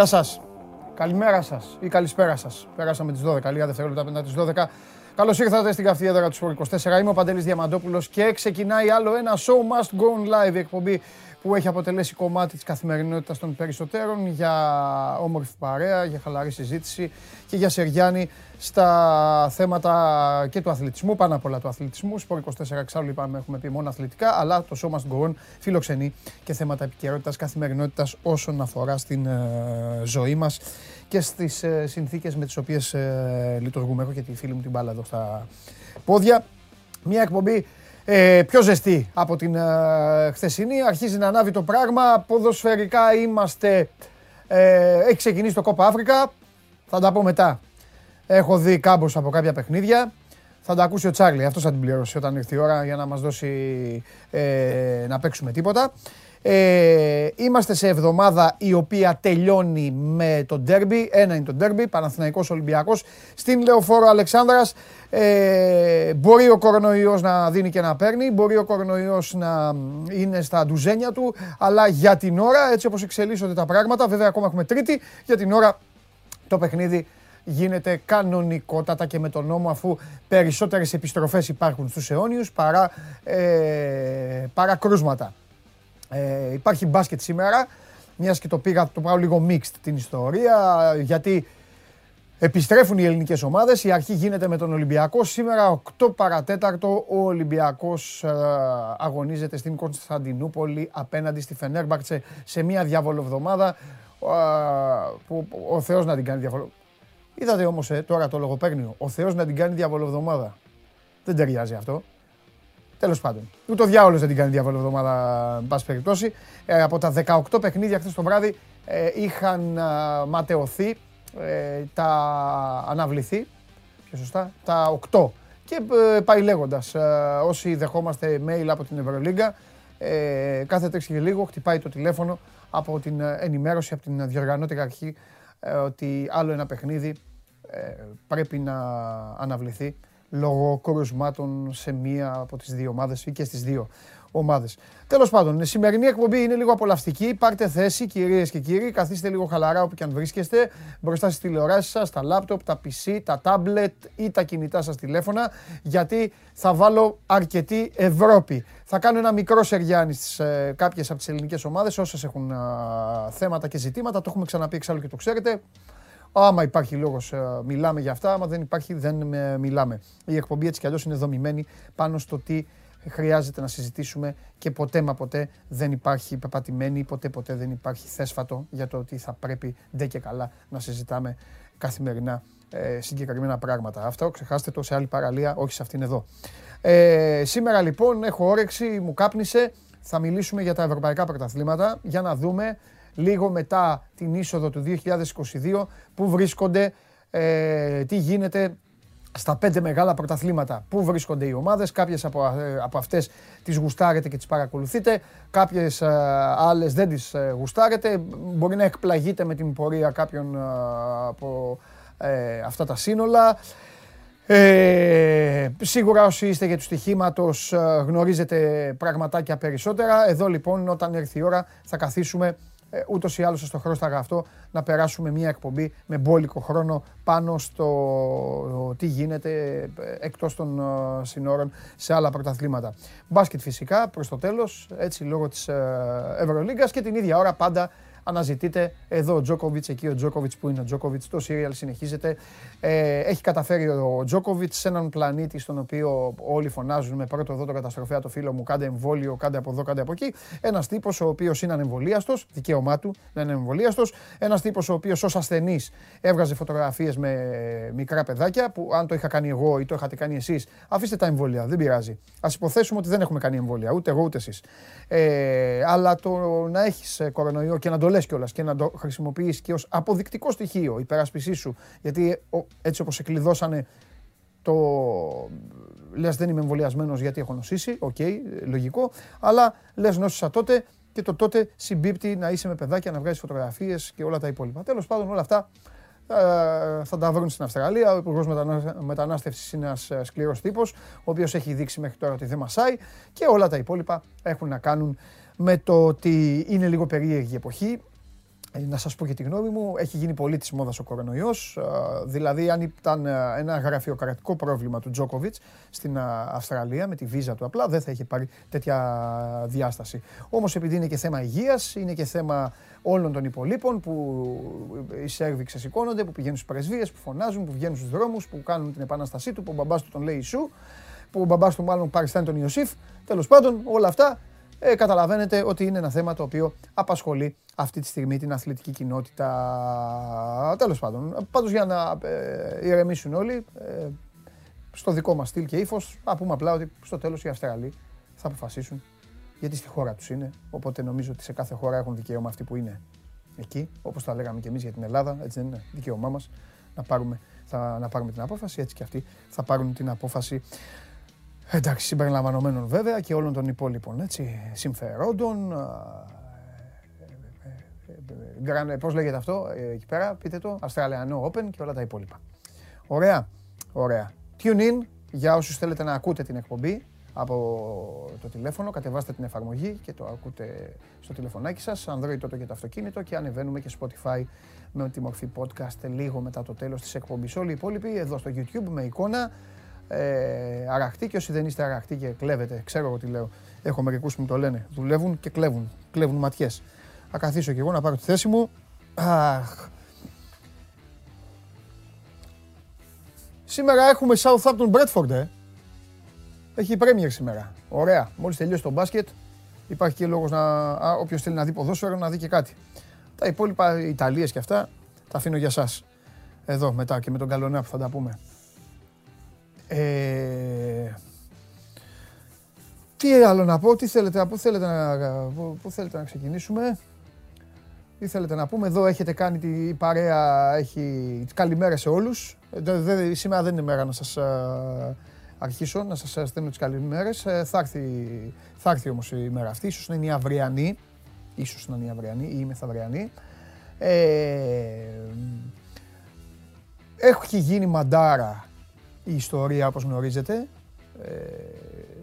Γεια σας. Καλημέρα σας ή καλησπέρα σας. Πέρασαμε τις 12, λίγα δευτερόλεπτα μετά τις 12. Καλώς ήρθατε στην καυτή έδρα του Σπορ 24. Είμαι ο Παντελής Διαμαντόπουλος και ξεκινάει άλλο ένα Show Must Go On Live εκπομπή που έχει αποτελέσει κομμάτι της καθημερινότητας των περισσότερων για όμορφη παρέα, για χαλαρή συζήτηση και για Σεριάννη στα θέματα και του αθλητισμού, πάνω απ' όλα του αθλητισμού. Σπορ 24 εξάλλου είπαμε, έχουμε πει μόνο αθλητικά, αλλά το show must go on φιλοξενεί και θέματα επικαιρότητας, καθημερινότητας όσον αφορά στην ε, ζωή μας και στις ε, συνθήκες με τις οποίες ε, λειτουργούμε. Έχω και τη φίλη μου την μπάλα εδώ στα πόδια. Μια εκπομπή ε, πιο ζεστή από την ε, χθεσινή. Αρχίζει να ανάβει το πράγμα. Ποδοσφαιρικά είμαστε... Ε, έχει ξεκινήσει το Κόπα Αφρικα. Θα τα πω μετά. Έχω δει κάμπος από κάποια παιχνίδια. Θα τα ακούσει ο Τσάρλι. Αυτό θα την πληρώσει όταν έρθει η ώρα για να μας δώσει ε, να παίξουμε τίποτα. Ε, είμαστε σε εβδομάδα η οποία τελειώνει με το ντέρμπι. Ένα είναι το ντέρμπι, Παναθηναϊκός Ολυμπιακός. Στην Λεωφόρο Αλεξάνδρας ε, μπορεί ο κορονοϊός να δίνει και να παίρνει, μπορεί ο κορονοϊός να είναι στα ντουζένια του, αλλά για την ώρα, έτσι όπως εξελίσσονται τα πράγματα, βέβαια ακόμα έχουμε τρίτη, για την ώρα το παιχνίδι γίνεται κανονικότατα και με τον νόμο αφού περισσότερες επιστροφές υπάρχουν στους αιώνιους παρά, ε, παρά κρούσματα. Ε, υπάρχει μπάσκετ σήμερα, μιας και το πήγα, το πάω λίγο mixed την ιστορία, γιατί επιστρέφουν οι ελληνικές ομάδες, η αρχή γίνεται με τον Ολυμπιακό. Σήμερα 8 παρατέταρτο ο Ολυμπιακός ε, αγωνίζεται στην Κωνσταντινούπολη απέναντι στη Φενέρμπαρτσε σε μια διαβολοβδομάδα ε, που ο Θεός να την κάνει διαβολοβδομάδα. Είδατε όμως ε, τώρα το λογοπαίγνιο, ο Θεός να την κάνει διαβολοβδομάδα. Δεν ταιριάζει αυτό. Τέλος πάντων. Ούτε ο διάολος δεν την κάνει διάβολο εβδομάδα, εν πάση περιπτώσει. Ε, από τα 18 παιχνίδια χθες το βράδυ ε, είχαν ε, ματαιωθεί, ε, τα αναβληθεί. Πιο σωστά, τα 8. Και ε, πάει λέγοντας. όσοι δεχόμαστε mail από την Ευρωλίγκα, ε, κάθε τρεις και λίγο χτυπάει το τηλέφωνο από την ενημέρωση, από την διοργανώτικη αρχή ότι άλλο ένα παιχνίδι πρέπει να αναβληθεί λόγω κρουσμάτων σε μία από τις δύο ομάδες ή και στις δύο ομάδες. Τέλος πάντων, η σημερινή εκπομπή είναι λίγο απολαυστική. Πάρτε θέση, κυρίες και κύριοι. Καθίστε λίγο χαλαρά όπου και αν βρίσκεστε. Μπροστά στις τηλεοράσεις σας, τα λάπτοπ, τα PC, τα τάμπλετ ή τα κινητά σας τηλέφωνα. Γιατί θα βάλω αρκετή Ευρώπη. Θα κάνω ένα μικρό σεριάνι στις ε, κάποιες από τις ελληνικές ομάδες, όσες έχουν θέματα και ζητήματα. Το έχουμε ξαναπεί εξάλλου και το ξέρετε. Άμα υπάρχει λόγος, ε, μιλάμε για αυτά. Άμα δεν υπάρχει, δεν ε, μιλάμε. Η εκπομπή έτσι κι αλλιώς είναι δομημένη πάνω στο τι χρειάζεται να συζητήσουμε και ποτέ μα ποτέ δεν υπάρχει πεπατημένη, ποτέ ποτέ δεν υπάρχει θέσφατο για το ότι θα πρέπει ντε και καλά να συζητάμε καθημερινά ε, συγκεκριμένα πράγματα. Αυτό ξεχάστε το σε άλλη παραλία, όχι σε αυτήν εδώ. Ε, σήμερα λοιπόν έχω όρεξη, μου κάπνισε, θα μιλήσουμε για τα ευρωπαϊκά πρωταθλήματα για να δούμε λίγο μετά την είσοδο του 2022 που βρίσκονται, ε, τι γίνεται στα πέντε μεγάλα πρωταθλήματα. Πού βρίσκονται οι ομάδες, κάποιες από, ε, από αυτές τις γουστάρετε και τις παρακολουθείτε, κάποιες ε, άλλες δεν τις ε, γουστάρετε. Μπορεί να εκπλαγείτε με την πορεία κάποιων από αυτά τα σύνολα. Ε, σίγουρα όσοι είστε για τους στοιχήματος γνωρίζετε πραγματάκια περισσότερα. Εδώ λοιπόν όταν έρθει η ώρα θα καθίσουμε ε, ούτως ή άλλως στο χρόνο αυτό να περάσουμε μια εκπομπή με μπόλικο χρόνο πάνω στο τι γίνεται ε, εκτός των ε, συνόρων σε άλλα πρωταθλήματα. Μπάσκετ φυσικά προς το τέλος, έτσι λόγω της ε, Ευρωλίγκας και την ίδια ώρα πάντα αναζητείτε εδώ ο Τζόκοβιτ, εκεί ο Τζόκοβιτ που είναι ο Τζόκοβιτ. Το σύριαλ συνεχίζεται. Ε, έχει καταφέρει ο Τζόκοβιτ σε έναν πλανήτη στον οποίο όλοι φωνάζουν με πρώτο εδώ το καταστροφέα το φίλο μου, κάντε εμβόλιο, κάντε από εδώ, κάντε από εκεί. Ένας τύπος ο οποίος είναι ανεμβολίαστος, δικαίωμά του να είναι ανεμβολίαστος. Ένας τύπος ο οποίος ως ασθενής έβγαζε φωτογραφίες με μικρά παιδάκια που αν το είχα κάνει εγώ ή το είχατε κάνει εσείς, αφήστε τα εμβόλια, δεν πειράζει. Α υποθέσουμε ότι δεν έχουμε κάνει εμβόλια, ούτε εγώ ούτε εσείς. Ε, αλλά το να έχεις ε, κορονοϊό και να το λε κιόλας και να το χρησιμοποιήσει και ως αποδεικτικό στοιχείο υπερασπισή σου. Γιατί έτσι όπως εκλειδώσανε το λες δεν είμαι εμβολιασμένος γιατί έχω νοσήσει, OK, okay, λογικό, αλλά λες νόσησα τότε και το τότε συμπίπτει να είσαι με παιδάκια, να βγάζεις φωτογραφίες και όλα τα υπόλοιπα. Τέλος πάντων, όλα αυτά ε, θα τα βρουν στην Αυστραλία. Ο Υπουργός Μετανάστευσης είναι ένας ε, σκληρός τύπος, ο οποίος έχει δείξει μέχρι τώρα ότι δεν μασάει και όλα τα υπόλοιπα έχουν να κάνουν με το ότι είναι λίγο περίεργη εποχή. Ε, να σας πω και τη γνώμη μου, έχει γίνει πολύ της μόδας ο κορονοϊός. Δηλαδή, αν ήταν ένα γραφειοκρατικό πρόβλημα του Τζόκοβιτς στην Αυστραλία με τη βίζα του, απλά δεν θα είχε πάρει τέτοια διάσταση. Όμως, επειδή είναι και θέμα υγείας, είναι και θέμα όλων των υπολείπων που οι Σέρβοι ξεσηκώνονται, που πηγαίνουν στις πρεσβείες, που φωνάζουν, που βγαίνουν στους δρόμους, που κάνουν την επανάστασή του, που ο μπαμπάς του τον λέει Ιησού, που ο μπαμπάς του μάλλον παριστάνει τον Ιωσήφ. Τέλος πάντων, όλα αυτά ε, καταλαβαίνετε ότι είναι ένα θέμα το οποίο απασχολεί αυτή τη στιγμή την αθλητική κοινότητα. Τέλος πάντων, πάντως για να ε, ηρεμήσουν όλοι, ε, στο δικό μας στυλ και ύφος, θα πούμε απλά ότι στο τέλος οι Αυστραλοί θα αποφασίσουν γιατί στη χώρα τους είναι, οπότε νομίζω ότι σε κάθε χώρα έχουν δικαίωμα αυτοί που είναι εκεί, όπως τα λέγαμε και εμείς για την Ελλάδα, έτσι δεν είναι, δικαίωμά μας να πάρουμε, θα, να πάρουμε την απόφαση, έτσι και αυτοί θα πάρουν την απόφαση Εντάξει, συμπεριλαμβανομένων βέβαια και όλων των υπόλοιπων έτσι, συμφερόντων. Ε, πώς λέγεται αυτό ε, εκεί πέρα, πείτε το, Australian Open και όλα τα υπόλοιπα. Ωραία, ωραία. Tune in για όσους θέλετε να ακούτε την εκπομπή από το τηλέφωνο, κατεβάστε την εφαρμογή και το ακούτε στο τηλεφωνάκι σας, Android τότε για το αυτοκίνητο και ανεβαίνουμε και Spotify με τη μορφή podcast λίγο μετά το τέλος της εκπομπής. Όλοι οι υπόλοιποι εδώ στο YouTube με εικόνα, ε, αραχτή και όσοι δεν είστε αραχτοί και κλέβετε, ξέρω εγώ τι λέω. Έχω μερικούς που μου το λένε. Δουλεύουν και κλέβουν. Κλέβουν ματιές. Θα καθίσω κι εγώ να πάρω τη θέση μου. Αχ. Σήμερα έχουμε Southampton Bradford, ε. Έχει Premier σήμερα. Ωραία. Μόλις τελειώσει το μπάσκετ, υπάρχει και λόγος να... όποιος θέλει να δει ποδόσφαιρο, να δει και κάτι. Τα υπόλοιπα Ιταλίες και αυτά, τα αφήνω για σας. Εδώ μετά και με τον Καλονά που θα τα πούμε. Ε, τι άλλο να πω, τι θέλετε, πού θέλετε να, πού θέλετε να ξεκινήσουμε. Τι θέλετε να πούμε, εδώ έχετε κάνει τη παρέα, έχει καλημέρα σε όλους. Ε, σήμερα δεν είναι μέρα να σας αρχίσω, να σας στέλνω τις καλημέρες. Ε, θα, έρθει, θα έρθει όμως η μέρα αυτή, ίσως να είναι η αυριανή, ίσως να είναι η αυριανή ή η μεθαυριανή. Ε, έχει γίνει μαντάρα η ιστορία όπως γνωρίζετε ε,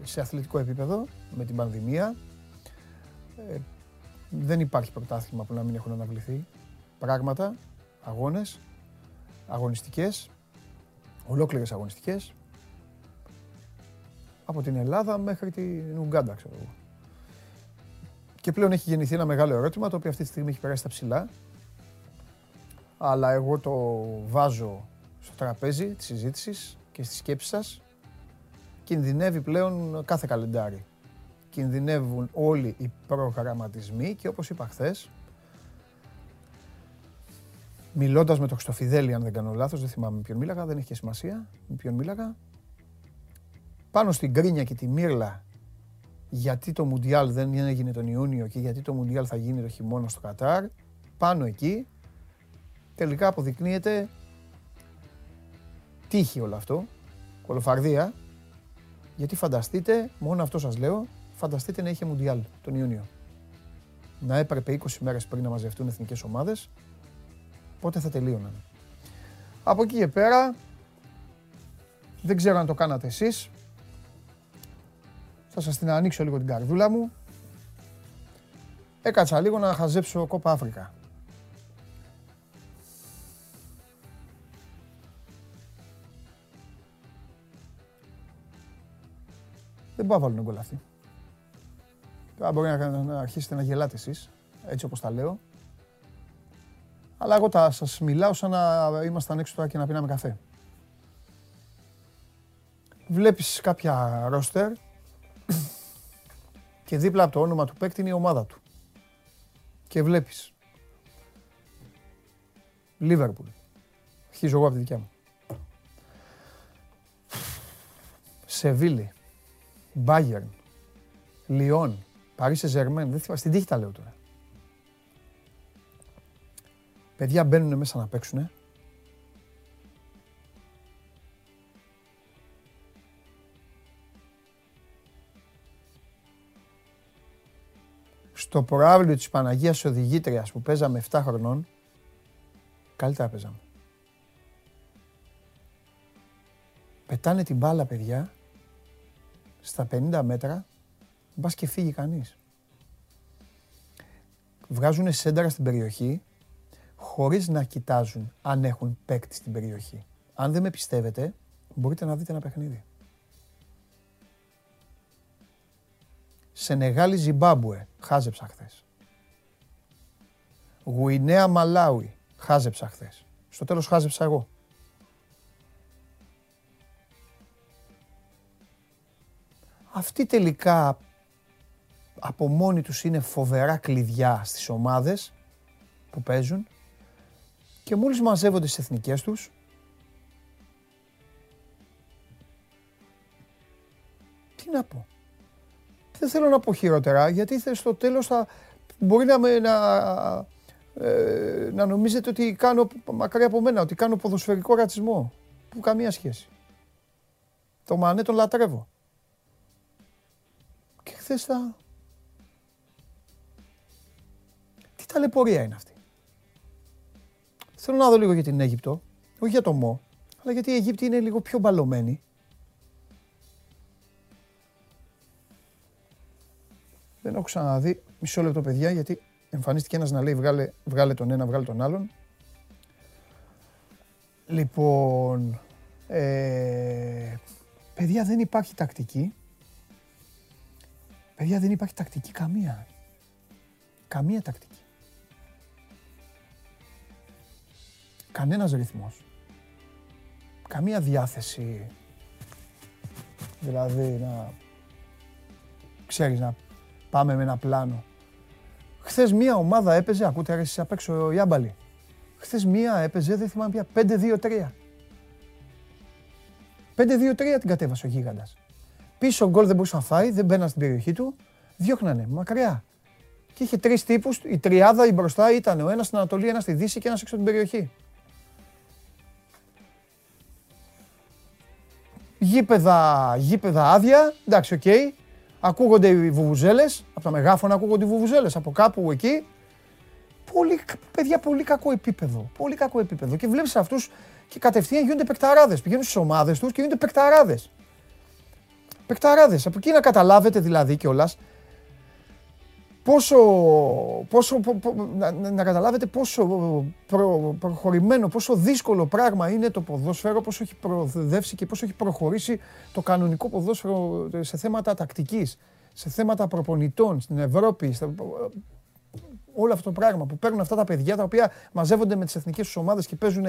σε αθλητικό επίπεδο με την πανδημία. Ε, δεν υπάρχει πρωτάθλημα που να μην έχουν αναβληθεί. Πράγματα, αγώνες, αγωνιστικές, ολόκληρες αγωνιστικές από την Ελλάδα μέχρι την Ουγγάντα, ξέρω εγώ. Και πλέον έχει γεννηθεί ένα μεγάλο ερώτημα, το οποίο αυτή τη στιγμή έχει περάσει στα ψηλά. Αλλά εγώ το βάζω στο τραπέζι της συζήτησης και στη σκέψη σας κινδυνεύει πλέον κάθε καλεντάρι. Κινδυνεύουν όλοι οι προγραμματισμοί και όπως είπα χθες, μιλώντας με τον Χρυστοφιδέλη, αν δεν κάνω λάθος, δεν θυμάμαι με ποιον μίλαγα, δεν έχει και σημασία με ποιον μίλαγα, πάνω στην κρίνια και τη μύρλα γιατί το Μουντιάλ δεν έγινε τον Ιούνιο και γιατί το Μουντιάλ θα γίνει το χειμώνα στο Κατάρ, πάνω εκεί τελικά αποδεικνύεται τύχη όλο αυτό, κολοφαρδία, γιατί φανταστείτε, μόνο αυτό σας λέω, φανταστείτε να είχε Μουντιάλ τον Ιούνιο. Να έπρεπε 20 μέρες πριν να μαζευτούν εθνικές ομάδες, πότε θα τελείωναν. Από εκεί και πέρα, δεν ξέρω αν το κάνατε εσείς, θα σας την ανοίξω λίγο την καρδούλα μου. Έκατσα λίγο να χαζέψω κόπα Αφρικα. Δεν πάω να βάλουν γκολ αυτή. Τώρα μπορεί να, να αρχίσετε να γελάτε εσείς, έτσι όπως τα λέω. Αλλά εγώ θα σας μιλάω σαν να ήμασταν έξω τώρα και να πίναμε καφέ. Βλέπεις κάποια ρόστερ και δίπλα από το όνομα του παίκτη είναι η ομάδα του. Και βλέπεις. Λίβερπουλ. Αρχίζω εγώ από τη δικιά μου. Σεβίλη. Μπάγερν, Λιόν, Παρίσι Ζερμέν, δεν θυμάμαι, στην τύχη τα λέω τώρα. Παιδιά μπαίνουν μέσα να παίξουνε. Στο προάβλιο της Παναγίας Οδηγήτριας που παίζαμε 7 χρονών, καλύτερα παίζαμε. Πετάνε την μπάλα, παιδιά, στα 50 μέτρα, μπας και φύγει κανείς. Βγάζουν σένταρα στην περιοχή χωρίς να κοιτάζουν αν έχουν παίκτη στην περιοχή. Αν δεν με πιστεύετε, μπορείτε να δείτε ένα παιχνίδι. Σενεγάλη Ζιμπάμπουε, χάζεψα χθες. Γουινέα Μαλάουι, χάζεψα χθες. Στο τέλος χάζεψα εγώ. Αυτοί τελικά από μόνοι τους είναι φοβερά κλειδιά στις ομάδες που παίζουν και μόλις μαζεύονται στις εθνικές τους τι να πω. Δεν θέλω να πω χειρότερα γιατί στο τέλος θα μπορεί να, με, να, ε, να νομίζετε ότι κάνω μακριά από μένα, ότι κάνω ποδοσφαιρικό ρατσισμό. Που καμία σχέση. Το Μανέ τον λατρεύω. Και χθε θα... Τι ταλαιπωρία είναι αυτή. Θέλω να δω λίγο για την Αίγυπτο. Όχι για το Μο, αλλά γιατί η Αιγύπτη είναι λίγο πιο μπαλωμένη. Δεν έχω ξαναδεί μισό λεπτό παιδιά γιατί εμφανίστηκε ένας να λέει βγάλε, βγάλε τον ένα, βγάλε τον άλλον. Λοιπόν, ε, παιδιά δεν υπάρχει τακτική. Παιδιά δεν υπάρχει τακτική καμία. Καμία τακτική. Κανένας ρυθμός. Καμία διάθεση. Δηλαδή να ξέρεις να πάμε με ένα πλάνο. Χθες μία ομάδα έπαιζε, ακούτε ρε εσείς απ' έξω οι άμπαλοι. Χθες μία έπαιζε, δεν θυμάμαι πια, 5-2-3. 5-2-3 την κατέβασε ο γίγαντας. Πίσω γκολ δεν μπορούσε να φάει, δεν μπαίναν στην περιοχή του. Διώχνανε μακριά. Και είχε τρεις τύπους. Η τριάδα η μπροστά ήταν ο ένας στην Ανατολή, ένας στη Δύση και ένας έξω από την περιοχή. Γήπεδα, γήπεδα άδεια. Εντάξει, OK. Okay. Ακούγονται οι βουβουζέλες. Από τα μεγάφωνα ακούγονται οι βουβουζέλες. Από κάπου εκεί. Πολύ, παιδιά, πολύ κακό επίπεδο. Πολύ κακό επίπεδο. Και βλέπεις αυτούς και κατευθείαν γίνονται παικταράδες. Πηγαίνουν στις ομάδες τους και γίνονται παικταράδες. Πεκταράδες. Από εκεί να καταλάβετε δηλαδή κιόλας πόσο, πόσο, να, να, καταλάβετε πόσο προ, προχωρημένο, πόσο δύσκολο πράγμα είναι το ποδόσφαιρο, πόσο έχει προοδεύσει και πόσο έχει προχωρήσει το κανονικό ποδόσφαιρο σε θέματα τακτικής, σε θέματα προπονητών στην Ευρώπη, όλο αυτό το πράγμα που παίρνουν αυτά τα παιδιά τα οποία μαζεύονται με τις εθνικές τους ομάδες και παίζουν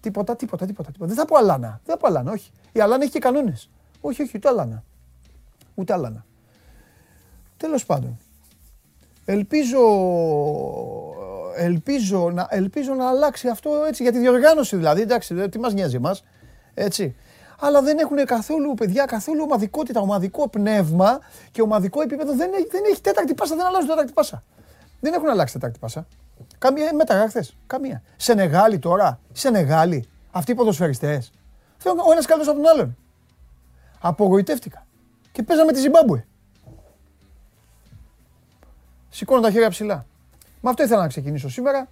τίποτα, τίποτα, τίποτα, τίποτα. Δεν θα πω αλάνα, δεν θα πω αλάνα, όχι. Η αλάνα έχει και κανόνες. Όχι, όχι, ούτε άλλανα. Ούτε άλλανα. Τέλος πάντων. Ελπίζω, ελπίζω, να, ελπίζω να αλλάξει αυτό έτσι για τη διοργάνωση δηλαδή. Εντάξει, τι μας νοιάζει εμάς. Έτσι. Αλλά δεν έχουν καθόλου, παιδιά, καθόλου ομαδικότητα, ομαδικό πνεύμα και ομαδικό επίπεδο. Δεν έχει, δεν έχει τέταρτη πάσα, δεν αλλάζουν τέταρτη πάσα. Δεν έχουν αλλάξει τέταρτη πάσα. Καμία μέταγα χθες. Καμία. Σενεγάλη τώρα. Σενεγάλη. Αυτοί οι ποδοσφαιριστές. Ο ένας καλό από τον άλλον. Απογοητεύτηκα. Και παίζαμε τη Ζιμπάμπουε. Σηκώνω τα χέρια ψηλά. Με αυτό ήθελα να ξεκινήσω σήμερα.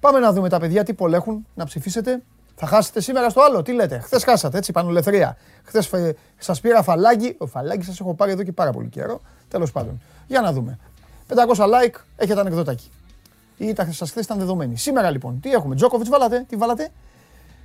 Πάμε να δούμε τα παιδιά τι πολέχουν, να ψηφίσετε. Θα χάσετε σήμερα στο άλλο, τι λέτε; Χθες χάσατε, έτσι, πανολεθρία. Χθες σας πήρα φαλάκι. Ο φαλάκι σας έχω πάρει εδώ και πάρα πολύ καιρό. Τέλος πάντων. Για να δούμε. 500 like, έχετε ανεκδοτάκι. Ή τα σας χθες ήταν δεδομένοι. Σήμερα λοιπόν, τι έχουμε; Τζόκοβιτ βάλατε, τι βάλατε;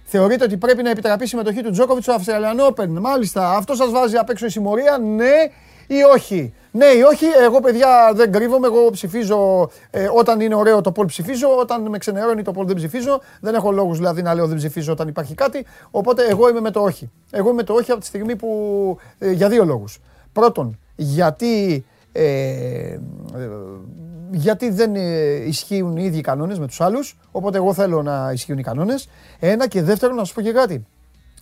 Θεωρείτε ότι πρέπει να επιτραπεί η συμμετοχή του Τζόκοβιτς στο Αυστραλιan Open; Μάλιστα, αυτό σας βάζει απ' έξω η συμμορία, ναι ή όχι; Ναι ή όχι, εγώ παιδιά δεν κρύβομαι. Εγώ ψηφίζω ε, όταν είναι ωραίο το πόλ ψηφίζω. Όταν με ξενερώνει το πόλ δεν ψηφίζω. Δεν έχω λόγους δηλαδή να λέω δεν ψηφίζω όταν υπάρχει κάτι. Οπότε εγώ είμαι με το όχι. Εγώ είμαι το όχι από τη στιγμή που. Ε, για δύο λόγους. Πρώτον, γιατί. Ε, γιατί δεν ε, ισχύουν οι ίδιοι κανόνες με τους άλλους. Οπότε εγώ θέλω να ισχύουν οι κανόνες. Ένα και δεύτερον, να σας πω και κάτι.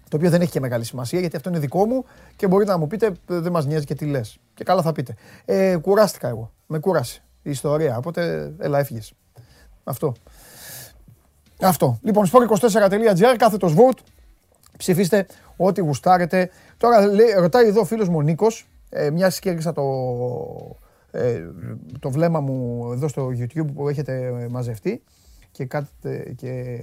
Το οποίο δεν έχει και μεγάλη σημασία γιατί αυτό είναι δικό μου και μπορείτε να μου πείτε, δεν μας νοιάζει και τι λες. Και καλά θα πείτε. Ε, κουράστηκα εγώ. Με κούρασε η ιστορία. Οπότε έλα, έφυγες. Αυτό. Αυτό. Λοιπόν, sport24.gr, κάθετος vote. Ψηφίστε ό,τι γουστάρετε. Τώρα λέει, ρωτάει εδώ ο φίλος μου ο Νίκος, ε, μια και το, ε, το βλέμμα μου εδώ στο YouTube που έχετε μαζευτεί και, κάτι, και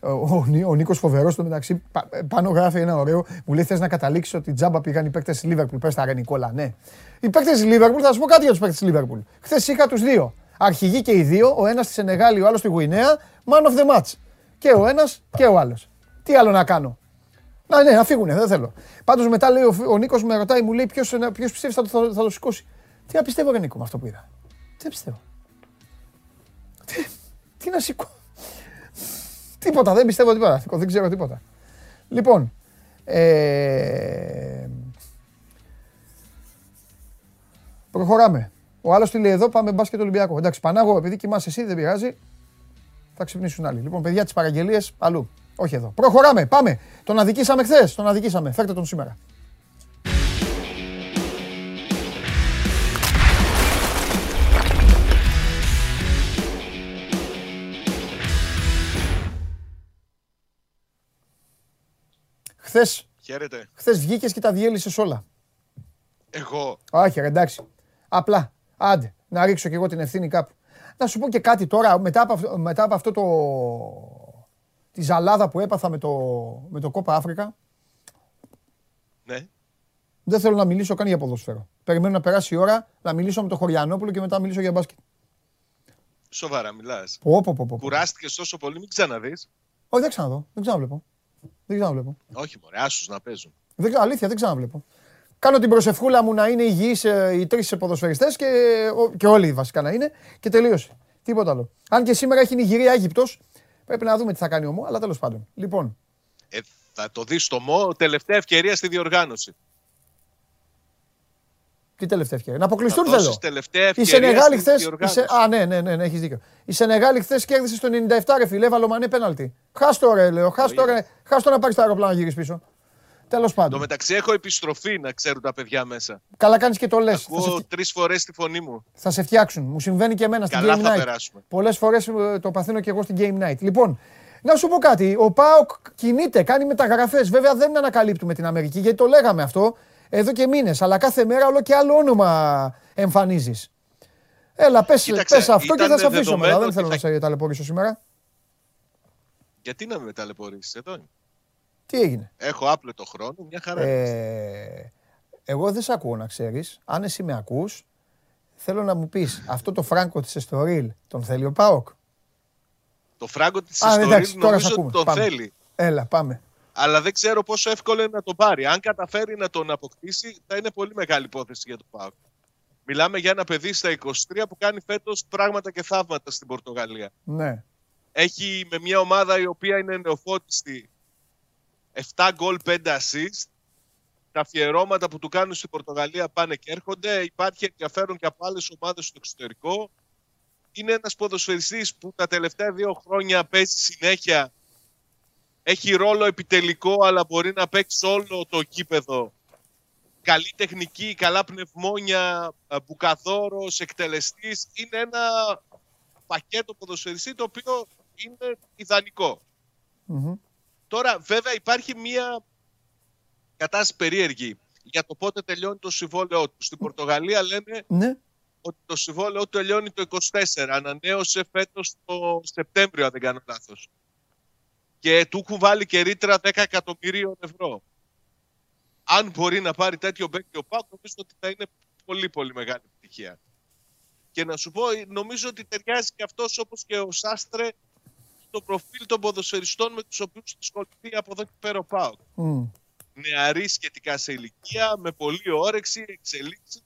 ο, ο Νίκος Φοβερός στο μεταξύ πάνω γράφει ένα ωραίο. Μου λέει: Θες να καταλήξεις ότι τζάμπα πήγαν οι παίκτες της Λίβερπουλ. Πες τα ρε Νικόλα, ναι. Οι παίκτες της Λίβερπουλ, θα σου πω κάτι για τους παίκτες της Λίβερπουλ. Χθες είχα τους δύο. Αρχηγοί και οι δύο, ο ένας στη Σενεγάλη, ο άλλος στη Γουινέα, man of the match. Και ο ένας και ο άλλος. Τι άλλο να κάνω; Να, ναι, να φύγουνε, δεν θέλω. Πάντως μετά λέει ο, ο Νίκος με ρωτάει, μου λέει ποιος πιστεύει θα, θα, θα, το σηκώσει. Τι να πιστεύω, Νίκο, με αυτό που είδα. Τι να πιστεύω. Τι, τι να σηκώ. τίποτα, δεν πιστεύω τίποτα. Δεν ξέρω τίποτα. Λοιπόν, ε, προχωράμε. Ο άλλος τι λέει εδώ, πάμε μπάσκετ Ολυμπιακό. Εντάξει, Πανάγο, επειδή κοιμάσαι εσύ, δεν πειράζει. Θα ξυπνήσουν άλλοι. Λοιπόν, παιδιά, τις παραγγελίες αλλού. Όχι εδώ. Προχωράμε, πάμε. Τον αδικήσαμε χθες. Τον αδικήσαμε. Φέρτε τον σήμερα. Χθε. Χαίρετε. Χθες βγήκες και τα διέλυσες όλα. Εγώ. Όχι, εντάξει. Απλά. Άντε, να ρίξω κι εγώ την ευθύνη κάπου. Να σου πω και κάτι τώρα, μετά από, μετά από αυτό το. τη ζαλάδα που έπαθα με το, με το Κόπα Αφρικα. Ναι. Δεν θέλω να μιλήσω καν για ποδόσφαιρο. Περιμένω να περάσει η ώρα να μιλήσω με τον Χωριανόπουλο και μετά να μιλήσω για μπάσκετ. Σοβαρά μιλάς. Πω, πω, πω, πω. Κουράστηκες τόσο πολύ, μην ξαναδείς. Όχι, δεν ξαναδώ. Δεν ξαναβλέπω. Δεν ξαναβλέπω. Όχι, μωρέ, άσους να παίζουν. Δεν, αλήθεια, δεν ξαναβλέπω. Κάνω την προσευχούλα μου να είναι υγιείς ε, οι τρεις ποδοσφαιριστές και, και όλοι βασικά να είναι και τελείωσε. Τίποτα άλλο. Αν και σήμερα έχει Νιγηρία Αίγυπτος, πρέπει να δούμε τι θα κάνει ο Μω, αλλά τέλος πάντων. Λοιπόν. Ε, θα το δεις στο Μω, τελευταία ευκαιρία στη διοργάνωση. Τι τελευταία ευκαιρία. Να αποκλειστούν θέλω. τελευταία ευκαιρία. Η Σενεγάλη χθες. Σε... Α, ναι, ναι, ναι, ναι έχεις δίκιο. Η Σενεγάλη χθες κέρδισε στο 97 ρε φίλε, έβαλε μανέ πέναλτι. Χάστο ρε, λέω. Χάστο, ρε. Χάστο να πάρεις το αεροπλάνο να γυρίσεις πίσω. Τέλος πάντων. Το μεταξύ έχω επιστροφή να ξέρουν τα παιδιά μέσα. Καλά κάνεις και το λες. Ακούω σε... τρεις φορές τη φωνή μου. Θα σε φτιάξουν. Μου συμβαίνει και εμένα στην Game Night. Πολλές φορές ε, το παθαίνω και εγώ στην Game Night. Λοιπόν, να σου πω κάτι. Ο Πάοκ κινείται, κάνει μεταγραφές. Βέβαια δεν ανακαλύπτουμε την Αμερική γιατί το λέγαμε αυτό εδώ και μήνες. Αλλά κάθε μέρα όλο και άλλο όνομα εμφανίζεις. Έλα, πε αυτό και θα σε αφήσω μετά. Δεν θέλω θα... να σε ταλαιπωρήσω σήμερα. Γιατί να με ταλαιπωρήσεις, εδώ είναι. Τι έγινε; Έχω άπλετο χρόνο, μια χαρά. Ε, εγώ δεν σε ακούω να ξέρεις. Αν εσύ με ακούς, θέλω να μου πεις αυτό το φράγκο της Εστορίλ τον θέλει ο Πάοκ; Το φράγκο της Εστορίλ νομίζω ότι τον θέλει. Έλα, πάμε. Αλλά δεν ξέρω πόσο εύκολο είναι να τον πάρει. Αν καταφέρει να τον αποκτήσει, θα είναι πολύ μεγάλη υπόθεση για τον Πάοκ. Μιλάμε για ένα παιδί στα 23 που κάνει φέτος πράγματα και θαύματα στην Πορτογαλία. Ναι. Έχει με μια ομάδα η οποία είναι νεοφώτιστη 7 γκολ, 5 assist. Τα αφιερώματα που του κάνουν στην Πορτογαλία πάνε και έρχονται. Υπάρχει ενδιαφέρον και από άλλες ομάδες στο εξωτερικό. Είναι ένας ποδοσφαιριστής που τα τελευταία δύο χρόνια παίζει συνέχεια. Έχει ρόλο επιτελικό, αλλά μπορεί να παίξει όλο το κήπεδο. Καλή τεχνική, καλά πνευμόνια, μπουκαδόρος, εκτελεστής. Είναι ένα πακέτο ποδοσφαιριστή το οποίο είναι Τώρα βέβαια υπάρχει μία κατάσταση περίεργη για το πότε τελειώνει το συμβόλαιό του. Στην Πορτογαλία λένε ναι. ότι το συμβόλαιό του τελειώνει το 24. Ανανέωσε φέτος το Σεπτέμβριο, αν δεν κάνω λάθος. Και του έχουν βάλει και ρήτρα 10 εκατομμυρίων ευρώ. Αν μπορεί να πάρει τέτοιο μπέκ ο Πάκ, νομίζω ότι θα είναι πολύ πολύ μεγάλη επιτυχία. Και να σου πω, νομίζω ότι ταιριάζει και αυτός όπως και ο Σάστρε το προφίλ των ποδοσφαιριστών με τους οποίους ασχοληθεί από εδώ και πέρα ο Πάοκ. Mm. Νεαροί σχετικά σε ηλικία, με πολλή όρεξη, εξελίξη.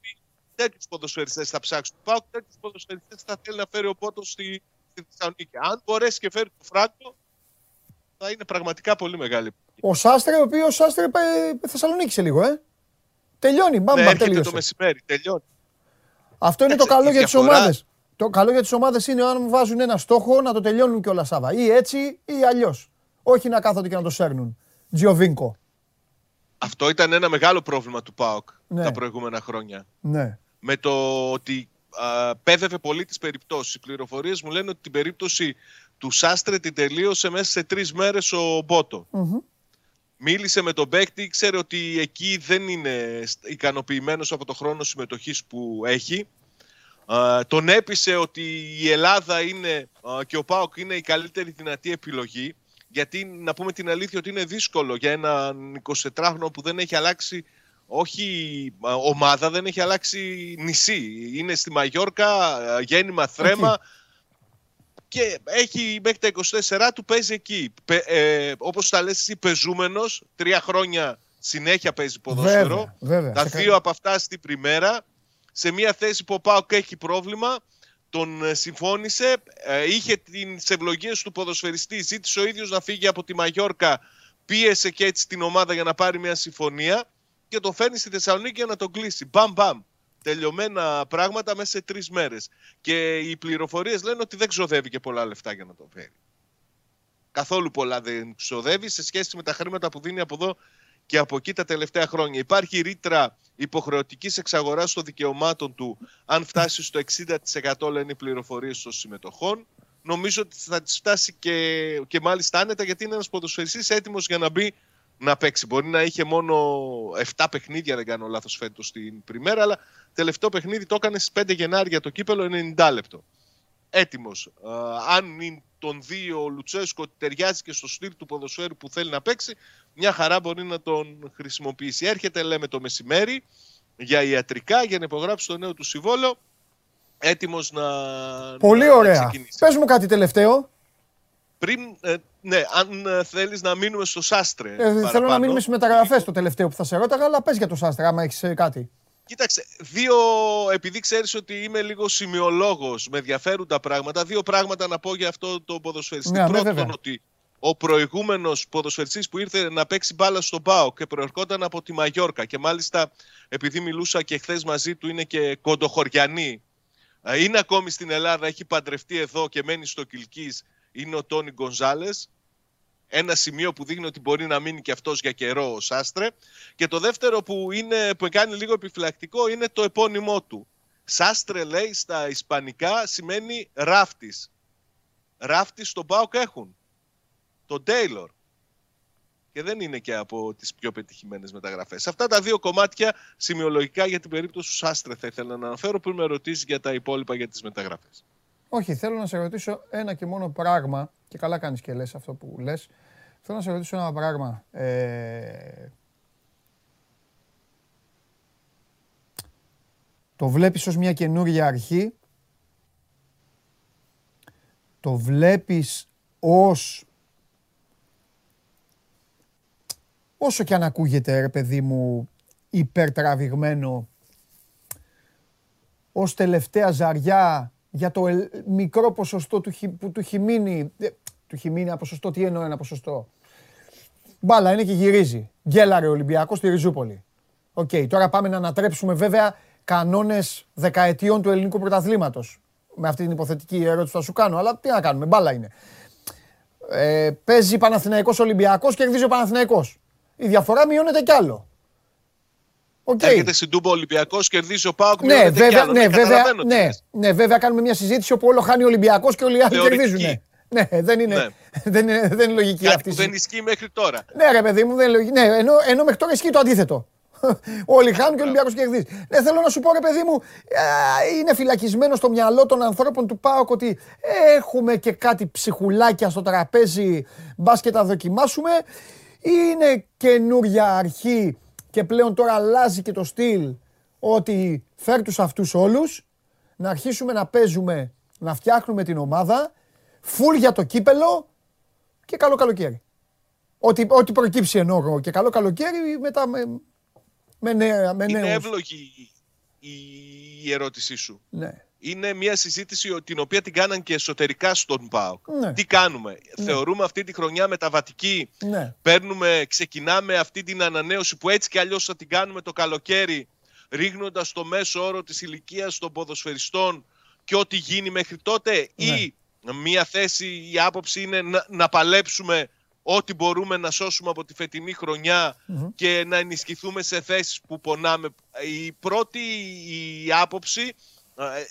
Τέτοιους ποδοσφαιριστές θα ψάξει το Πάοκ, τέτοιους ποδοσφαιριστές θα θέλει να φέρει ο Πότος στη, στη Θεσσαλονίκη. Αν μπορέσει και φέρει το Φράγκο, θα είναι πραγματικά πολύ μεγάλη. Ο Σάστρε, ο οποίος Σάστρε Θεσσαλονίκη σε λίγο, ε. Τελειώνει, μπαμπα, ναι, τελείωσε. το μεσημέρι, τελειώνει. Αυτό είναι το καλό για τις ομάδες. Το καλό για τις ομάδες είναι αν βάζουν ένα στόχο να το τελειώνουν και όλα Σάβα. Ή έτσι ή αλλιώς. Όχι να κάθονται και να το σέρνουν. Τζιοβίνκο. Αυτό ήταν ένα μεγάλο πρόβλημα του ΠΑΟΚ ναι. τα προηγούμενα χρόνια. Ναι. Με το ότι α, πέδευε πολύ τις περιπτώσεις. Οι πληροφορίες μου λένε ότι την περίπτωση του Σάστρε την τελείωσε μέσα σε τρεις μέρες ο μποτο Μίλησε με τον παίκτη, ξέρει ότι εκεί δεν είναι ικανοποιημένος από το χρόνο συμμετοχής που έχει. Τον έπεισε ότι η Ελλάδα είναι και ο ΠΑΟΚ είναι η καλύτερη δυνατή επιλογή γιατί να πούμε την αλήθεια ότι είναι δύσκολο για έναν 24χρονο που δεν έχει αλλάξει όχι ομάδα, δεν έχει αλλάξει νησί. Είναι στη Μαγιόρκα, γέννημα θρέμα και έχει μέχρι τα 24 του παίζει εκεί. ε, όπως τα λες εσύ πεζούμενος, τρία χρόνια συνέχεια παίζει ποδόσφαιρο. Βέβαια, τα δύο από αυτά στην πριμέρα. Σε μια θέση που ο Πάοκ έχει πρόβλημα, τον ε, συμφώνησε. Ε, είχε τις ευλογίες του ποδοσφαιριστή, ζήτησε ο ίδιος να φύγει από τη Μαγιόρκα. Πίεσε και έτσι την ομάδα για να πάρει μια συμφωνία και τον φέρνει στη Θεσσαλονίκη για να τον κλείσει. Μπαμ, μπαμ. Τελειωμένα πράγματα μέσα σε τρεις μέρες. Και οι πληροφορίες λένε ότι δεν ξοδεύει και πολλά λεφτά για να τον φέρει. Καθόλου πολλά δεν ξοδεύει σε σχέση με τα χρήματα που δίνει από εδώ και από εκεί τα τελευταία χρόνια. Υπάρχει ρήτρα υποχρεωτικής εξαγοράς των δικαιωμάτων του, αν φτάσει στο 60% λένε οι πληροφορίες των συμμετοχών. Νομίζω ότι θα τη φτάσει και, και μάλιστα άνετα γιατί είναι ένας ποδοσφαιριστής έτοιμος για να μπει να παίξει. Μπορεί να είχε μόνο 7 παιχνίδια, δεν κάνω λάθος φέτος στην Πριμέρα, αλλά τελευταίο παιχνίδι το έκανε στις 5 Γενάρη το κύπελο 90 λεπτό. Έτοιμος. αν είναι τον δει ο Λουτσέσκο ότι ταιριάζει και στο στυλ του ποδοσφαίρου που θέλει να παίξει, μια χαρά μπορεί να τον χρησιμοποιήσει. Έρχεται, λέμε, το μεσημέρι για ιατρικά, για να υπογράψει το νέο του συμβόλαιο. Έτοιμος να. Πολύ ωραία. Πες μου κάτι τελευταίο. Πριν, ε, ναι, αν ε, θέλεις να μείνουμε στο Σάστρε. Ε, θέλω να μείνουμε στις μεταγραφές το τελευταίο που θα σε ρώταγα, αλλά πες για το Σάστρε, άμα έχεις κάτι. Κοίταξε, δύο, επειδή ξέρεις ότι είμαι λίγο σημειολόγος, με ενδιαφέρουν τα πράγματα, δύο πράγματα να πω για αυτό το ποδοσφαιριστή. Ναι, ναι Πρώτον, ότι ο προηγούμενος ποδοσφαιριστής που ήρθε να παίξει μπάλα στον ΠΑΟ και προερχόταν από τη Μαγιόρκα και μάλιστα επειδή μιλούσα και χθες μαζί του είναι και κοντοχωριανή, είναι ακόμη στην Ελλάδα, έχει παντρευτεί εδώ και μένει στο Κιλκής, είναι ο Τόνι Γκονζάλες ένα σημείο που δείχνει ότι μπορεί να μείνει και αυτός για καιρό ο Σάστρε. Και το δεύτερο που, είναι, που κάνει λίγο επιφυλακτικό είναι το επώνυμό του. Σάστρε λέει στα ισπανικά σημαίνει ράφτης. Ράφτης στον Πάοκ έχουν. Το Τέιλορ. Και δεν είναι και από τις πιο πετυχημένες μεταγραφές. Αυτά τα δύο κομμάτια σημειολογικά για την περίπτωση του Σάστρε θα ήθελα να αναφέρω που με ρωτήσεις για τα υπόλοιπα για τις μεταγραφές. Όχι, θέλω να σε ρωτήσω ένα και μόνο πράγμα και καλά κάνεις και λες αυτό που λες. Θέλω να σε ρωτήσω ένα πράγμα. Ε... Το βλέπεις ως μια καινούργια αρχή; Το βλέπεις ως... Όσο και αν ακούγεται, ρε παιδί μου, υπερτραβηγμένο, ως τελευταία ζαριά για το μικρό ποσοστό του, που του έχει μείνει. Ε, του έχει μείνει ένα ποσοστό, τι εννοώ ένα ποσοστό; Μπάλα είναι και γυρίζει. Γκέλαρε ο Ολυμπιακός στη Ριζούπολη. Οκ, τώρα πάμε να ανατρέψουμε βέβαια κανόνες δεκαετιών του ελληνικού πρωταθλήματος. Με αυτή την υποθετική ερώτηση που θα σου κάνω, αλλά τι να κάνουμε, μπάλα είναι. Ε, παίζει Παναθηναϊκός Ολυμπιακός, κερδίζει ο Παναθηναϊκός. Η διαφορά μειώνεται κι άλλο. Okay. Έρχεται στην Τούμπα Ολυμπιακός, κερδίζει ο Πάοκ. Ναι, βέβαια, ναι, ναι, βέβαια, ναι, ναι, βέβαια, κάνουμε μια συζήτηση όπου όλο χάνει ο Ολυμπιακός και όλοι οι άλλοι κερδίζουν. Ναι, δεν είναι, ναι. δεν είναι, δεν είναι λογική Κάτι αυτή. Που δεν ισχύει μέχρι τώρα. Ναι, ρε παιδί μου, δεν είναι λογική. Ναι, ενώ, ενώ μέχρι τώρα ισχύει το αντίθετο. Όλοι χάνουν και ο Ολυμπιακός κερδίζει. Ναι, θέλω να σου πω, ρε παιδί μου, είναι φυλακισμένο στο μυαλό των ανθρώπων του ΠΑΟΚ ότι έχουμε και κάτι ψυχουλάκια στο τραπέζι, μπας και τα δοκιμάσουμε. Είναι καινούρια αρχή και πλέον τώρα αλλάζει και το στυλ ότι φέρ τους αυτούς όλους, να αρχίσουμε να παίζουμε, να φτιάχνουμε την ομάδα, φουλ για το κύπελο και καλό καλοκαίρι. Ό,τι, ό,τι προκύψει εννοώ και καλό καλοκαίρι μετά με, με, νέα, με Είναι εύλογη η ερώτησή σου. Ναι είναι μια συζήτηση την οποία την κάναν και εσωτερικά στον ΠΑΟΚ. Ναι. Τι κάνουμε, ναι. θεωρούμε αυτή τη χρονιά μεταβατική, ναι. παίρνουμε, ξεκινάμε αυτή την ανανέωση που έτσι κι αλλιώς θα την κάνουμε το καλοκαίρι, ρίχνοντας το μέσο όρο της ηλικίας των ποδοσφαιριστών και ό,τι γίνει μέχρι τότε ή ναι. μια θέση, η άποψη είναι να, να παλέψουμε ό,τι μπορούμε να σώσουμε από τη φετινή και να ενισχυθούμε σε θέσεις που πονάμε. Η πρώτη η άποψη ε,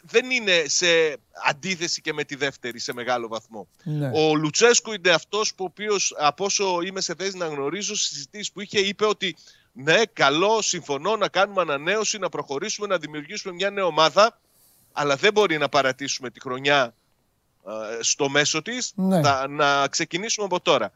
δεν είναι σε αντίθεση και με τη δεύτερη σε μεγάλο βαθμό. Ναι. Ο Λουτσέσκου είναι αυτός που ο οποίος από όσο είμαι σε θέση να γνωρίζω συζητήσεις που είχε είπε ότι ναι καλό συμφωνώ να κάνουμε ανανέωση, να προχωρήσουμε, να δημιουργήσουμε μια νέα ομάδα αλλά δεν μπορεί να παρατήσουμε τη χρονιά ε, στο μέσο της, ναι. να ξεκινήσουμε από τώρα.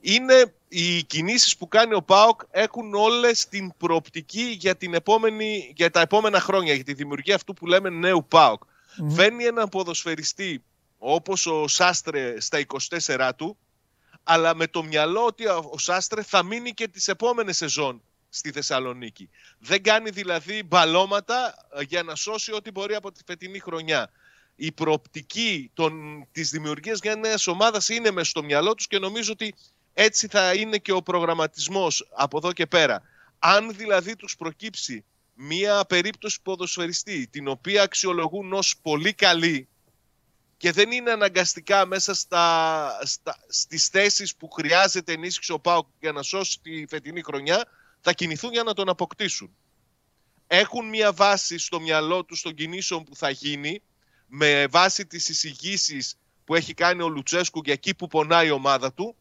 Είναι οι κινήσεις που κάνει ο ΠΑΟΚ έχουν όλες την προοπτική για, την επόμενη, για τα επόμενα χρόνια, για τη δημιουργία αυτού που λέμε νέου ΠΑΟΚ. Mm. Φέρνει έναν ποδοσφαιριστή όπως ο Σάστρε στα 24 του, αλλά με το μυαλό ότι ο Σάστρε θα μείνει και τις επόμενες σεζόν στη Θεσσαλονίκη. Δεν κάνει δηλαδή μπαλώματα ε, για να σώσει ό,τι μπορεί από τη φετινή χρονιά. Η προοπτική των, της δημιουργίας για νέας ομάδας είναι μέσα στο μυαλό τους και νομίζω ότι έτσι θα είναι και ο προγραμματισμός από εδώ και πέρα. Αν δηλαδή τους προκύψει μία περίπτωση ποδοσφαιριστή την οποία αξιολογούν ως πολύ καλή και δεν είναι αναγκαστικά μέσα στα, στα, στις θέσεις που χρειάζεται ενίσχυση ο ΠΑΟΚ για να σώσει τη φετινή χρονιά, θα κινηθούν για να τον αποκτήσουν. Έχουν μία βάση στο μυαλό τους των κινήσεων που θα γίνει με βάση τις εισηγήσεις που έχει κάνει ο Λουτσέσκου για εκεί που πονάει η ομάδα του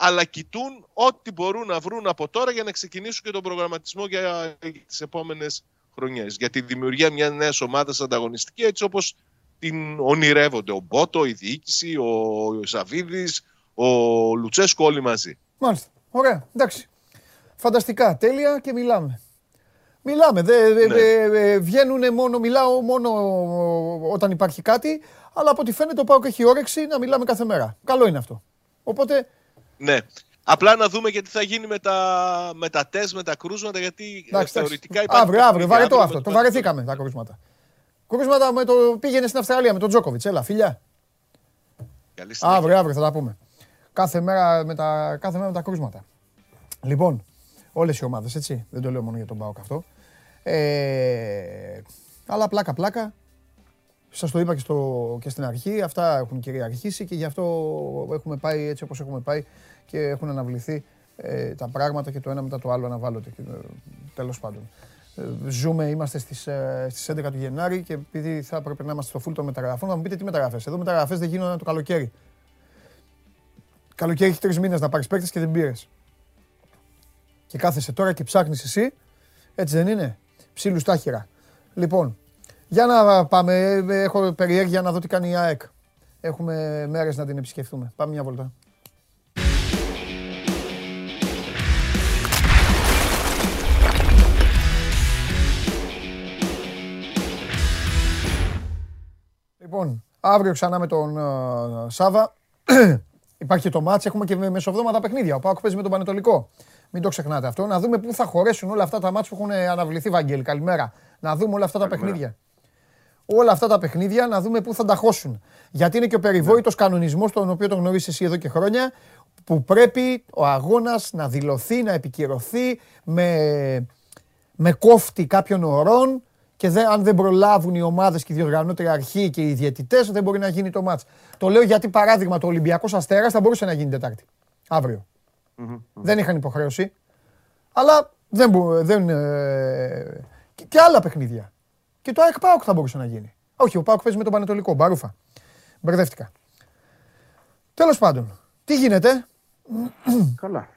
αλλά κοιτούν ό,τι μπορούν να βρουν από τώρα για να ξεκινήσουν και τον προγραμματισμό για τις επόμενες χρονιές. Για τη δημιουργία μιας νέας ομάδας ανταγωνιστική, έτσι όπως την ονειρεύονται ο Μπότο, η διοίκηση, ο Σαββίδης, ο Λουτσέσκο, όλοι μαζί. Μάλιστα. Ωραία. Εντάξει. Φανταστικά. Τέλεια και μιλάμε. Μιλάμε. Δε, δε, ναι. βγαίνουν μόνο, μιλάω μόνο όταν υπάρχει κάτι, αλλά από ό,τι φαίνεται ο Πάοκ έχει όρεξη να μιλάμε κάθε μέρα. Καλό είναι αυτό. Οπότε ναι. Απλά να δούμε γιατί θα γίνει με τα, με τα τεστ, με τα κρούσματα, γιατί εντάξει, θεωρητικά υπάρχει... Αύριο, αύριο, βαρετό αυτό. Το βαρεθήκαμε τα κρούσματα. Κρούσματα με το πήγαινε στην Αυστραλία με τον Τζόκοβιτς. Έλα, φιλιά. Καλή αύριο, αύριο θα τα πούμε. Κάθε μέρα με τα, κάθε μέρα με τα κρούσματα. Λοιπόν, όλες οι ομάδες, έτσι. Δεν το λέω μόνο για τον Μπάουκ αυτό. Ε, αλλά πλάκα-πλάκα. Σας το είπα και, στο, και στην αρχή, αυτά έχουν κυριαρχήσει και γι' αυτό έχουμε πάει έτσι όπως έχουμε πάει και έχουν αναβληθεί ε, τα πράγματα και το ένα μετά το άλλο αναβάλλονται. Και, ε, τέλος πάντων. Ε, ζούμε, είμαστε στις, ε, στις 11 του Γενάρη και επειδή θα έπρεπε να είμαστε στο φούλ των μεταγραφών, να μου πείτε τι μεταγραφές. Εδώ μεταγραφές δεν γίνονται το καλοκαίρι. Καλοκαίρι έχει τρεις μήνες να πάρεις παίκτες και δεν πήρες. Και κάθεσαι τώρα και ψάχνεις εσύ, έτσι δεν είναι; Ψήλους στάχυρα. Λοιπόν, για να πάμε. Έχω περιέργεια να δω τι κάνει η ΑΕΚ. Έχουμε μέρες να την επισκεφτούμε. Πάμε μια βολτά. Λοιπόν, αύριο ξανά με τον uh, Σάβα. Υπάρχει το μάτς, έχουμε και μεσοβδόματα παιχνίδια. Ο Πάκο παίζει με τον Πανετολικό. Μην το ξεχνάτε αυτό. Να δούμε πού θα χωρέσουν όλα αυτά τα μάτς που έχουν αναβληθεί, Βαγγέλη. Καλημέρα. Να δούμε όλα αυτά τα παιχνίδια όλα αυτά τα παιχνίδια να δούμε πού θα τα χώσουν. Γιατί είναι και ο περιβόητος κανονισμός, τον οποίο τον γνωρίζεις εσύ εδώ και χρόνια, που πρέπει ο αγώνας να δηλωθεί, να επικυρωθεί με, με κόφτη κάποιων ωρών και δεν, αν δεν προλάβουν οι ομάδες και οι διοργανώτρια αρχή και οι διαιτητές δεν μπορεί να γίνει το μάτς. Το λέω γιατί παράδειγμα το Ολυμπιακός Αστέρας θα μπορούσε να γίνει Τετάρτη, Δεν είχαν υποχρέωση, αλλά δεν, δεν, ε, και άλλα παιχνίδια. Και το ΑΕΚ Πάοκ θα μπορούσε να γίνει. Όχι, ο Πάοκ παίζει με τον Πανετολικό. Μπαρούφα. Μπερδεύτηκα. Τέλος πάντων, τι γίνεται; Καλά.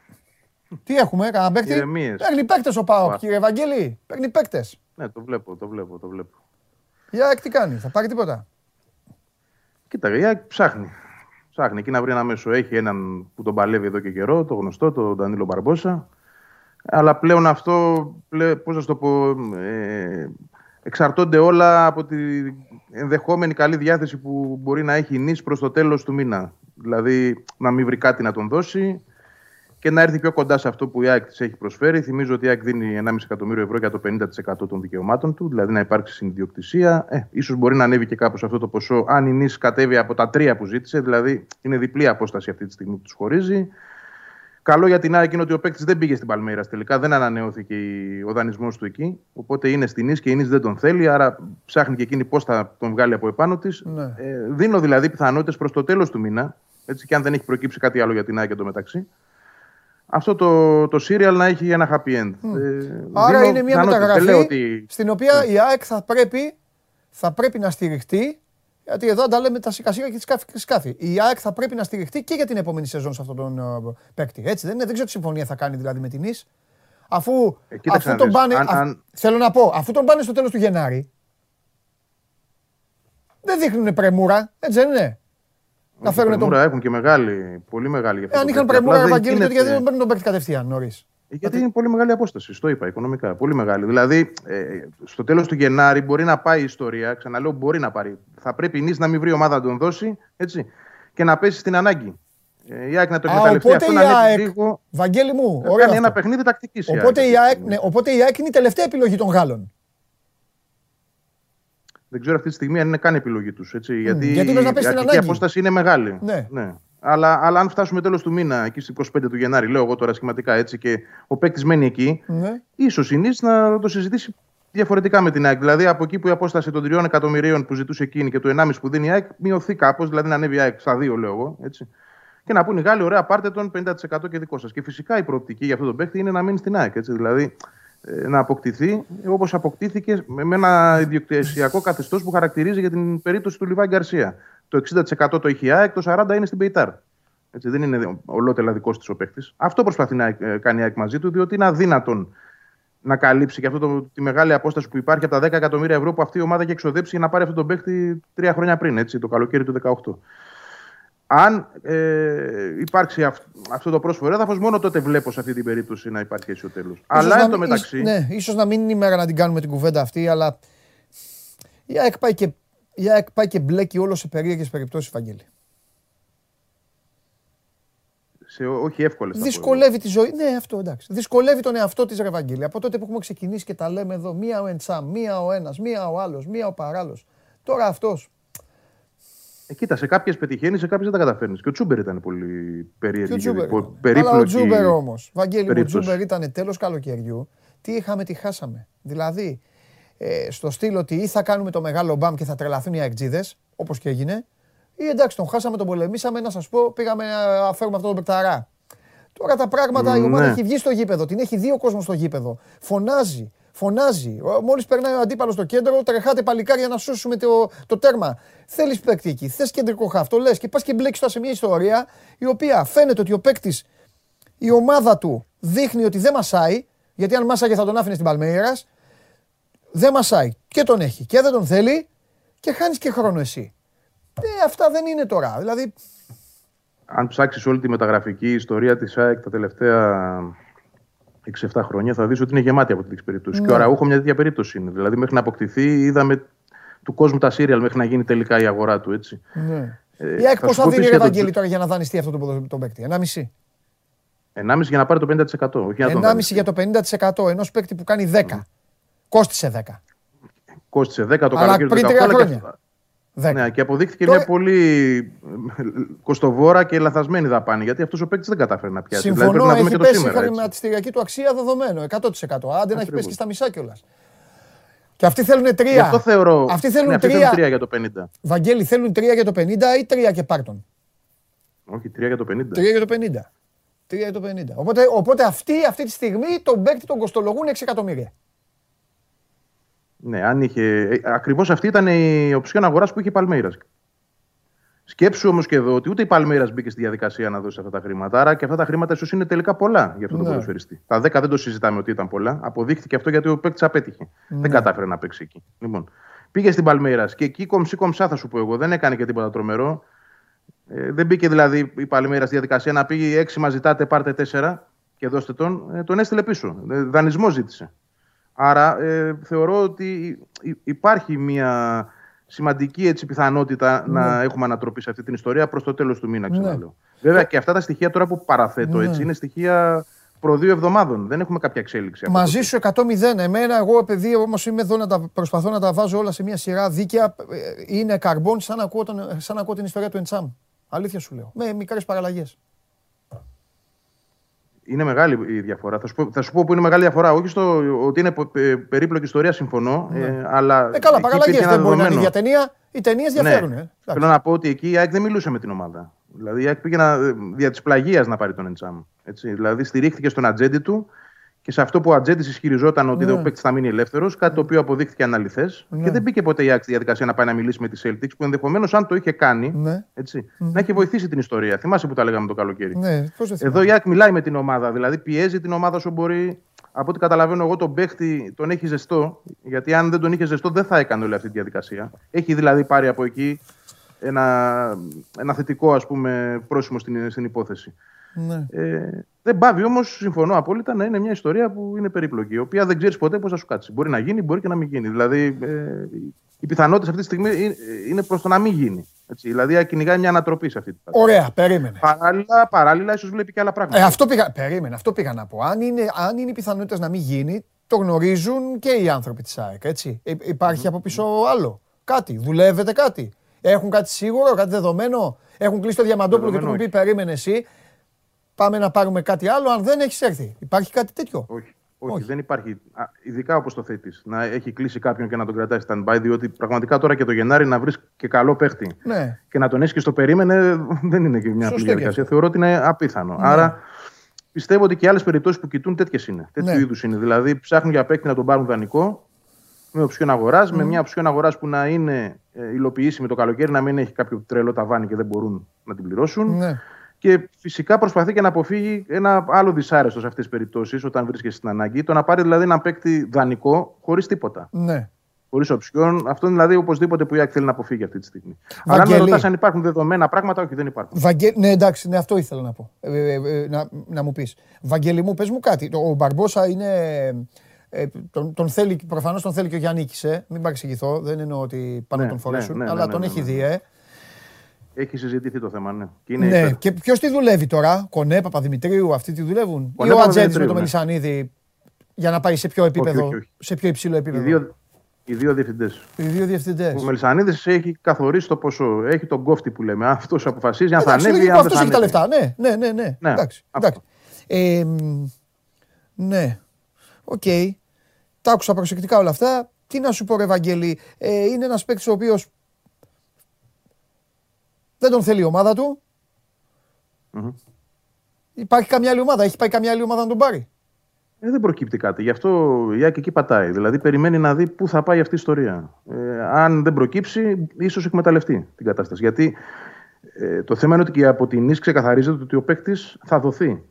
Τι έχουμε, κανένα παίκτη; Παίρνει παίκτες ο Πάοκ, κύριε Ευαγγέλη. Παίρνει παίκτες. Ναι, το βλέπω, το βλέπω, το βλέπω. Η ΑΕΚ τι κάνει, θα πάρει τίποτα; Κοίτα, η ΑΕΚ ψάχνει. Ψάχνει εκεί να βρει ένα μέσο. Έχει έναν που τον παλεύει εδώ και καιρό, το γνωστό, τον Ντανίλο Μπαρμπόσα. Αλλά πλέον αυτό, πώς να το πω, ε, εξαρτώνται όλα από την ενδεχόμενη καλή διάθεση που μπορεί να έχει η νης προς το τέλος του μήνα. Δηλαδή να μην βρει κάτι να τον δώσει και να έρθει πιο κοντά σε αυτό που η ΑΕΚ της έχει προσφέρει. Θυμίζω ότι η ΑΕΚ δίνει 1,5 εκατομμύριο ευρώ για το 50% των δικαιωμάτων του, δηλαδή να υπάρξει συνδιοκτησία. Ε, ίσως μπορεί να ανέβει και κάπως αυτό το ποσό, αν η νης κατέβει από τα τρία που ζήτησε, δηλαδή είναι διπλή απόσταση αυτή τη στιγμή που τους χωρίζει. Καλό για την ΑΕΚ είναι ότι ο παίκτης δεν πήγε στην Παλμέρα τελικά, δεν ανανεώθηκε ο δανεισμός του εκεί. Οπότε είναι στην Ις και η Ις δεν τον θέλει, άρα ψάχνει και εκείνη πώς θα τον βγάλει από επάνω της. Ναι. Ε, δίνω δηλαδή πιθανότητες προς το τέλος του μήνα, έτσι και αν δεν έχει προκύψει κάτι άλλο για την ΑΕΚ μεταξύ. Αυτό το, το serial να έχει ένα happy end. Mm. Ε, άρα είναι μια μεταγραφή ότι... στην οποία ναι. η ΑΕΚ θα πρέπει, θα πρέπει να στηριχτεί γιατί εδώ τα λέμε τα σιγά σιγά και τη σκάφη. Η ΑΕΚ θα πρέπει να στηριχτεί και για την επόμενη σεζόν σε αυτόν τον uh, παίκτη. Έτσι δεν είναι; Δεν ξέρω τι συμφωνία θα κάνει δηλαδή με την ΙΣ. Αφού, ε, αφού τον πάνε. Αν, αν... Θέλω να πω, αφού τον πάνε στο τέλος του Γενάρη. Δεν δείχνουν πρεμούρα. Έτσι δεν είναι; Να φέρουν τον. έχουν και μεγάλη, πολύ μεγάλη. Ε, αν είχαν πρεμούρα, Ευαγγέλη, τότε γιατί δεν παίρνουν τον παίκτη κατευθείαν νωρίς. Ε, γιατί είναι πολύ μεγάλη απόσταση, το είπα οικονομικά. Πολύ μεγάλη. Δηλαδή, ε, στο τέλος του Γενάρη μπορεί να πάει η ιστορία. Ξαναλέω, μπορεί να πάρει. Θα πρέπει η Νη να μην βρει ομάδα να τον δώσει έτσι, και να πέσει στην ανάγκη. Ε, η ΑΕΚ να το εκμεταλλευτεί αυτό να ΑΕΚ, λίγο. Βαγγέλη μου, ωραία. Κάνει ένα παιχνίδι τακτικής. Οπότε, η ΑΕΚ, ναι, οπότε η ΑΕΚ είναι η τελευταία επιλογή των Γάλλων. Δεν ξέρω αυτή τη στιγμή αν είναι καν επιλογή τους. Γιατί, mm, γιατί η απόσταση είναι μεγάλη. Ναι. ναι. Αλλά, αλλά αν φτάσουμε τέλος του μήνα, εκεί στις 25 του Γενάρη, λέω εγώ τώρα σχηματικά έτσι, και ο παίκτης μένει εκεί, ναι. ίσως η Νης να το συζητήσει διαφορετικά με την ΑΕΚ. Δηλαδή από εκεί που η απόσταση των 3 εκατομμυρίων που ζητούσε εκείνη και του 1,5 που δίνει η ΑΕΚ μειωθεί κάπως, δηλαδή να ανέβει η ΑΕΚ στα 2, λέω εγώ. Έτσι. Και να πούνε οι Γάλλοι, ωραία, πάρτε τον 50% και δικό σας. Και φυσικά η προοπτική για αυτό τον παίκτη είναι να μείνει στην ΑΕΚ. Έτσι. Δηλαδή ε, να αποκτηθεί όπως αποκτήθηκε με ένα ιδιοκτησιακό καθεστώς που χαρακτηρίζει για την περίπτωση του Λιβάη Γκαρσία. Το 60% το έχει η ΑΕΚ, το 40% είναι στην Πεϊτάρ. Έτσι, δεν είναι ολότελα δικός της ο παίκτης. Αυτό προσπαθεί να ε, κάνει η ΑΕΚ μαζί του, διότι είναι αδύνατον να καλύψει και αυτό το, τη μεγάλη απόσταση που υπάρχει από τα 10 εκατομμύρια ευρώ που αυτή η ομάδα έχει εξοδέψει για να πάρει αυτόν τον παίκτη τρία χρόνια πριν, έτσι, το καλοκαίρι του 2018. Αν ε, υπάρξει αυ, αυτό το πρόσφορο έδαφος, μόνο τότε βλέπω σε αυτή την περίπτωση να υπάρχει έτσι ο τέλο. Αλλά εν τω μεταξύ. ναι, ίσως να μην είναι η μέρα να την κάνουμε την κουβέντα αυτή, αλλά η ΑΕΚ πάει και, η ΑΕΚ πάει και μπλέκει όλο σε περίεργες περιπτώσεις, Βαγγέλη. Σε όχι εύκολες. Δυσκολεύει τη ζωή. Ναι, αυτό εντάξει. Δυσκολεύει τον εαυτό της Ρεβαγγέλη. Από τότε που έχουμε ξεκινήσει και τα λέμε εδώ, μία ο Εντσάμ, μία ο ένας, μία ο άλλος, μία ο παράλληλος. Τώρα αυτός ε, κοίτα, σε κάποιες πετυχαίνει, σε κάποιες δεν τα καταφέρνεις. Και ο Τσούμπερ ήταν πολύ περίεργο. Αλλά ο Τσούμπερ όμως. Βαγγέλη, ο Τσούμπερ ήταν τέλος καλοκαιριού. Τι είχαμε, τι χάσαμε. Δηλαδή, ε, στο στυλ ότι ή θα κάνουμε το μεγάλο μπαμ και θα τρελαθούν οι αεκτζίδε, όπως και έγινε, ή εντάξει, τον χάσαμε, τον πολεμήσαμε, να σας πω, πήγαμε να φέρουμε αυτόν τον Πεκταρά. Τώρα τα πράγματα, η ομάδα ναι. έχει βγει στο γήπεδο, την έχει δει ο κόσμος στο γήπεδο. Φωνάζει, Φωνάζει. Μόλις περνάει ο αντίπαλος στο κέντρο, τρεχάτε παλικάρια να σώσουμε το, το τέρμα. Θέλεις παίκτη εκεί. Θες κεντρικό χάφτο, λες και πας και μπλέξει τώρα σε μια ιστορία η οποία φαίνεται ότι ο παίκτης, η ομάδα του δείχνει ότι δεν μασάει. Γιατί αν μάσαγε θα τον άφηνε στην Παλμέιρας. Δεν μασάει. Και τον έχει. Και δεν τον θέλει. Και χάνεις και χρόνο εσύ. Ε, αυτά δεν είναι τώρα. Δηλαδή. Αν ψάξεις όλη τη μεταγραφική ιστορία της ΑΕΚ τα τελευταία 6-7 χρόνια θα δεις ότι είναι γεμάτη από τέτοιες περιπτώσεις. Ναι. Και ο Ραούχο μια τέτοια περίπτωση είναι. Δηλαδή, μέχρι να αποκτηθεί, είδαμε του κόσμου τα σύριαλ μέχρι να γίνει τελικά η αγορά του. Έτσι. Ναι. Ε, η ΑΕΚ πώς θα δίνει Ευαγγέλη τώρα για να δανειστεί αυτό το, το παίκτη, 1,5. 1,5 για να πάρει το 50%. 1,5 για το 50% ενός παίκτη που κάνει 10. Mm. Κόστησε 10. Κόστησε 10 το καλοκαίρι του 2018. Ναι, και αποδείχθηκε μια πολύ ε, κοστοβόρα και λαθασμένη δαπάνη. Γιατί αυτός ο παίκτης δεν κατάφερε να πιάσει. Συμφωνώ, δηλαδή, πρέπει να δούμε έχει και το σήμερα. η χρηματιστηριακή του αξία δεδομένο. 100%. Άντε να έχει πέσει και στα μισά κιόλας. Και αυτοί θέλουν τρία. Αυτό θεωρώ. Αυτοί θέλουν ναι, τρία. τρία για το 50. Βαγγέλη, θέλουν τρία για το 50 ή τρία και πάρτον; Όχι, τρία για το 50. Τρία για το 50. Τρία για το 50. Οπότε, οπότε αυτοί αυτή τη στιγμή τον παίκτη τον κοστολογούν 6 εκατομμύρια. Ναι, αν είχε. Ε, Ακριβώς αυτή ήταν η οψιόν αγοράς που είχε η Παλμέιρα. Σκέψου όμως και εδώ ότι ούτε η Παλμέιρα μπήκε στη διαδικασία να δώσει αυτά τα χρήματα. Άρα και αυτά τα χρήματα ίσως είναι τελικά πολλά για αυτόν τον ναι. ποδοσφαιριστή. Τα 10 δεν το συζητάμε ότι ήταν πολλά. Αποδείχθηκε αυτό γιατί ο παίκτης απέτυχε. Ναι. Δεν κατάφερε να παίξει εκεί. Λοιπόν, πήγε στην Παλμέιρα και εκεί κομψή κομψά θα σου πω εγώ. Δεν έκανε και τίποτα τρομερό. Ε, δεν μπήκε δηλαδή η Παλμέιρα στη διαδικασία να πει 6 μας ζητάτε, πάρτε 4 και δώστε τον. Ε, τον έστειλε πίσω. Ε, δανεισμό ζήτησε. Άρα ε, θεωρώ ότι υπάρχει μια σημαντική έτσι, πιθανότητα ναι. να έχουμε ανατροπή σε αυτή την ιστορία προς το τέλος του μήνα, ξαναλέω. Ναι. Βέβαια και αυτά τα στοιχεία τώρα που παραθέτω ναι. έτσι είναι στοιχεία προ δύο εβδομάδων. Δεν έχουμε κάποια εξέλιξη. Μαζί σου 100-0. Εμένα, εγώ επειδή όμως είμαι εδώ να τα προσπαθώ να τα βάζω όλα σε μια σειρά δίκαια, ε, είναι καρμπών σαν να ακούω, τον, σαν να ακούω την ιστορία του Εντσάμ. Αλήθεια σου λέω. Με μικρές παραλλαγές. Είναι μεγάλη η διαφορά. Θα σου, πω, θα σου πω που είναι μεγάλη διαφορά. Όχι στο ότι είναι περίπλοκη ιστορία, συμφωνώ. Ναι. Ε, αλλά ε, καλά, παραλλαγέ δεν μπορεί να είναι για ταινία. Οι ταινίες ναι. διαφέρουν. Ναι. Ε. Θέλω να πω ότι εκεί η ΑΕΚ δεν μιλούσε με την ομάδα. Δηλαδή η ΑΕΚ πήγε να, δια της πλαγίας να πάρει τον Εντσάμ. Δηλαδή στηρίχθηκε στον ατζέντη του και σε αυτό που ο Ατζέντης ισχυριζόταν ότι ναι. ο παίκτης θα μείνει ελεύθερος, κάτι το οποίο αποδείχθηκε αναλυθές. Ναι. Και δεν μπήκε ποτέ η ΑΕΚ στη διαδικασία να πάει να μιλήσει με τη Celtics, που ενδεχομένως αν το είχε κάνει, ναι. έτσι, να έχει βοηθήσει την ιστορία. Θυμάσαι που τα λέγαμε το καλοκαίρι. Ναι, Εδώ η ΑΕΚ μιλάει με την ομάδα, δηλαδή πιέζει την ομάδα όσο μπορεί. Από ό,τι καταλαβαίνω εγώ, τον παίχτη τον έχει ζεστό, γιατί αν δεν τον είχε ζεστό δεν θα έκανε όλη αυτή τη διαδικασία. Έχει δηλαδή πάρει από εκεί ένα, ένα θετικό ας πούμε, πρόσημο στην, στην υπόθεση. Ναι. Ε, δεν πάβει όμως, συμφωνώ απόλυτα, να είναι μια ιστορία που είναι περίπλοκη, η οποία δεν ξέρεις ποτέ πώς θα σου κάτσει. Μπορεί να γίνει, μπορεί και να μην γίνει. Δηλαδή, ε, οι πιθανότητες αυτή τη στιγμή είναι προς το να μην γίνει. Έτσι, δηλαδή, κυνηγάει μια ανατροπή σε αυτή την κατάσταση. Ωραία, περίμενε. Παράλληλα, παράλληλα ίσως βλέπει και άλλα πράγματα. Ε, αυτό πήγα, περίμενε, αυτό πήγα να πω. Αν είναι, αν είναι οι πιθανότητες να μην γίνει, το γνωρίζουν και οι άνθρωποι της ΑΕΚ. Έτσι. Ε, υπάρχει από πίσω άλλο. Κάτι. Δουλεύετε κάτι. Έχουν κάτι σίγουρο, κάτι δεδομένο. Έχουν κλείσει το διαμαντόπουλο και του έχουν πει: Περίμενε εσύ. Πάμε να πάρουμε κάτι άλλο. Αν δεν έχεις έρθει. Υπάρχει κάτι τέτοιο; Όχι. Όχι, δεν υπάρχει. ειδικά όπως το θέτεις, να έχει κλείσει κάποιον και να τον κρατάει stand-by, διότι πραγματικά τώρα και το Γενάρη να βρεις και καλό παίχτη ναι. και να τον έχεις και στο περίμενε δεν είναι και μια απλή διαδικασία. Θεωρώ ότι είναι απίθανο. Ναι. Άρα πιστεύω ότι και άλλες περιπτώσεις που κοιτούν τέτοιες είναι. Τέτοιου ναι. είδους είναι. Δηλαδή ψάχνουν για παίκτη να τον πάρουν δανεικό με οψιόν αγοράς, με μια οψιόν αγοράς που να είναι ε, υλοποιήσιμη το καλοκαίρι, να μην έχει κάποιο τρελό ταβάνι και δεν μπορούν να την πληρώσουν. Ναι. Και φυσικά προσπαθεί και να αποφύγει ένα άλλο δυσάρεστος σε αυτές τις περιπτώσεις, όταν βρίσκεται στην ανάγκη. Το να πάρει δηλαδή ένα παίκτη δανεικό χωρίς τίποτα. Ναι. Χωρίς οψιόν. Αυτό είναι δηλαδή οπωσδήποτε που η θέλει να αποφύγει αυτή τη στιγμή. Αλλά αν με ρωτάς αν υπάρχουν δεδομένα πράγματα, όχι, δεν υπάρχουν. Βαγγε... Ναι, εντάξει, ναι, αυτό ήθελα να πω. Ε, ε, ε, να, να μου πεις. Βαγγέλη μου, πες μου κάτι. Ο Μπαρμπόσα είναι. Ε, τον, τον θέλει, προφανώς τον θέλει και ο Γιάννη ε. μην παρεξηγηθώ, δεν εννοώ ότι πάνε να τον φορέσουν, ναι, ναι, αλλά ναι, τον έχει δει, ε. Έχει συζητηθεί το θέμα, ναι. Και, είναι ναι. και ποιος τη δουλεύει τώρα, Κονέ, Παπαδημητρίου, αυτοί τη δουλεύουν; Κονέ, ή ο Ατζέντη με το Μελισανίδη για να πάει σε πιο, επίπεδο, όχι, όχι, όχι. Σε πιο υψηλό επίπεδο; Οι δύο, οι δύο διευθυντές. Οι δύο διευθυντές. Ο Μελισανίδης έχει καθορίσει το ποσό. Έχει τον κόφτη που λέμε. Αυτός αποφασίζει αν θα ανέβει ή αν δεν θα έχει τα λεφτά. Ναι, ναι, ναι. ναι. ναι εντάξει, εντάξει. Ε, ναι. OK. Okay. Τα άκουσα προσεκτικά όλα αυτά. Τι να σου πω, Ευαγγέλη. Ε, είναι ένας παίκτης ο οποίος δεν τον θέλει η ομάδα του. Mm-hmm. Υπάρχει καμιά άλλη ομάδα, έχει πάει καμιά άλλη ομάδα να τον πάρει. Ε, δεν προκύπτει κάτι. Γι' αυτό η ΑΕΚ εκεί πατάει. Δηλαδή περιμένει να δει πού θα πάει αυτή η ιστορία. Ε, αν δεν προκύψει, ίσως εκμεταλλευτεί την κατάσταση. Γιατί ε, το θέμα είναι ότι και από την ίση ξεκαθαρίζεται ότι ο παίκτης θα δοθεί.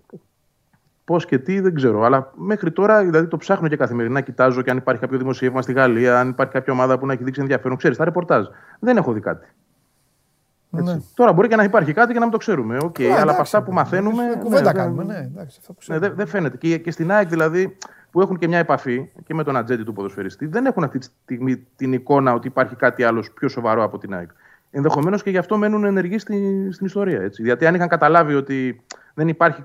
Πώς και τι δεν ξέρω. Αλλά μέχρι τώρα δηλαδή, το ψάχνω και καθημερινά. Κοιτάζω και αν υπάρχει κάποιο δημοσίευμα στη Γαλλία, αν υπάρχει κάποια ομάδα που να έχει δείξει ενδιαφέρον. Ξέρεις, τα ρεπορτάζ. Δεν έχω δει κάτι. Ναι. Τώρα μπορεί και να υπάρχει κάτι και να μην το ξέρουμε. Okay, αλλά εντάξει, από αυτά που μαθαίνουμε. Δεν τα κάνουμε. Ναι, εντάξει, ναι, δεν, δεν φαίνεται. Και, και στην ΑΕΚ δηλαδή που έχουν και μια επαφή και με τον ατζέντη του ποδοσφαιριστή, δεν έχουν αυτή τη στιγμή την εικόνα ότι υπάρχει κάτι άλλος πιο σοβαρό από την ΑΕΚ. Ενδεχομένως και γι' αυτό μένουν ενεργοί στη, στην ιστορία. Έτσι. Γιατί αν είχαν καταλάβει ότι δεν υπάρχει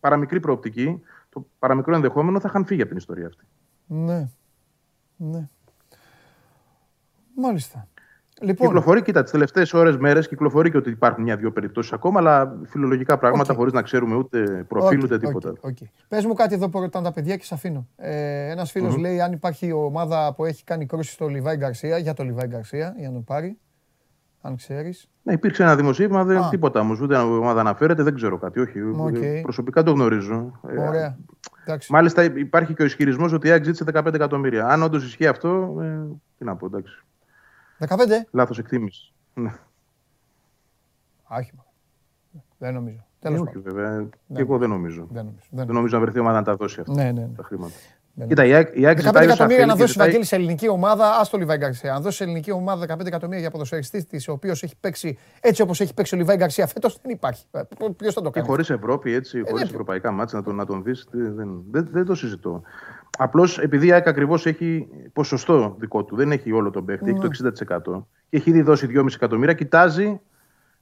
παραμικρή προοπτική, το παραμικρό ενδεχόμενο θα είχαν φύγει από την ιστορία αυτή. Ναι. ναι. Μάλιστα. Λοιπόν. Κυκλοφορεί, κοίτα, τις τελευταίες ώρες, μέρες κυκλοφορεί και ότι υπάρχουν μια-δυο περιπτώσεις ακόμα, αλλά φιλολογικά πράγματα okay. χωρίς να ξέρουμε ούτε προφίλ ούτε τίποτα. Okay, okay. Πες μου κάτι εδώ που ρωτάνε τα παιδιά και σε αφήνω. Ε, Ένας φίλος λέει αν υπάρχει ομάδα που έχει κάνει κρούση στο Λιβάη Γκαρσία, για το Λιβάη Γκαρσία, για να τον πάρει. Αν ξέρεις. Ναι, υπήρξε ένα δημοσίευμα, δεν τίποτα όμως. Ούτε ομάδα αναφέρεται, δεν ξέρω κάτι. Όχι. Okay. Προσωπικά το γνωρίζω. Ε, Ωραία. Εντάξει. Μάλιστα υπάρχει και ο ισχυρισμός ότι η ΑΕΚ ζήτησε 15 εκατομμύρια. Αν όντως ισχύει αυτό, ε, τι να πω, εντάξει. 15. Λάθος εκτίμηση. Ναι. Άχιμα. Δεν νομίζω. Τέλος όχι, βέβαια. Και εγώ δεν νομίζω. Δεν νομίζω, δεν νομίζω να βρεθεί ομάδα να τα δώσει αυτά ναι, ναι, ναι. τα χρήματα. Κοίτα, η ΑΕΚ 15 εκατομμύρια να δώσει Βαγγέλη σε ελληνική ομάδα, ας το Λιβάη Γκαρσία. Αν δώσει σε ελληνική ομάδα 15 εκατομμύρια για ποδοσφαιριστής της, ο οποίος έχει παίξει έτσι όπως έχει παίξει ο Λιβάη Γκαρσία φέτος, δεν υπάρχει. Ε, Ποιος θα το κάνει. Και χωρί Ευρώπη, έτσι, ε, χωρίς ναι. ευρωπαϊκά μάτια να τον, να τον δεις, δεν, δεν, δεν, το συζητώ. Απλώς επειδή η ΑΕΚ ακριβώς έχει ποσοστό δικό του, δεν έχει όλο τον παίχτη, έχει το 60% ναι. και έχει ήδη δώσει 2,5 εκατομμύρια, κοιτάζει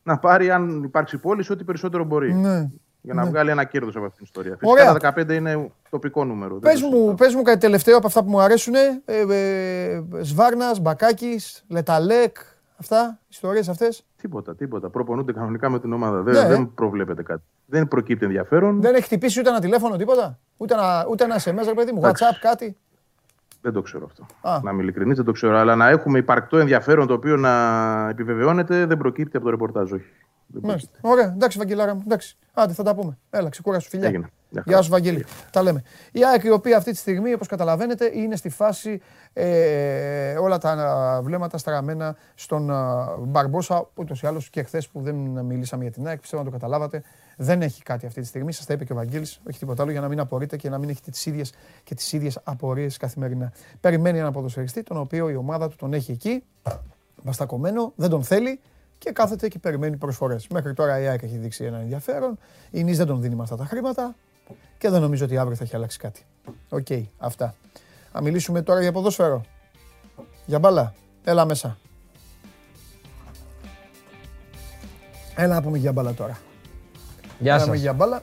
να πάρει, αν υπάρξει πώληση, ό,τι περισσότερο μπορεί. Ναι. Για να ναι. βγάλει ένα κέρδος από αυτήν την ιστορία. Ωραία. Φυσικά τα 15 είναι τοπικό νούμερο. Πες μου, πες μου κάτι τελευταίο από αυτά που μου αρέσουν. Ε, ε, Σβάρνας, Μπακάκης, Λεταλέκ, αυτά, ιστορίες αυτές. Τίποτα, τίποτα. Προπονούνται κανονικά με την ομάδα. Δεν, ναι. δεν προβλέπεται κάτι. Δεν προκύπτει ενδιαφέρον. Δεν έχει χτυπήσει ούτε ένα τηλέφωνο, τίποτα. Ούτε ένα, ούτε ένα SMS, παιδί μου, WhatsApp, κάτι. Δεν το ξέρω αυτό. Α. Να είμαι ειλικρινής, δεν το ξέρω. Αλλά να έχουμε υπαρκτό ενδιαφέρον το οποίο να επιβεβαιώνεται δεν προκύπτει από το ρεπορτάζ, όχι. Ωραία, εντάξει, Βαγγελάρα μου. Εντάξει. Άντε, θα τα πούμε. Έλα, ξεκούρασου, φιλιά. Έγινε. Γεια σου, Βαγγέλη. Τα λέμε. Η ΑΕΚ, η οποία αυτή τη στιγμή, όπως καταλαβαίνετε, είναι στη φάση ε, όλα τα βλέμματα στραμμένα στον Μπαρμπόσα. Ούτως ή άλλως και χθες που δεν μιλήσαμε για την ΑΕΚ, πιστεύω να το καταλάβατε. Δεν έχει κάτι αυτή τη στιγμή. Σας τα είπε και ο Βαγγέλης. Όχι τίποτα άλλο για να μην απορείτε και να μην έχετε τις ίδιες και τις ίδιες απορίες καθημερινά. Περιμένει ένα ποδοσφαιριστή, τον οποίο η ομάδα του τον έχει εκεί, βαστακωμένο, δεν τον θέλει και κάθεται και περιμένει προσφορές. Μέχρι τώρα η ΑΕΚ έχει δείξει ένα ενδιαφέρον. Η Νις δεν τον δίνει με αυτά τα χρήματα και δεν νομίζω ότι αύριο θα έχει αλλάξει κάτι. Οκ, αυτά. Να μιλήσουμε τώρα για ποδόσφαιρο. Για μπάλα. Έλα μέσα. Έλα να πούμε για μπάλα τώρα. Γεια Έλα να πούμε σας. για μπάλα.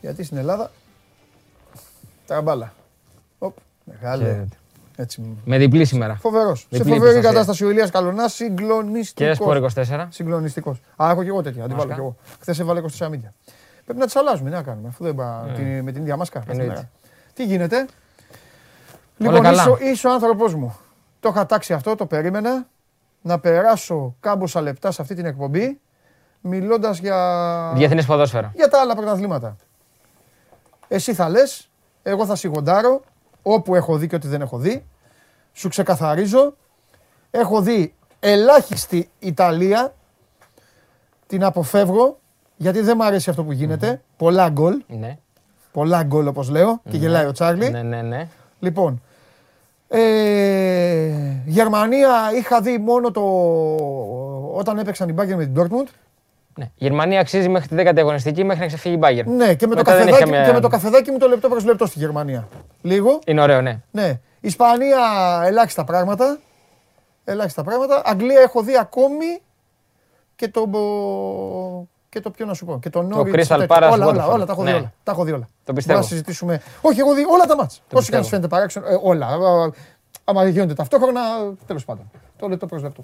Γιατί στην Ελλάδα τα μπάλα. Οπ, μεγάλο. Χαίρετε. Έτσι. Με διπλή σήμερα. Φοβερός. Σε Διπλή φοβερή προστασία. κατάσταση ο Ηλίας Καλονάς, Και συγκλονιστικός. Sport 24. Συγκλονιστικός. Α, έχω και εγώ τέτοια. Αντιβάλλω Μάσκα. κι εγώ. Χθες έβαλε 24 μίλια. Πρέπει να τις αλλάζουμε, τι να κάνουμε, αφού δεν πά, την- με την ίδια μάσκα. κάθε Ναι. Εννοείται. μέρα. Τι γίνεται; Λοιπόν, καλά. είσαι, ο- είσαι ο άνθρωπός μου. Το είχα τάξει αυτό, το περίμενα. Να περάσω κάμποσα λεπτά σε αυτή την εκπομπή, μιλώντας για, Διεθνέ ποδόσφαιρο. για τα άλλα πρωταθλήματα. Εσύ θα λες, εγώ θα σιγοντάρω, όπου έχω δει και ό,τι δεν έχω δει. Σου ξεκαθαρίζω, έχω δει ελάχιστη Ιταλία, την αποφεύγω, γιατί δεν μου αρέσει αυτό που γίνεται. Πολλά γκολ, Ναι. πολλά γκολ όπως λέω, και γελάει ο Τσάρλι. Ναι, ναι, ναι. Λοιπόν, ε, Γερμανία είχα δει μόνο το όταν έπαιξαν οι Bayern με την Dortmund. Ναι. Η Γερμανία αξίζει μέχρι τη 10η αγωνιστική μέχρι να ξεφύγει η Bayern. Ναι, και με, το Μετά δεν καφεδάκι, έχει καμία- και με το καφεδάκι μου το λεπτό προς λεπτό στη Γερμανία. Λίγο. Είναι ωραίο, ναι. Ναι. Ισπανία ελάχιστα πράγματα. Ελάχιστα πράγματα. Αγγλία έχω δει ακόμη και το. Και το ποιο να σου πω. Και το Norwich. Crystal τέτοιο. Palace Όλα, όλα, Watford. όλα, τα έχω δει Ναι. όλα. Τα έχω δει όλα. Το πιστεύω. Μπορούμε να συζητήσουμε. Όχι, έχω δει όλα τα μάτς. Όσο και αν πιστεύω. σου φαίνεται παράξενο. ε, όλα. Α, Άμα γίνονται ταυτόχρονα, τέλο πάντων. Το λεπτό προς λεπτό.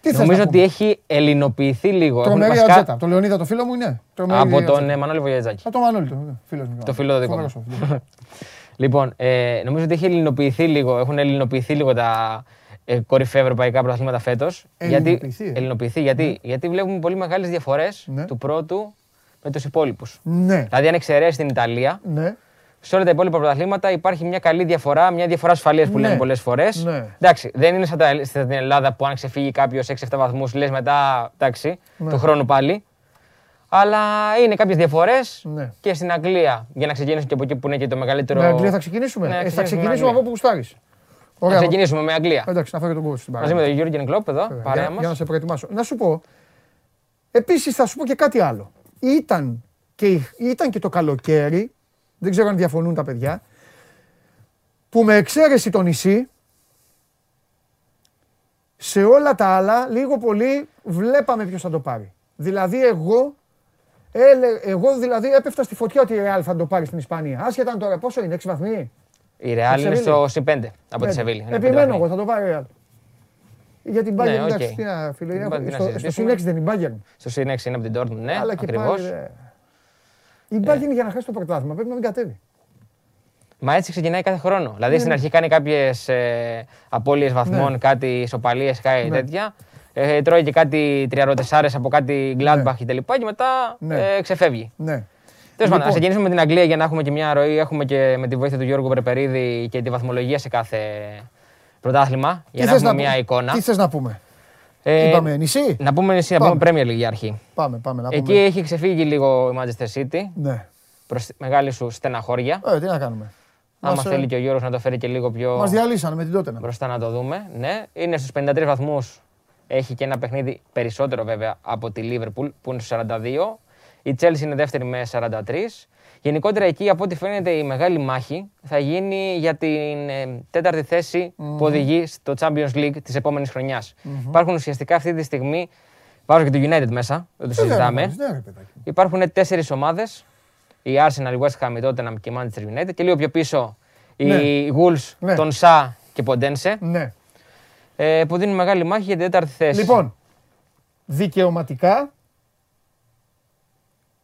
Τι θες Νομίζω να ότι πούμε. έχει ελληνοποιηθεί λίγο. Έχουν Τρομερή βασικά- ατζέτα. Το Λεωνίδα το φίλο μου είναι. Τρομερή Από τον ατζέτα. ε, Μανώλη Βογιατζάκη. Από τον Μανώλη το φίλος μου. Το φίλο το δικό μου. Φοβερός ο φίλος. Λοιπόν, ε, νομίζω ότι έχει ελληνοποιηθεί λίγο, έχουν ελληνοποιηθεί λίγο τα ε, κορυφαία ευρωπαϊκά πρωταθλήματα φέτος. Ελληνοποιηθεί, Γιατί, ε. ελληνοποιηθεί, γιατί, γιατί βλέπουμε πολύ μεγάλες διαφορές Ναι. του πρώτου με τους υπόλοιπους. Ναι, Δηλαδή, αν εξαιρέσεις την Ιταλία, ναι. Σε όλα τα υπόλοιπα πρωταθλήματα υπάρχει μια καλή διαφορά, μια διαφορά ασφαλείας που Ναι. λέμε πολλές φορές. Ναι. Εντάξει, δεν είναι σαν τα- στην Ελλάδα που αν ξεφύγει κάποιος 6-7 βαθμούς, λες μετά, εντάξει, Ναι. του χρόνου πάλι. Αλλά είναι κάποιες διαφορές Ναι. και στην Αγγλία, για να ξεκινήσουμε και από εκεί που είναι και το μεγαλύτερο. Με Αγγλία θα ξεκινήσουμε; Ναι, Ε, θα ξεκινήσουμε με ξεκινήσουμε από Αγγλία. όπου γουστάρεις. Να Ωραία. ξεκινήσουμε με Αγγλία. Εντάξει, να φέρω τον κόβο στην Μαζί παρέα. με τον Γιώργο Κλόπ εδώ, Βέβαια, παρέα για, για να μα. σε προετοιμάσω. Να σου πω, επίσης θα σου πω και κάτι άλλο. Ήταν και, η- ήταν και το καλοκαίρι, δεν ξέρω αν διαφωνούν τα παιδιά, που με εξαίρεση το νησί, σε όλα τα άλλα, λίγο πολύ βλέπαμε ποιος θα το πάρει. Δηλαδή εγώ, έλε, εγώ δηλαδή έπεφτα στη φωτιά ότι η Real θα το πάρει στην Ισπανία. Άσχετα αν τώρα πόσο είναι, 6 βαθμοί. Η Real είναι Σεβίλη. στο C5 από τη Πέντε. Σεβίλη. Είναι πέντε Επιμένω βαθμοί. εγώ, θα το πάρει η Real. Για την Bayern, Ναι, εντάξει, οκ. τι να, φίλε, Την έχω- Bayern τι να στο, στο συζητήσουμε. συν έξι δεν είναι η Bayern. Στο C6 είναι από την Dortmund, ναι, Αλλά και ακριβώς. πάλι, ρε. Η Bayern για να χάσει το πρωτάθλημα πρέπει να μην κατέβει. Μα έτσι ξεκινάει κάθε χρόνο. Δηλαδή Ναι, στην ναι. αρχή κάνει κάποιες ε, απώλειες βαθμών, Ναι. κάτι ισοπαλίες, κάτι Ναι. τέτοια. Ε, τρώει και κάτι τριαροτεσσάρε από κάτι Gladbach και λοιπά και μετά Ναι. ε, ξεφεύγει. Ναι. Τέλος πάντων, Λοιπόν. να ξεκινήσουμε με την Αγγλία για να έχουμε και μια ροή. Έχουμε και με τη βοήθεια του Γιώργου Πρεπερίδη και τη βαθμολογία σε κάθε πρωτάθλημα. Για Τι να θες έχουμε μια πούμε; εικόνα. Τι θες να πούμε; Ε, Είπαμε νησί; Να πούμε νησί, να Πάμε. πούμε Premier League για αρχή. Πάμε, πάμε να Εκεί πούμε. έχει ξεφύγει λίγο η Manchester City Ναι. προς μεγάλη σου στεναχώρια. Ε, τι να κάνουμε. Άμα Μας, ε, θέλει και ο Γιώργος να το φέρει και λίγο πιο Μας διαλύσανε με την τότε. μπροστά να το δούμε. Ναι, είναι στους 53 βαθμούς. Έχει και ένα παιχνίδι περισσότερο βέβαια από τη Liverpool που είναι στους 42. Η Chelsea είναι δεύτερη με 43. Γενικότερα εκεί από ό,τι φαίνεται η μεγάλη μάχη θα γίνει για την ε, τέταρτη θέση που οδηγεί στο Champions League της επόμενης χρονιάς. Υπάρχουν ουσιαστικά αυτή τη στιγμή, βάζω και το United μέσα, δεν το Τι λέμε, συζητάμε. Ναι, ρε παιδάκι. Υπάρχουν τέσσερις ομάδες. Η Arsenal, η West Ham, η Tottenham και η Manchester United. Και λίγο πιο πίσω η Ναι. Wolves, Ναι. τον Σα και Ποντένσε. Ναι. Ε, που δίνουν μεγάλη μάχη για την τέταρτη θέση. Λοιπόν, δικαιωματικά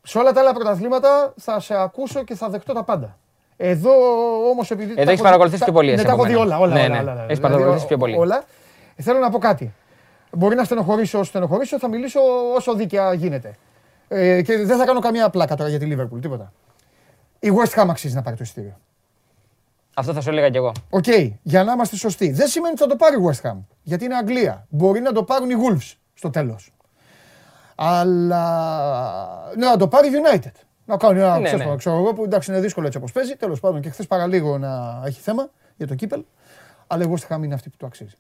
σε όλα τα άλλα πρωταθλήματα θα σε ακούσω και θα δεχτώ τα πάντα. Εδώ όμως επειδή. τα έχεις έχω- παρακολουθήσει τα- πιο πολύ Ναι, εσύ τα από έχω δει μένα. όλα. όλα, Ναι, όλα, ναι. όλα, όλα. Έχεις Δηλαδή, παρακολουθήσει πιο πολύ. Όλα. Ε, Θέλω να πω κάτι. Μπορεί να στενοχωρήσω όσο στενοχωρήσω, θα μιλήσω όσο δίκαια γίνεται. Ε, και δεν θα κάνω καμία πλάκα τώρα για τη Liverpool, τίποτα. Η West Ham αξίζει να πάρει το εισιτήριο. Αυτό θα σου έλεγα κι εγώ. Οκ, για να είμαστε σωστοί. Δεν σημαίνει ότι θα το πάρει η West Ham. Γιατί είναι Αγγλία. Μπορεί να το πάρουν οι Wolves στο τέλος. Αλλά. Ναι, να το πάρει United. Να κάνει ένα Ναι, ξέσπασμα, ναι. ξέρω εγώ που εντάξει είναι δύσκολο έτσι όπως παίζει. Τέλος πάντων και χθες παραλίγο να έχει θέμα για το κύπελλο. Αλλά η West Ham είναι αυτή που το αξίζει.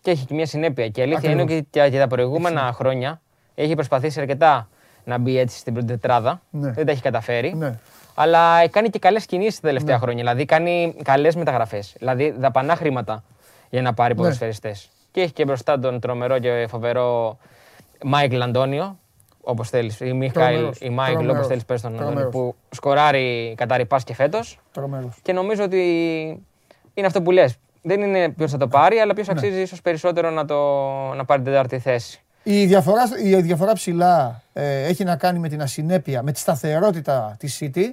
Και έχει και μια συνέπεια. Και η αλήθεια Ακριβώς. είναι ότι και και τα προηγούμενα χρόνια έχει προσπαθήσει αρκετά να μπει έτσι στην πρώτη τετράδα. Ναι. Δεν τα έχει καταφέρει. Ναι. Αλλά κάνει και καλές κινήσεις τα τελευταία χρόνια. Δηλαδή κάνει καλές μεταγραφές. Δηλαδή δαπανά χρήματα για να πάρει Ναι. ποδοσφαιριστές. Και έχει και μπροστά τον τρομερό και φοβερό Μάικλ Αντώνιο. Όπως θέλεις. Ή Μιχάηλ Τρομερός, ή Μάικλ, όπως τρομερός, θέλεις, πες τον Αντώνιο. τρομερός. Που σκοράρει κατά ρηπά και φέτος. Τρομερός. Και νομίζω ότι είναι αυτό που λες. Δεν είναι ποιος θα το πάρει, αλλά ποιος Ναι. αξίζει ίσως περισσότερο να, το, να πάρει την τέταρτη θέση. Η διαφορά, η διαφορά ψηλά ε, έχει να κάνει με την ασυνέπεια, με τη σταθερότητα της City.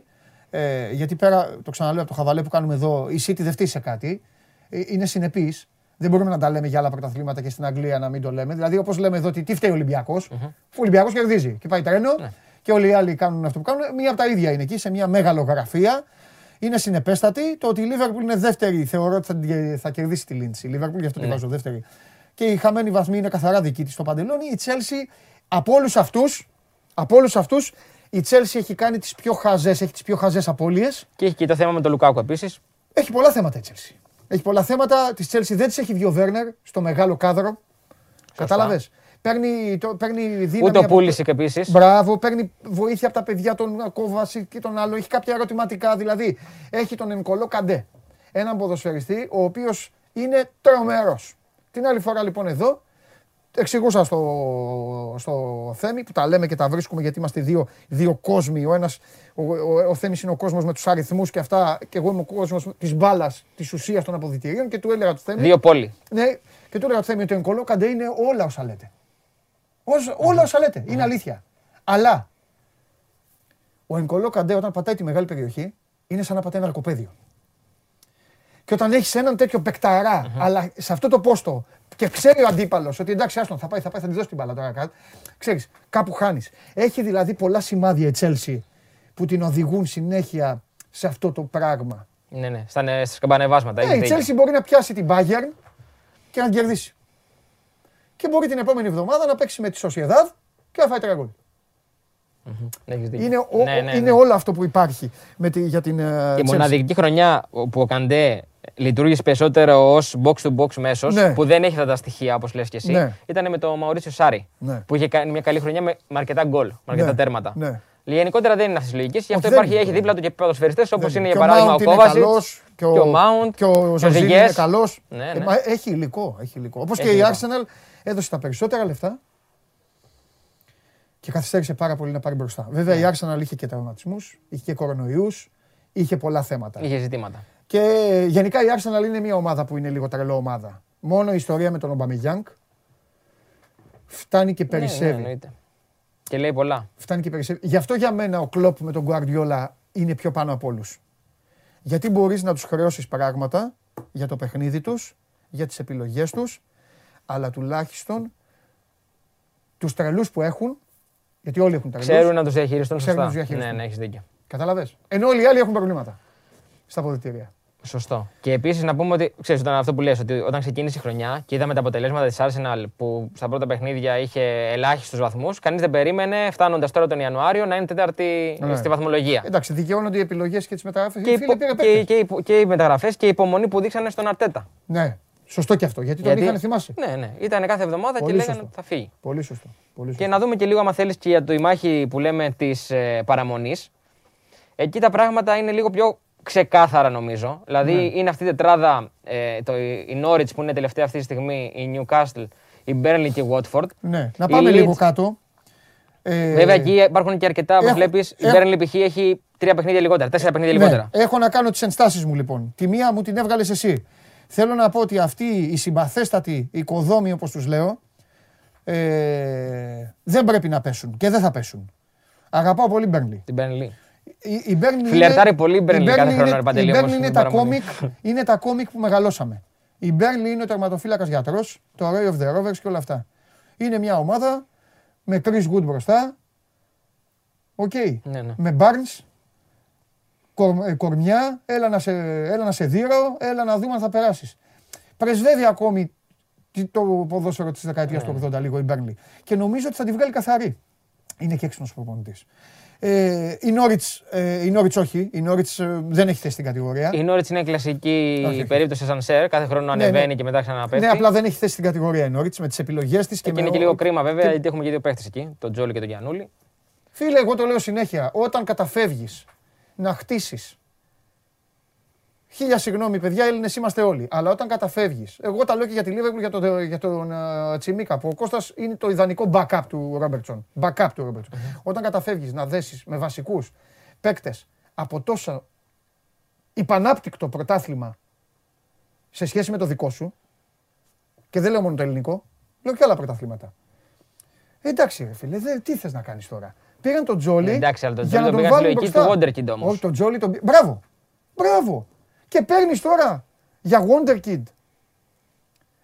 Ε, γιατί πέρα, το ξαναλέω από το χαβαλέ που κάνουμε εδώ, η City δεν φτύει σε κάτι. Ε, είναι συνεπής. Δεν μπορούμε να τα λέμε για άλλα πρωταθλήματα και στην Αγγλία να μην το λέμε. Δηλαδή, όπως λέμε εδώ, ότι τι φταίει ο ολυμπιακο Ο Ολυμπιακός κερδίζει και πάει τρένο και όλοι οι άλλοι κάνουν αυτό που κάνουν. Μία από τα ίδια είναι εκεί, σε μια μεγαλογραφία. Είναι συνεπέστατη. Το ότι η Liverpool είναι δεύτερη, θεωρώ ότι θα, την- θα κερδίσει τη Λίντση. Η Liverpool, γι' αυτό τη βάζω δεύτερη. Και οι χαμένοι βαθμοί είναι καθαρά δική της στο παντελόνι. Η Chelsea, από όλους αυτούς, από όλους αυτούς, η Chelsea έχει κάνει τις πιο χαζές, έχει τις πιο χαζές απώλειες. Και έχει και το θέμα με τον Λουκάκου επίσης. Έχει πολλά θέματα η Chelsea. Έχει πολλά θέματα. Της Chelsea δεν της έχει βγει ο Βέρνερ στο μεγάλο κάδρο. Κατάλαβες. Παίρνει, το, παίρνει δύναμη. Ούτε ο από- Πούλησικ επίσης. Μπράβο, παίρνει βοήθεια από τα παιδιά των Κόβαση και τον άλλο. Έχει κάποια ερωτηματικά. Δηλαδή, έχει τον Ενκολό Καντέ. Έναν ποδοσφαιριστή ο οποίος είναι τρομερός. Την άλλη φορά λοιπόν εδώ εξηγούσα στο, στο Θέμη που τα λέμε και τα βρίσκουμε γιατί είμαστε δύο, δύο κόσμοι. Ο, ένας, ο, ο, ο Θέμης είναι ο κόσμος με τους αριθμούς και αυτά και εγώ είμαι ο κόσμος της μπάλας, της ουσίας των αποδητηρίων και του έλεγα του Θέμη. Δύο πόλη. Ναι, και του έλεγα του Θέμη ότι ο Ενκολό Καντέ είναι όλα όσα λέτε. Όσα- όλα όσα λέτε. Είναι αλήθεια. Αλλά ο Ενκολό Καντέ όταν πατάει τη μεγάλη περιοχή είναι σαν να πατάει ένα αρκοπέδιο. Και όταν έχεις έναν τέτοιο παικταρά, αλλά σε αυτό το πόστο και ξέρει ο αντίπαλος ότι εντάξει, άστον, θα πάει, θα πάει, θα της δώσει την μπάλα τώρα κάτω. Ξέρεις, κάπου χάνεις. Έχει δηλαδή πολλά σημάδια η Chelsea που την οδηγούν συνέχεια σε αυτό το πράγμα. Ναι, ναι, στα, ναι, στα σκαμπανεβάσματα. Ε, η έχετε δίκιο. Chelsea μπορεί να πιάσει την Bayern και να την κερδίσει. Και μπορεί την επόμενη εβδομάδα να παίξει με τη Sociedad και να φάει τρία γκολ. Ναι, έχεις δίκιο. Είναι, ο- Ναι, ναι, είναι ναι. όλο αυτό που υπάρχει με τη, για την ε, Η Chelsea. μοναδική χρονιά που ο Καντέ λειτουργήσε περισσότερο ως box to box μέσος, Ναι. που δεν έχει αυτά τα στοιχεία όπως λες και εσύ, Ναι. ήταν με τον Μαουρίσιο Σάρι. Ναι. Που είχε κάνει μια καλή χρονιά με, με αρκετά γκολ, με αρκετά Ναι. τέρματα. Ναι. Γενικότερα δεν είναι αυτής της λογικής, γι' αυτό δεν υπάρχει, είναι. έχει δίπλα του και ποδοσφαιριστές όπως Δεν είναι Και για παράδειγμα ο Mount είναι Κόβασιτ. καλός, και ο, και ο Mount, και ο και ο Ζορζίνη είναι Ζιγές. καλός. Ναι, ναι. έχει υλικό. Έχει υλικό. Όπως και Έχει η υλικό. Arsenal έδωσε τα περισσότερα λεφτά και καθυστέρησε πάρα πολύ να πάρει μπροστά. Βέβαια Ναι. η Arsenal είχε και τραυματισμούς, είχε και κορονοϊούς, είχε πολλά θέματα. Είχε ζητήματα. Και γενικά η Arsenal είναι μια ομάδα που είναι λίγο τρελό ομάδα. Μόνο η ιστορία με τον Ομπαμιγιάνγκ φτάνει και Ναι, ναι, περισσεύει. εννοείται. Και λέει πολλά. Φτάνει και περισσεύει. Γι' αυτό για μένα ο Κλόπ με τον Guardiola είναι πιο πάνω από όλους. Γιατί μπορείς να τους χρεώσεις πράγματα για το παιχνίδι τους, για τις επιλογές τους, αλλά τουλάχιστον τους τρελούς που έχουν, γιατί όλοι έχουν τρελούς. Ξέρουν να τους διαχειριστούν Ξέρουν να σωστά. τους διαχειριστούν. Ναι, ναι, έχεις δίκιο. Καταλαβέ. Ενώ όλοι οι άλλοι έχουν προβλήματα στα αποδητήρια. Σωστό. Και επίσης να πούμε ότι ξέρεις, όταν αυτό που λες, ότι όταν ξεκίνησε η χρονιά και είδαμε τα αποτελέσματα της Arsenal που στα πρώτα παιχνίδια είχε ελάχιστους βαθμούς, κανείς δεν περίμενε, φτάνοντας τώρα τον Ιανουάριο, να είναι τέταρτη Ναι. στη βαθμολογία. Εντάξει, δικαιώνονται οι επιλογές και τις μεταγραφές. Και, οι Φίλε, υπο- πήρε και, παίκτες. και, οι υπο- και οι μεταγραφές και η υπομονή που δείξανε στον Αρτέτα. Ναι, σωστό και αυτό. Γιατί τον είχαν θυμάσαι. Ναι, ναι. Ήταν κάθε εβδομάδα Πολύ και λέγανε σωστό. ότι θα φύγει. Πολύ σωστό. Πολύ σωστό. Και να δούμε και λίγο, άμα θέλεις, και για τη μάχη που λέμε της ε, παραμονής. Εκεί τα πράγματα είναι λίγο πιο ξεκάθαρα νομίζω. Δηλαδή Ναι. είναι αυτή η τετράδα, ε, το, η Norwich που είναι τελευταία αυτή τη στιγμή, η Newcastle, η Burnley και η Watford. Ναι, να Η πάμε Leeds- λίγο κάτω. Ε, Βέβαια εκεί υπάρχουν και αρκετά, όπως έχω- βλέπεις. Η έχω- Burnley π.χ. έχει τρία παιχνίδια λιγότερα, τέσσερα παιχνίδια ναι, λιγότερα. έχω να κάνω τις ενστάσεις μου λοιπόν. Τη μία μου την έβγαλες εσύ. Θέλω να πω ότι αυτοί οι συμπαθέστατοι οικοδόμοι, όπως τους λέω, ε, δεν πρέπει να πέσουν και δεν θα πέσουν. Αγαπάω πολύ Μπέρνλι. Την Burnley. Η, η Burnley Φιλερτάρει είναι- πολύ η Burnley η κάθε Burnley χρόνο, είναι- ρε Παντελή, Η όμως, Burnley είναι στην τα παραμονή. κόμικ, είναι τα κόμικ που μεγαλώσαμε. Η Burnley είναι ο τερματοφύλακας γιατρός, το Ray of the Rovers και όλα αυτά. Είναι μια ομάδα με Chris Wood μπροστά. Οκ. Ναι, ναι. Με Barnes, κορ, ε, κορμιά, έλα να, σε, έλα να σε δείρω, έλα να δούμε αν θα περάσεις. Πρεσβεύει ακόμη τι- το ποδόσφαιρο της δεκαετίας Ναι. του 80 λίγο η Burnley. Και νομίζω ότι θα τη βγάλει καθαρή. Είναι και έξυπνος προπονητής. Ε, η Νόριτς, ε, η Νόριτς όχι, η Νόριτς ε, δεν έχει θέση στην κατηγορία. Η Νόριτς είναι κλασική Όχι, όχι. περίπτωση ασανσέρ. Κάθε χρόνο Ναι, ανεβαίνει ναι. και μετά ξαναπέφτει. Ναι, απλά δεν έχει θέση στην κατηγορία η Νόριτς με τις επιλογές της. Και με είναι και ο- λίγο κρίμα βέβαια, και- γιατί έχουμε και δύο παίχτε εκεί, τον Τζόλι και τον Γιανούλη. Φίλε, εγώ το λέω συνέχεια. Όταν καταφεύγεις να χτίσεις Χίλια συγγνώμη, παιδιά, Έλληνες είμαστε όλοι. Αλλά όταν καταφεύγεις, εγώ τα λέω και για τη Λίβερπουλ για τον, για τον ε, Τσιμίκα, που ο Κώστας είναι το ιδανικό backup του Ρόμπερτσον. Backup του ρομbertson Όταν καταφεύγεις να δέσεις με βασικούς παίκτες από τόσο υπανάπτυκτο πρωτάθλημα σε σχέση με το δικό σου, και δεν λέω μόνο το ελληνικό, λέω και άλλα πρωταθλήματα. Ε, εντάξει, ρε φίλε, δε, τι θες να κάνεις τώρα; Πήγαν τον Τζόλι. Ε, εντάξει, αλλά τον για Τζόλι να τον τον πήγαν στη βάλουν λογική μπροστά. του Wonderkid όμως. Όχι, τον Τζόλι τον. πή- Μπράβο! Μπράβο! Και παίρνεις τώρα για Wonderkid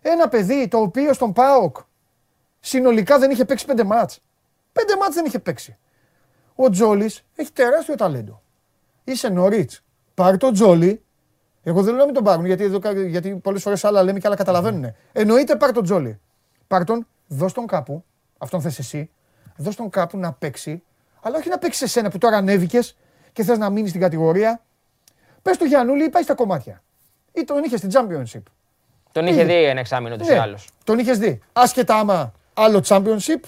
ένα παιδί το οποίο στον ΠΑΟΚ συνολικά δεν είχε παίξει πέντε μάτς. Πέντε μάτς δεν είχε παίξει. Ο Τζόλης έχει τεράστιο ταλέντο. Είσαι νωρίτς. Πάρ το Τζόλι. Εγώ δεν λέω να μην τον πάρουν γιατί, εδώ, κα- γιατί πολλές φορές άλλα λέμε και άλλα καταλαβαίνουν. Εννοείται πάρ τον Τζόλη. Πάρ τον, δώσ' τον κάπου. Αυτόν θες εσύ. Δώσ' τον κάπου να παίξει. Αλλά όχι να παίξει εσένα που τώρα ανέβηκες και θες να μείνεις στην κατηγορία. Πες του Γιαννούλη πάει στα κομμάτια. Ή τον είχες στην Championship. Τον είχε Πήγε. δει ένα εξάμεινο τους ή Ναι, άλλω. τον είχες δει. Άσχετα άμα άλλο Championship,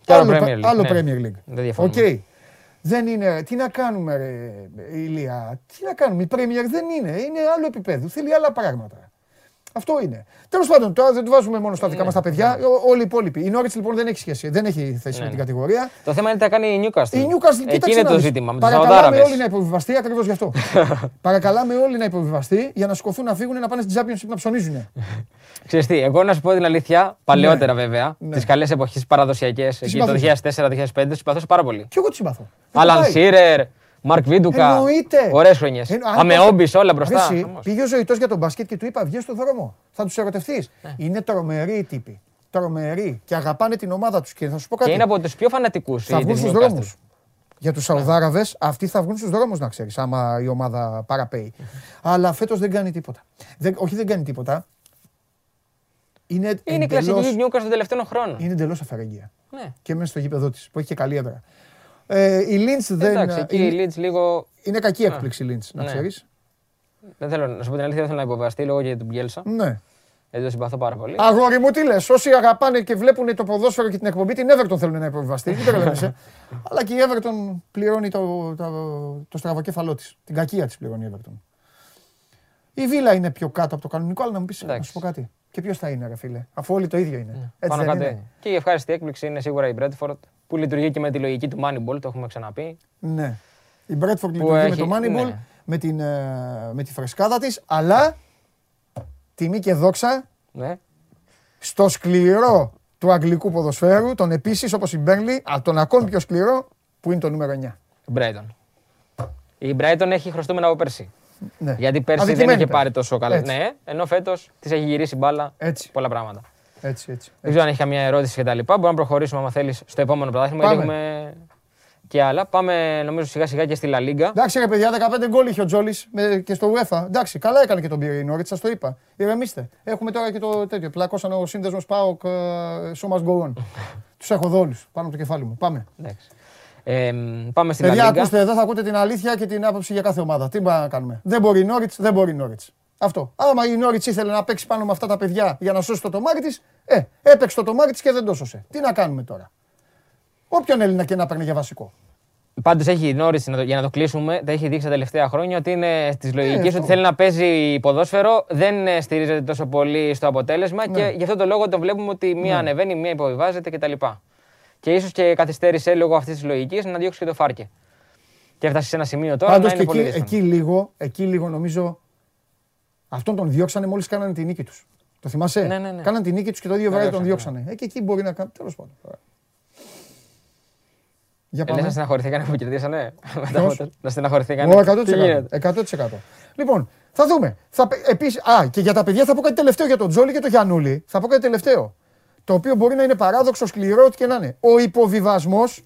Και άλλο άλλο, Premier League, άλλο ναι. Premier League. Δεν διαφωνούμε. Οκ. Δεν είναι. Τι να κάνουμε, ρε, Ηλία. Τι να κάνουμε. Η Premier δεν είναι. Είναι άλλο επίπεδο. Θέλει άλλα πράγματα. Αυτό είναι. Τέλος πάντων, τώρα δεν το βάζουμε μόνο στα Ναι, δικά μας τα παιδιά. Ο- Όλοι οι υπόλοιποι. Η Νόριτ λοιπόν δεν έχει σχέση. Δεν έχει θέση με Ναι, την ναι. κατηγορία. Το θέμα είναι τι θα κάνει η Newcastle. Η Newcastle, Εκεί κοίταξε είναι να το δεις. ζήτημα. Με τους Παρακαλάμε Σαουδάραβε. όλοι να υποβιβαστεί ακριβώς γι' αυτό. Παρακαλάμε όλοι να υποβιβαστεί για να σηκωθούν να φύγουν να πάνε στην Championship να ψωνίζουν. Ξέρεις τι, εγώ να σου πω την αλήθεια, παλαιότερα βέβαια, Ναι. τις καλές εποχές παραδοσιακές, εκεί το συμπαθούσε. 2004-2005, του συμπαθούσα πάρα πολύ. Και εγώ τη συμπαθώ. Δεν Άλαν πάει. Σίρερ, Μαρκ Βίντουκα. Εννοείται. Ωραίες χρονιές. Εννο- αν Αμεόμπι το- όλα μπροστά. Ρε εσύ, Χαμός. πήγε ο ζωητός για τον μπάσκετ και του είπα: Βγες στον δρόμο. Θα τους ερωτευτείς. Ναι. Είναι τρομεροί οι τύποι. Τρομεροί και αγαπάνε την ομάδα τους. Και θα σου πω κάτι. Και είναι από τους πιο φανατικούς. θα βγουν στους δρόμους. Για τους Σαουδάραβες, αυτοί θα βγουν στους δρόμους, να ξέρεις, άμα η ομάδα παραπέει. Αλλά φέτος δεν κάνει τίποτα. Δεν, όχι, δεν κάνει τίποτα. Είναι, Είναι η εντελώς- κλασική Νιούκα των τελευταίων χρόνων. Είναι εντελώς αφαιρεγγία. Ναι. Και μέσα στο γήπεδο της, που έχει και καλή έδρα. Ε, η Λίντ δεν. Εντάξει, εκεί είναι, η Leeds λίγο. είναι κακή έκπληξη η Λίντ, να Ναι. ξέρεις. Δεν θέλω να σου πω την αλήθεια, δεν θέλω να υποβαστεί λόγω για τον Μπιέλσα. Ναι. Δεν το συμπαθώ πάρα πολύ. Αγόρι μου, τι λες. Όσοι αγαπάνε και βλέπουν το ποδόσφαιρο και την εκπομπή, την Everton θέλουν να υποβιβαστεί. Δεν τρελαίνεσαι. Αλλά και η Everton πληρώνει το, το, το στραβοκέφαλό της. Την κακία της πληρώνει η Everton. Η Βίλα είναι πιο κάτω από το κανονικό, αλλά να μου πεις να Εντάξει. σου πω κάτι. Και ποιος θα είναι, ρε φίλε, αφού όλοι το ίδιο είναι. Έτσι Πάνω δεν κάτω είναι. είναι. Και η ευχάριστη έκπληξη είναι σίγουρα η Bradford που λειτουργεί και με τη λογική του Moneyball, το έχουμε ξαναπεί. Ναι. Η Bradford λειτουργεί με έχει- το Moneyball, ναι. με, την, ε, με τη φρεσκάδα της, αλλά τιμή και δόξα Ναι. στο σκληρό του αγγλικού ποδοσφαίρου, τον επίσης όπως η Μπέρνλι, αλλά τον ακόμη πιο σκληρό που είναι το νούμερο 9. Η Brighton. Η Brighton έχει χρωστούμενα από πέρσι. Ναι. Γιατί πέρσι δεν Αδικημένη είχε πέρσι. πάρει τόσο καλά. Έτσι. Ναι, ενώ φέτος της έχει γυρίσει μπάλα Έτσι, πολλά πράγματα. Έτσι, έτσι. Δεν ξέρω αν έχει καμία ερώτηση κτλ. Μπορούμε να προχωρήσουμε, άμα θέλεις, στο επόμενο πρωτάθλημα. Γιατί Πάμε. έχουμε και άλλα. Πάμε, νομίζω, σιγά σιγά και στη Λα Λίγκα. Εντάξει ρε παιδιά, 15 γκολ είχε ο Τζόλης και στο UEFA. Εντάξει, καλά έκανε και τον πήρε η Νόριτ, σας το είπα. Ηρεμήστε. Έχουμε τώρα και το τέτοιο. Πλακώσαν ο σύνδεσμος Πάοκ, Show must go on. Τους έχω δω όλους πάνω από το κεφάλι μου. Πάμε. Εντάξει. Ε, πάμε στη Λα Παιδιά, Λίγκα. ακούστε, εδώ θα ακούτε την αλήθεια και την άποψη για κάθε ομάδα. Τι πάμε να κάνουμε. Δεν μπορεί η Νόριτς, δεν μπορεί η Νόριτς. Αυτό. Άμα η Νόριτς ήθελε να παίξει πάνω με αυτά τα παιδιά για να σώσει το τομάρι της, ε, έπαιξε το τομάρι της και δεν το σώσε. Τι να κάνουμε τώρα; Όποιον Έλληνα και να παίρνει για βασικό. Πάντως έχει η Νόριτς, για να το κλείσουμε, τα έχει δείξει τα τελευταία χρόνια ότι είναι τη λογική Ε, αυτό. ότι θέλει να παίζει ποδόσφαιρο, δεν ε, στηρίζεται τόσο πολύ στο αποτέλεσμα Ναι. και γι' αυτό το λόγο το βλέπουμε ότι μία ανεβαίνει, μία υποβιβάζεται κτλ. Και ίσως και καθυστέρησε λόγω αυτής της λογικής να διώξει και το φάρκε. Και έφτασε σε ένα σημείο τώρα Πάντως να και είναι πολύ εκεί, δύσκολο. εκεί, λίγο, εκεί λίγο νομίζω. Αυτόν τον διώξανε μόλις κάνανε τη νίκη τους. Το θυμάσαι; Ναι, ναι, ναι. Κάνανε τη νίκη τους και το ίδιο Το βράδυ τον διώξανε, διώξανε. Ε, και εκεί μπορεί να κάνει. Τέλος πάντων. Για Ε, λες να πάμε. στεναχωρηθήκανε που κερδίσανε. Μετά Ποιος; από το- Να στεναχωρηθήκανε. Εγώ Τι 100%. γίνεται. 100%. Λοιπόν, θα δούμε. Θα, πε- επίσης, α, και για τα παιδιά θα πω κάτι τελευταίο για τον Τζόλι και τον Γιαννούλη. Θα πω κάτι τελευταίο. Το οποίο μπορεί να είναι παράδοξο, σκληρό, ό,τι και να είναι. Ο υποβιβασμός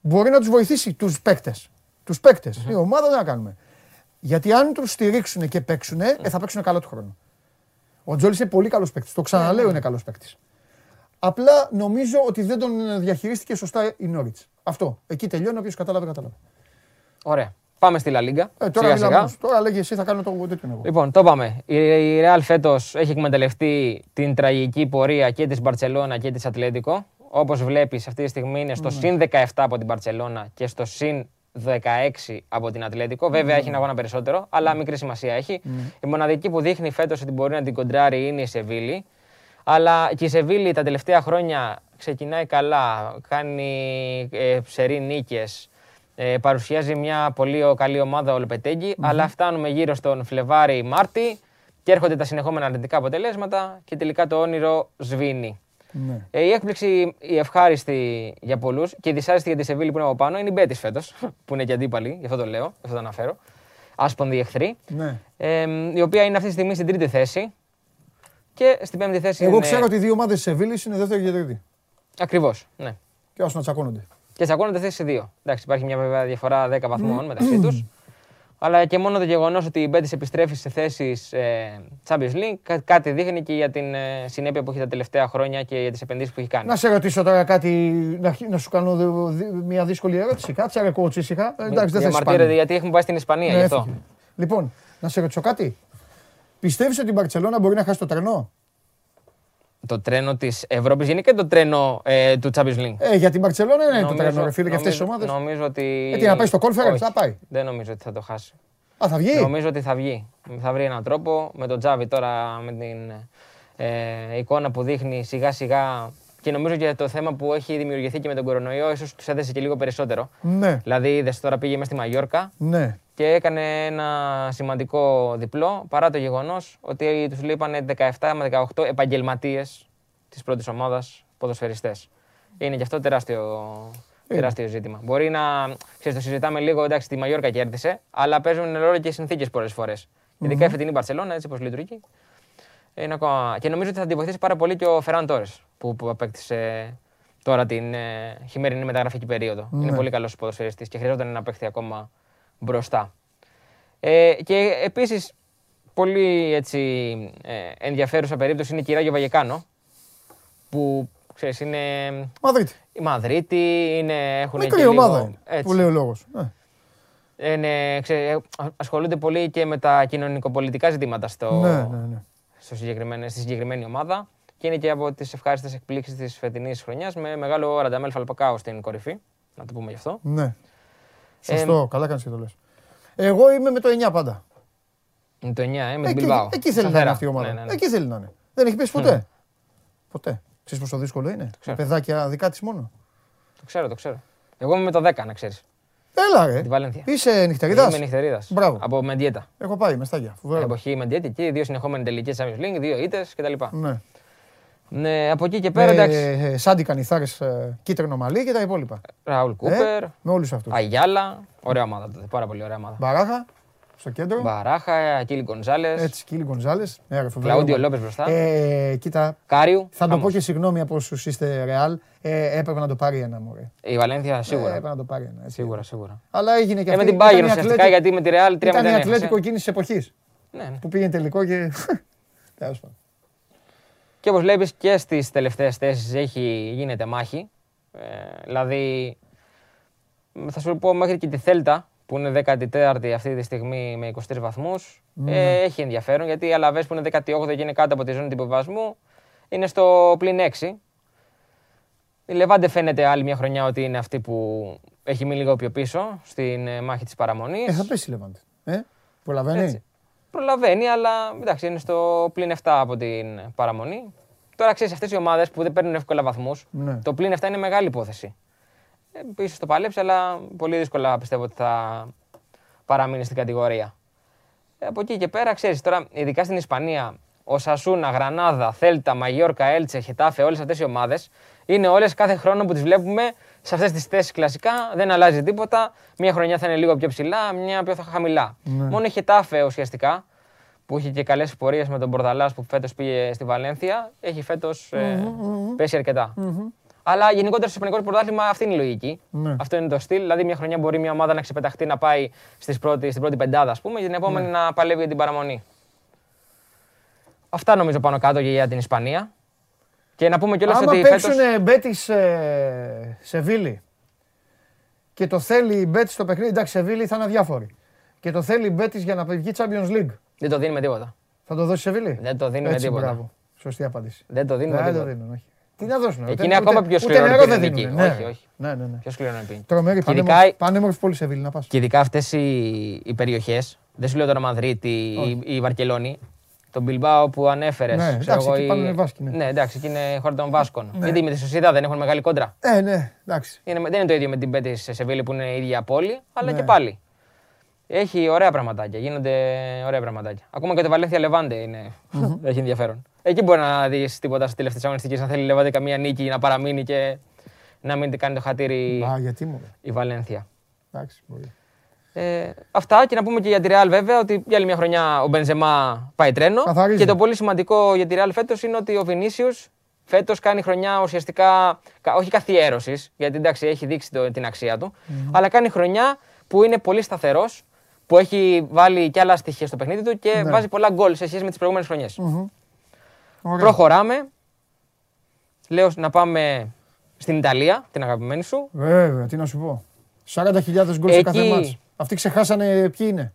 μπορεί να τους βοηθήσει τους παίκτες. Τους παίκτες. Η ομάδα δεν θα κάνουμε. Γιατί αν τους στηρίξουν και παίξουν, ε, θα παίξουν καλό του χρόνο. Ο Τζόλι είναι πολύ καλός παίκτης. Το ξαναλέω είναι καλός παίκτης. Απλά νομίζω ότι δεν τον διαχειρίστηκε σωστά η Νόριτς. Αυτό. Εκεί τελειώνει. Όποιος κατάλαβε, κατάλαβε. Ωραία. Πάμε στη Λα Λίγκα. Ε, τώρα σιγά μιλάμε. σιγά. όμως. Τώρα λέγε εσύ θα κάνω το τέτοιο εγώ. Λοιπόν, το είπαμε. Η η Real φέτος έχει εκμεταλλευτεί την τραγική πορεία και της Μπαρσελόνα και της Ατλέτικο. Όπως βλέπεις, αυτή τη στιγμή είναι στο συν 17 από την Μπαρσελόνα και στο συν 16 από την Ατλέτικο. Βέβαια έχει ένα αγώνα περισσότερο, αλλά μικρή σημασία έχει. Η μοναδική που δείχνει φέτος ότι μπορεί να την κοντράρει είναι η Σεβίλη. Αλλά και η Σεβίλη τα τελευταία χρόνια ξεκινάει καλά, κάνει ε, ψερή νίκες, ε, παρουσιάζει μια πολύ ο- καλή ομάδα ο Λοπετέγκη, αλλά φτάνουμε γύρω στον Φλεβάρι-Μάρτι και έρχονται τα συνεχόμενα αρνητικά αποτελέσματα και τελικά το όνειρο σβήνει. Ναι. Ε, η έκπληξη, η ευχάριστη για πολλούς και η δυσάρεστη για τη Σεβίλη που είναι από πάνω είναι η Μπέτης φέτος, που είναι και αντίπαλη, γι' αυτό το λέω, γι' αυτό το αναφέρω. Άσπονδοι εχθροί. ναι. Ε, η οποία είναι αυτή τη στιγμή στην τρίτη θέση. Και στην πέμπτη θέση Εγώ είναι. ξέρω ότι οι δύο ομάδες της Σεβίλης είναι δεύτερη και τρίτη. Ακριβώς. Ναι. Και άσου να τσακώνονται. Και τσακώνονται θέση σε δύο. Εντάξει, υπάρχει μια βέβαια διαφορά 10 βαθμών μεταξύ τους. Αλλά και μόνο το γεγονός ότι η Μπέτη επιστρέφει σε θέσεις ε, Champions League κά- κάτι δείχνει και για την ε, συνέπεια που έχει τα τελευταία χρόνια και για τις επενδύσεις που έχει κάνει. Να σε ρωτήσω τώρα κάτι, να, να σου κάνω δι- δι- μια δύσκολη ερώτηση. Κάτσε ρε κότσι ήσυχα. Ε, Εντάξει, δεν θα Διαμαρτύρεται σπάνε. γιατί έχουμε πάει στην Ισπανία Ναι, γι' αυτό. έφυγε. Λοιπόν, να σε ρωτήσω κάτι. Πιστεύεις ότι η Μπαρτσελώνα μπορεί να χάσει το τρένο; Το τρένο της Ευρώπης είναι και το τρένο ε, του Champions League. Ε, για την Μπαρτσελώνα είναι το Νομίζω- τρένο, ρε φίλε, και αυτές τις νομίζω- ομάδες. Νομίζω ότι. Ε, τι, να πάει στο conference, Όχι. θα πάει. Δεν νομίζω ότι θα το χάσει. Α, θα βγει; Νομίζω ότι θα βγει. Θα βρει έναν τρόπο. Με τον Τζάβι τώρα, με την ε, εικόνα που δείχνει σιγά σιγά. Και νομίζω και το θέμα που έχει δημιουργηθεί και με τον κορονοϊό, ίσως τους έδεσε και λίγο περισσότερο. Ναι, Δηλαδή, είδες τώρα πήγε μέσα στη Μαγιόρκα ναι. Και έκανε ένα σημαντικό διπλό παρά το γεγονός ότι τους λείπανε 17 με 18 επαγγελματίες της πρώτης ομάδας ποδοσφαιριστές. Είναι και αυτό τεράστιο, τεράστιο ζήτημα. Μπορεί να. Ξέρεις, το συζητάμε λίγο, εντάξει, τη Μαγιόρκα κέρδισε, αλλά παίζουν ρόλο και οι συνθήκες πολλές φορές. Ειδικά η φετινή Μπαρσελόνα, έτσι όπω λειτουργεί. Είναι ακόμα... Και νομίζω ότι θα την βοηθήσει πάρα πολύ και ο Φεράν Τόρε που, που απέκτησε τώρα την ε, χειμερινή μεταγραφική περίοδο. Είναι πολύ καλός ποδοσφαιριστής και χρειαζόταν ένα παίχτη ακόμα μπροστά. Ε, και επίσης, πολύ έτσι, ε, ενδιαφέρουσα περίπτωση είναι η Κυράγιο Βαγεκάνο. Που ξέρεις, είναι Μαδρίτη. η Μαδρίτη, είναι, έχουν Μικρή και λίγο- ομάδα είναι, έτσι. που λέει ο λόγος. Είναι, ξέρε, α- ασχολούνται πολύ και με τα κοινωνικοπολιτικά ζητήματα στο, Ναι, ναι, ναι. στο συγκεκριμένο- στη συγκεκριμένη ομάδα και είναι και από τις ευχάριστες εκπλήξεις της φετινής χρονιάς με μεγάλο Ρανταμέλ Φαλπακάο στην κορυφή. Να το πούμε γι' αυτό. ναι. Σωστό, καλά κάνεις και το λες. Εγώ είμαι με το 9 πάντα. Με το 9, ε, με την Εκεί, Bilbao. εκεί θέλει να είναι Σταθερά. αυτή η ομάδα. Ναι, ναι, ναι. Εκεί θέλει να είναι. Δεν έχει πέσει ποτέ; Ποτέ. Ξέρεις πόσο δύσκολο είναι; ξέρω. Παιδάκια δικά της μόνο. Το ξέρω, το ξέρω. Εγώ είμαι με το 10, να ξέρεις. Έλα ρε. Τη Βαλένθια. Είσαι νυχτεριδάς. Είμαι νυχτερίδα. Μπράβο. Από Μεντιέτα. Έχω πάει με στάγια. Φοβερό. Εποχή Μεντιέτη εκεί, δύο συνεχόμενοι τελικές Champions League, δύο ήττες κτλ. Ναι. Ναι, από εκεί και πέρα εντάξει. Με ε, Σάντι Κανιθάρες, ε, κίτρινο μαλλί και τα υπόλοιπα. Ραούλ Κούπερ, Ε, με όλους αυτούς. Αγιάλα. Ωραία ομάδα τότε. Πάρα πολύ ωραία ομάδα. Μπαράχα, στο κέντρο. Μπαράχα, Α, Κίλι Γκονζάλες. Έτσι, Κίλι Γκονζάλες. Ναι, ρε, φοβερό. Κλαούντιο όνομα. Λόπες μπροστά. Ε, κοίτα, Κάριου. θα το χαμός. πω και συγγνώμη από όσους είστε Ρεάλ. Ε, έπρεπε να το πάρει ένα μωρέ. Η Βαλένθια Ε, σίγουρα. έπρεπε να το πάρει ένα. έτσι. Σίγουρα, σίγουρα. Αλλά έγινε και Ε, με αυτή. την Bayern Ήταν η ουσιαστικά Ατλέτικο- γιατί με τη Real 3-0 Ήταν η έχασε. Ατλέτικο εκείνης της εποχής Ναι, ναι. που πήγαινε τελικό και. Τέλος πάντων. Και όπως βλέπεις και στις τελευταίες θέσεις έχει γίνεται μάχη. Ε, δηλαδή, θα σου πω μέχρι και τη Θέλτα που είναι 14η αυτή τη στιγμή με 23 βαθμούς. Ναι. Ε, έχει ενδιαφέρον γιατί οι Αλαβές που είναι 18η και είναι κάτω από τη ζώνη του υποβασμού είναι στο πλην 6. Η Λεβάντε φαίνεται άλλη μια χρονιά ότι είναι αυτή που έχει μείνει λίγο πιο πίσω στην ε, μάχη της παραμονής. Ε, θα πέσει η Λεβάντη. Ε, προλαβαίνει. Έτσι. Προλαβαίνει, αλλά εντάξει, είναι στο πλην 7 από την παραμονή. Τώρα ξέρεις, αυτές οι ομάδες που δεν παίρνουν εύκολα βαθμούς, Ναι. το πλην 7 είναι μεγάλη υπόθεση. Ε, ίσως το παλέψει, αλλά πολύ δύσκολα πιστεύω ότι θα παραμείνει στην κατηγορία. Ε, από εκεί και πέρα, ξέρεις τώρα, ειδικά στην Ισπανία, ο Σασούνα, Γρανάδα, Θέλτα, Μαγιόρκα, Έλτσε, Χετάφε, όλες αυτές οι ομάδες είναι όλες κάθε χρόνο που τις βλέπουμε σε αυτές τις θέσεις κλασικά. Δεν αλλάζει τίποτα. Μία χρονιά θα είναι λίγο πιο ψηλά, μία πιο χαμηλά. Μόνο η Χετάφε ουσιαστικά, που είχε και καλές πορείες με τον Μπορδαλάς που φέτος πήγε στη Βαλένθια, έχει φέτος πέσει αρκετά. Αλλά γενικότερα στο Ισπανικό πρωτάθλημα αυτή είναι η λογική. Ναι. Αυτό είναι το στυλ. Δηλαδή, μια χρονιά μπορεί μια ομάδα να ξεπεταχτεί να πάει στις πρώτη, στην πρώτη πεντάδα, ας πούμε, και την επόμενη να παλεύει για την παραμονή. Αυτά νομίζω πάνω κάτω και για την Ισπανία. Και να πούμε κιόλας Άμα ότι παίξουν φέτος... Μπέτης ε, Σεβίλη και το θέλει η Μπέτης στο παιχνίδι, εντάξει Σεβίλη θα είναι αδιάφορη. Και το θέλει η Μπέτης για να βγει Champions League. Δεν το δίνει με τίποτα. Θα το δώσει Σεβίλη. Δεν το δίνει με Έτσι, τίποτα. μπράβο. Σωστή απάντηση. Δεν το δίνει με Δεν το τίποτα. δίνουν, όχι. Τι να δώσουν. Εκεί ούτε- είναι ούτε- ακόμα πιο ούτε σκληρό νερό την δεν νίκη. δίνουν. Ναι. Όχι, όχι. Ναι, ναι, ναι. Πιο σκληρό να πει. Τρομερή, Και πανέμορφη, ειδικά- πανέμορφη πόλη Σεβίλη να πας. Και ειδικά αυτές οι, οι περιοχές, δεν σου λέω τώρα Μαδρίτη ή η Βαρκελόνη, το Μπιλμπάο που ανέφερες. Ναι, εντάξει, εκεί πάνε Βάσκοι, ναι. ναι, εντάξει, εκεί είναι χώρα των Βάσκων. Γιατί με τη Σωσίδα δεν έχουν μεγάλη κόντρα. Ε, ναι, εντάξει. Είναι, δεν είναι το ίδιο με την Πέτη σε Σεβίλη που είναι η ίδια πόλη, αλλά Ναι. και πάλι. Έχει ωραία πραγματάκια, γίνονται ωραία πραγματάκια. Ακόμα και το Βαλένθια Λεβάντε είναι... έχει ενδιαφέρον. Εκεί μπορεί να δεις τίποτα στι τελευταίε αγωνιστικέ. Αν θέλει η Λεβάντε καμία νίκη να παραμείνει και να μην κάνει το χατήρι Α, γιατί μου. η Βαλένθια. Εντάξει, μπορεί. Ε, αυτά και να πούμε και για τη Real βέβαια ότι για άλλη μια χρονιά ο Μπενζεμά πάει τρένο. Καθαρίζει. Και το πολύ σημαντικό για τη Real φέτος είναι ότι ο Βινίσιους φέτος κάνει χρονιά ουσιαστικά κα- όχι καθιέρωσης, γιατί εντάξει έχει δείξει το- την αξία του, αλλά κάνει χρονιά που είναι πολύ σταθερός, που έχει βάλει και άλλα στοιχεία στο παιχνίδι του και Ναι. βάζει πολλά γκολ σε σχέση με τις προηγούμενες χρονιές. Ωραία. Προχωράμε. Λέω να πάμε στην Ιταλία, την αγαπημένη σου. Βέβαια, τι να σου πω. 40.000 γκολ σε κάθε Εκεί- μάτς. Αυτοί ξεχάσανε ποιοι είναι.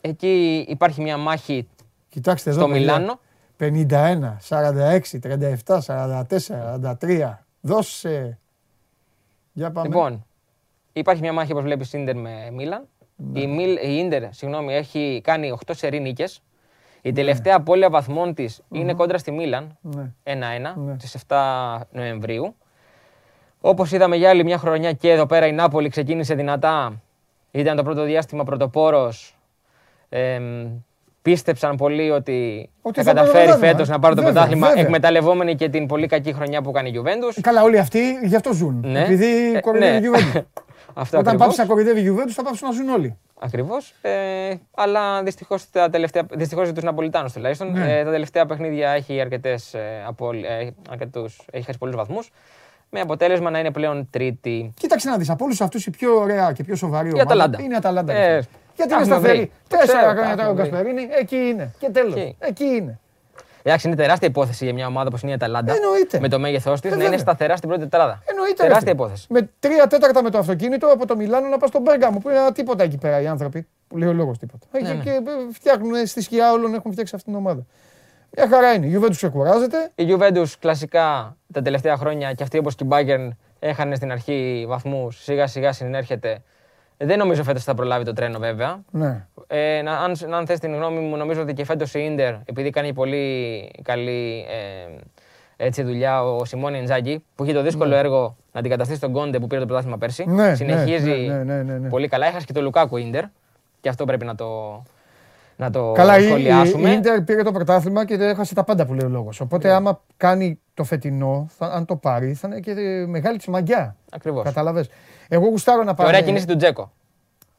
Εκεί υπάρχει μια μάχη Κοιτάξτε εδώ. στο παιδιά. Μιλάνο. 51, 46, 37, 44, 43. Δώσε. Για πάμε. Λοιπόν, υπάρχει μια μάχη όπως βλέπεις Ίντερ με Μίλαν. Ναι. Η, Μιλ, η Ίντερ, συγγνώμη, έχει κάνει 8 σερή νίκες. Η τελευταία απώλεια βαθμών της είναι κόντρα στη Μίλαν, Ναι. 1-1, Ναι. στις 7 Νοεμβρίου. Όπως είδαμε για άλλη μια χρονιά και εδώ πέρα η Νάπολη ξεκίνησε δυνατά. Ήταν το πρώτο διάστημα πρωτοπόρος. Εμ, πίστεψαν πολύ ότι, Ότι θα θα πάρει το καταφέρει πρωτάθλημα, φέτος ε. να πάρει το Βέβαια, πρωτάθλημα, βέβαια. εκμεταλλευόμενη και την πολύ κακή χρονιά που κάνει η Juventus. Καλά, όλοι αυτοί γι' αυτό ζουν. Ναι. Επειδή Ε, κοροϊδεύει η ναι. Juventus. Αυτό Όταν ακριβώς. πάψει να κοροϊδεύει η Juventus θα πάψουν να ζουν όλοι. Ακριβώς. Ε, αλλά δυστυχώς τα τελευταία. Δυστυχώς για του Ναπολιτάνου τουλάχιστον. Ναι. Ε, τα τελευταία παιχνίδια έχει αρκετές, ε, απολ- ε, αρκετούς, έχει χάσει πολλούς βαθμούς. Με αποτέλεσμα να είναι πλέον τρίτη. Κοίταξε να δεις από όλους αυτούς η πιο ωραία και πιο σοβαρή ομάδα Αταλάντα. είναι η Αταλάντα. Ε, ρε φίλε. Γιατί τα είναι έχουμε σταθερή. βρει. Το Τέσσερα ξέρω, χρόνια τα τώρα ο έχουμε βρει. Γκασπερίνη, εκεί είναι. Και τέλος. Εκεί. Εκεί είναι. Εντάξει, είναι τεράστια υπόθεση για μια ομάδα όπως είναι η Αταλάντα. Εννοείται. Με το μέγεθός της Ε, να είναι βέβαια. σταθερά στην πρώτη τετράδα. Εννοείται. ρε Τεράστια φίλε. υπόθεση. Με τρία τέταρτα με το αυτοκίνητο από το Μιλάνο να πας στον Μπέργαμο που είναι ένα τίποτα εκεί πέρα οι άνθρωποι. Που λέει ο λόγος τίποτα. Ε, Ναι, και, ναι. και ε, φτιάχνουν στη σκιά όλων έχουν φτιάξει αυτήν την ομάδα. Μια χαρά είναι. Η Juventus ξεκουράζεται. Η Juventus κλασικά τα τελευταία χρόνια και αυτή όπως και η Bayern έχανε στην αρχή βαθμούς. Σιγά σιγά συνέρχεται. Δεν νομίζω φέτος θα προλάβει το τρένο βέβαια. Ναι. Ε, να, αν, αν θες την γνώμη μου, νομίζω ότι και φέτος η Ίντερ, επειδή κάνει πολύ καλή ε, έτσι, δουλειά ο Σιμώνη Εντζάκη, που είχε το δύσκολο έργο να αντικαταστήσει τον Κόντε που πήρε το πρωτάθλημα πέρσι. Ναι, Συνεχίζει ναι, ναι, ναι, ναι, ναι. πολύ καλά. Έχασε και το Λουκάκου Ίντερ. Και αυτό πρέπει να το, να το Καλά, η, η, σχολιάσουμε. η Ίντερ πήρε το πρωτάθλημα και έχασε τα πάντα που λέει ο λόγος. Οπότε, άμα κάνει το φετινό, θα, αν το πάρει, θα είναι και μεγάλη της μαγιά. Ακριβώς. Κατάλαβε. Εγώ γουστάρω να Και πάνε. ωραία κίνηση του Τζέκο.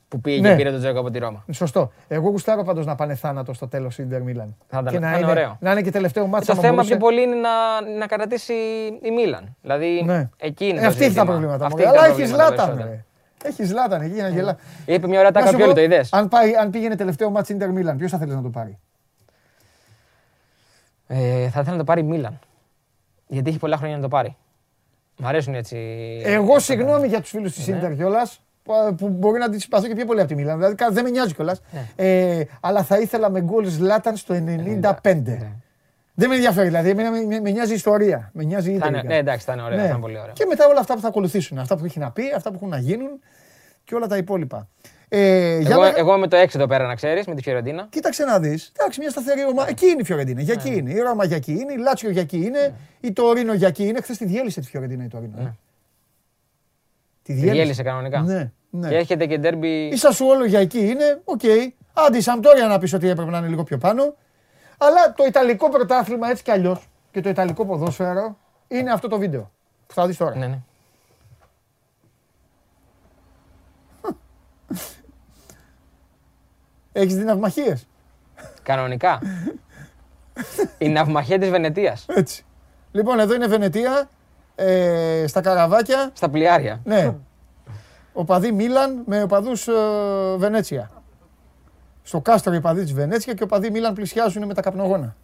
Που πήγε Ναι. και πήρε τον Τζέκο από τη Ρώμα. Σωστό. Εγώ γουστάρω πάντως να πάνε θάνατο στο τέλος Ιντερ Μίλαν. Θα ήταν- και να θα είναι είναι, ωραίο. να είναι και τελευταίο Ε, μάτι. το θέμα πιο πολύ είναι να, να κρατήσει η Μίλαν. Δηλαδή Ναι. εκεί είναι Ε, το αυτή έχει τα ζήτημα. προβλήματα. Αυτή μωρέ. έχει τα Αλλά έχεις προβλήματα Ζλάταν. περισσότερα. ρε. Έχει Ζλάταν εκεί να γελά. Είπε μια ωραία Να τάκα σου πιο πω, το είδες; αν, πάει, αν πήγαινε τελευταίο μάτι Ιντερ Μίλαν, ποιος θα θέλεις να το πάρει; Ε, θα ήθελα να το πάρει η Μίλαν. Γιατί έχει πολλά χρόνια να το πάρει. Μ' αρέσουν έτσι. Εγώ συγγνώμη για τους φίλους της Ναι. Ιντερ κιόλας. Που μπορεί να τη συμπαθώ και πιο πολύ από τη Μίλαν. Δηλαδή κα- δεν με νοιάζει κιόλας. Ναι. Ε, αλλά θα ήθελα με γκολ Ζλάταν στο 95. Δεν με ενδιαφέρει, δηλαδή εμένα με, με, με νοιάζει η ιστορία. Με νοιάζει η Θα είναι, Ιντερ. ναι, εντάξει, θα είναι ωραίο. Ναι. Θα είναι πολύ ωραίο. Και μετά όλα αυτά που θα ακολουθήσουν. Αυτά που έχει να πει, αυτά που έχουν να γίνουν και όλα τα υπόλοιπα. Ε, για Εγώ, να- εγώ με το 6 εδώ πέρα να ξέρεις, με τη Φιωρεντίνα. Κοίταξε να δεις. Εντάξει, μια σταθερή ομάδα. Εκεί είναι η Φιωρεντίνα. Για Ναι. εκεί είναι. Η Ρώμα για εκεί είναι. Η Λάτσιο για εκεί είναι. Η Τωρίνο για εκεί είναι. Χθες τη διέλυσε τη Φιωρεντίνα η Τωρίνο. ε. Τη Ναι. Τη διέλυσε κανονικά. Ναι, ναι. Και έρχεται και ντέρμπι. Η Σασουόλο για εκεί είναι. Οκ. Άντε η Σαμπτόρια να πεις ότι έπρεπε να είναι λίγο πιο πάνω. Αλλά το Ιταλικό πρωτάθλημα έτσι κι αλλιώς και το Ιταλικό ποδόσφαιρο είναι αυτό το βίντεο που θα δεις τώρα. Ναι, ναι. Έχεις δει ναυμαχίες; Κανονικά. Η ναυμαχία της Βενετίας. Έτσι. Λοιπόν, εδώ είναι Βενετία. Ε, στα καραβάκια. Στα πλοιάρια. Ναι. Οπαδοί Μίλαν με οπαδούς Βενέτσια. Στο κάστρο οι οπαδοί της Βενέτσια και οπαδοί Μίλαν πλησιάζουν με τα καπνογόνα.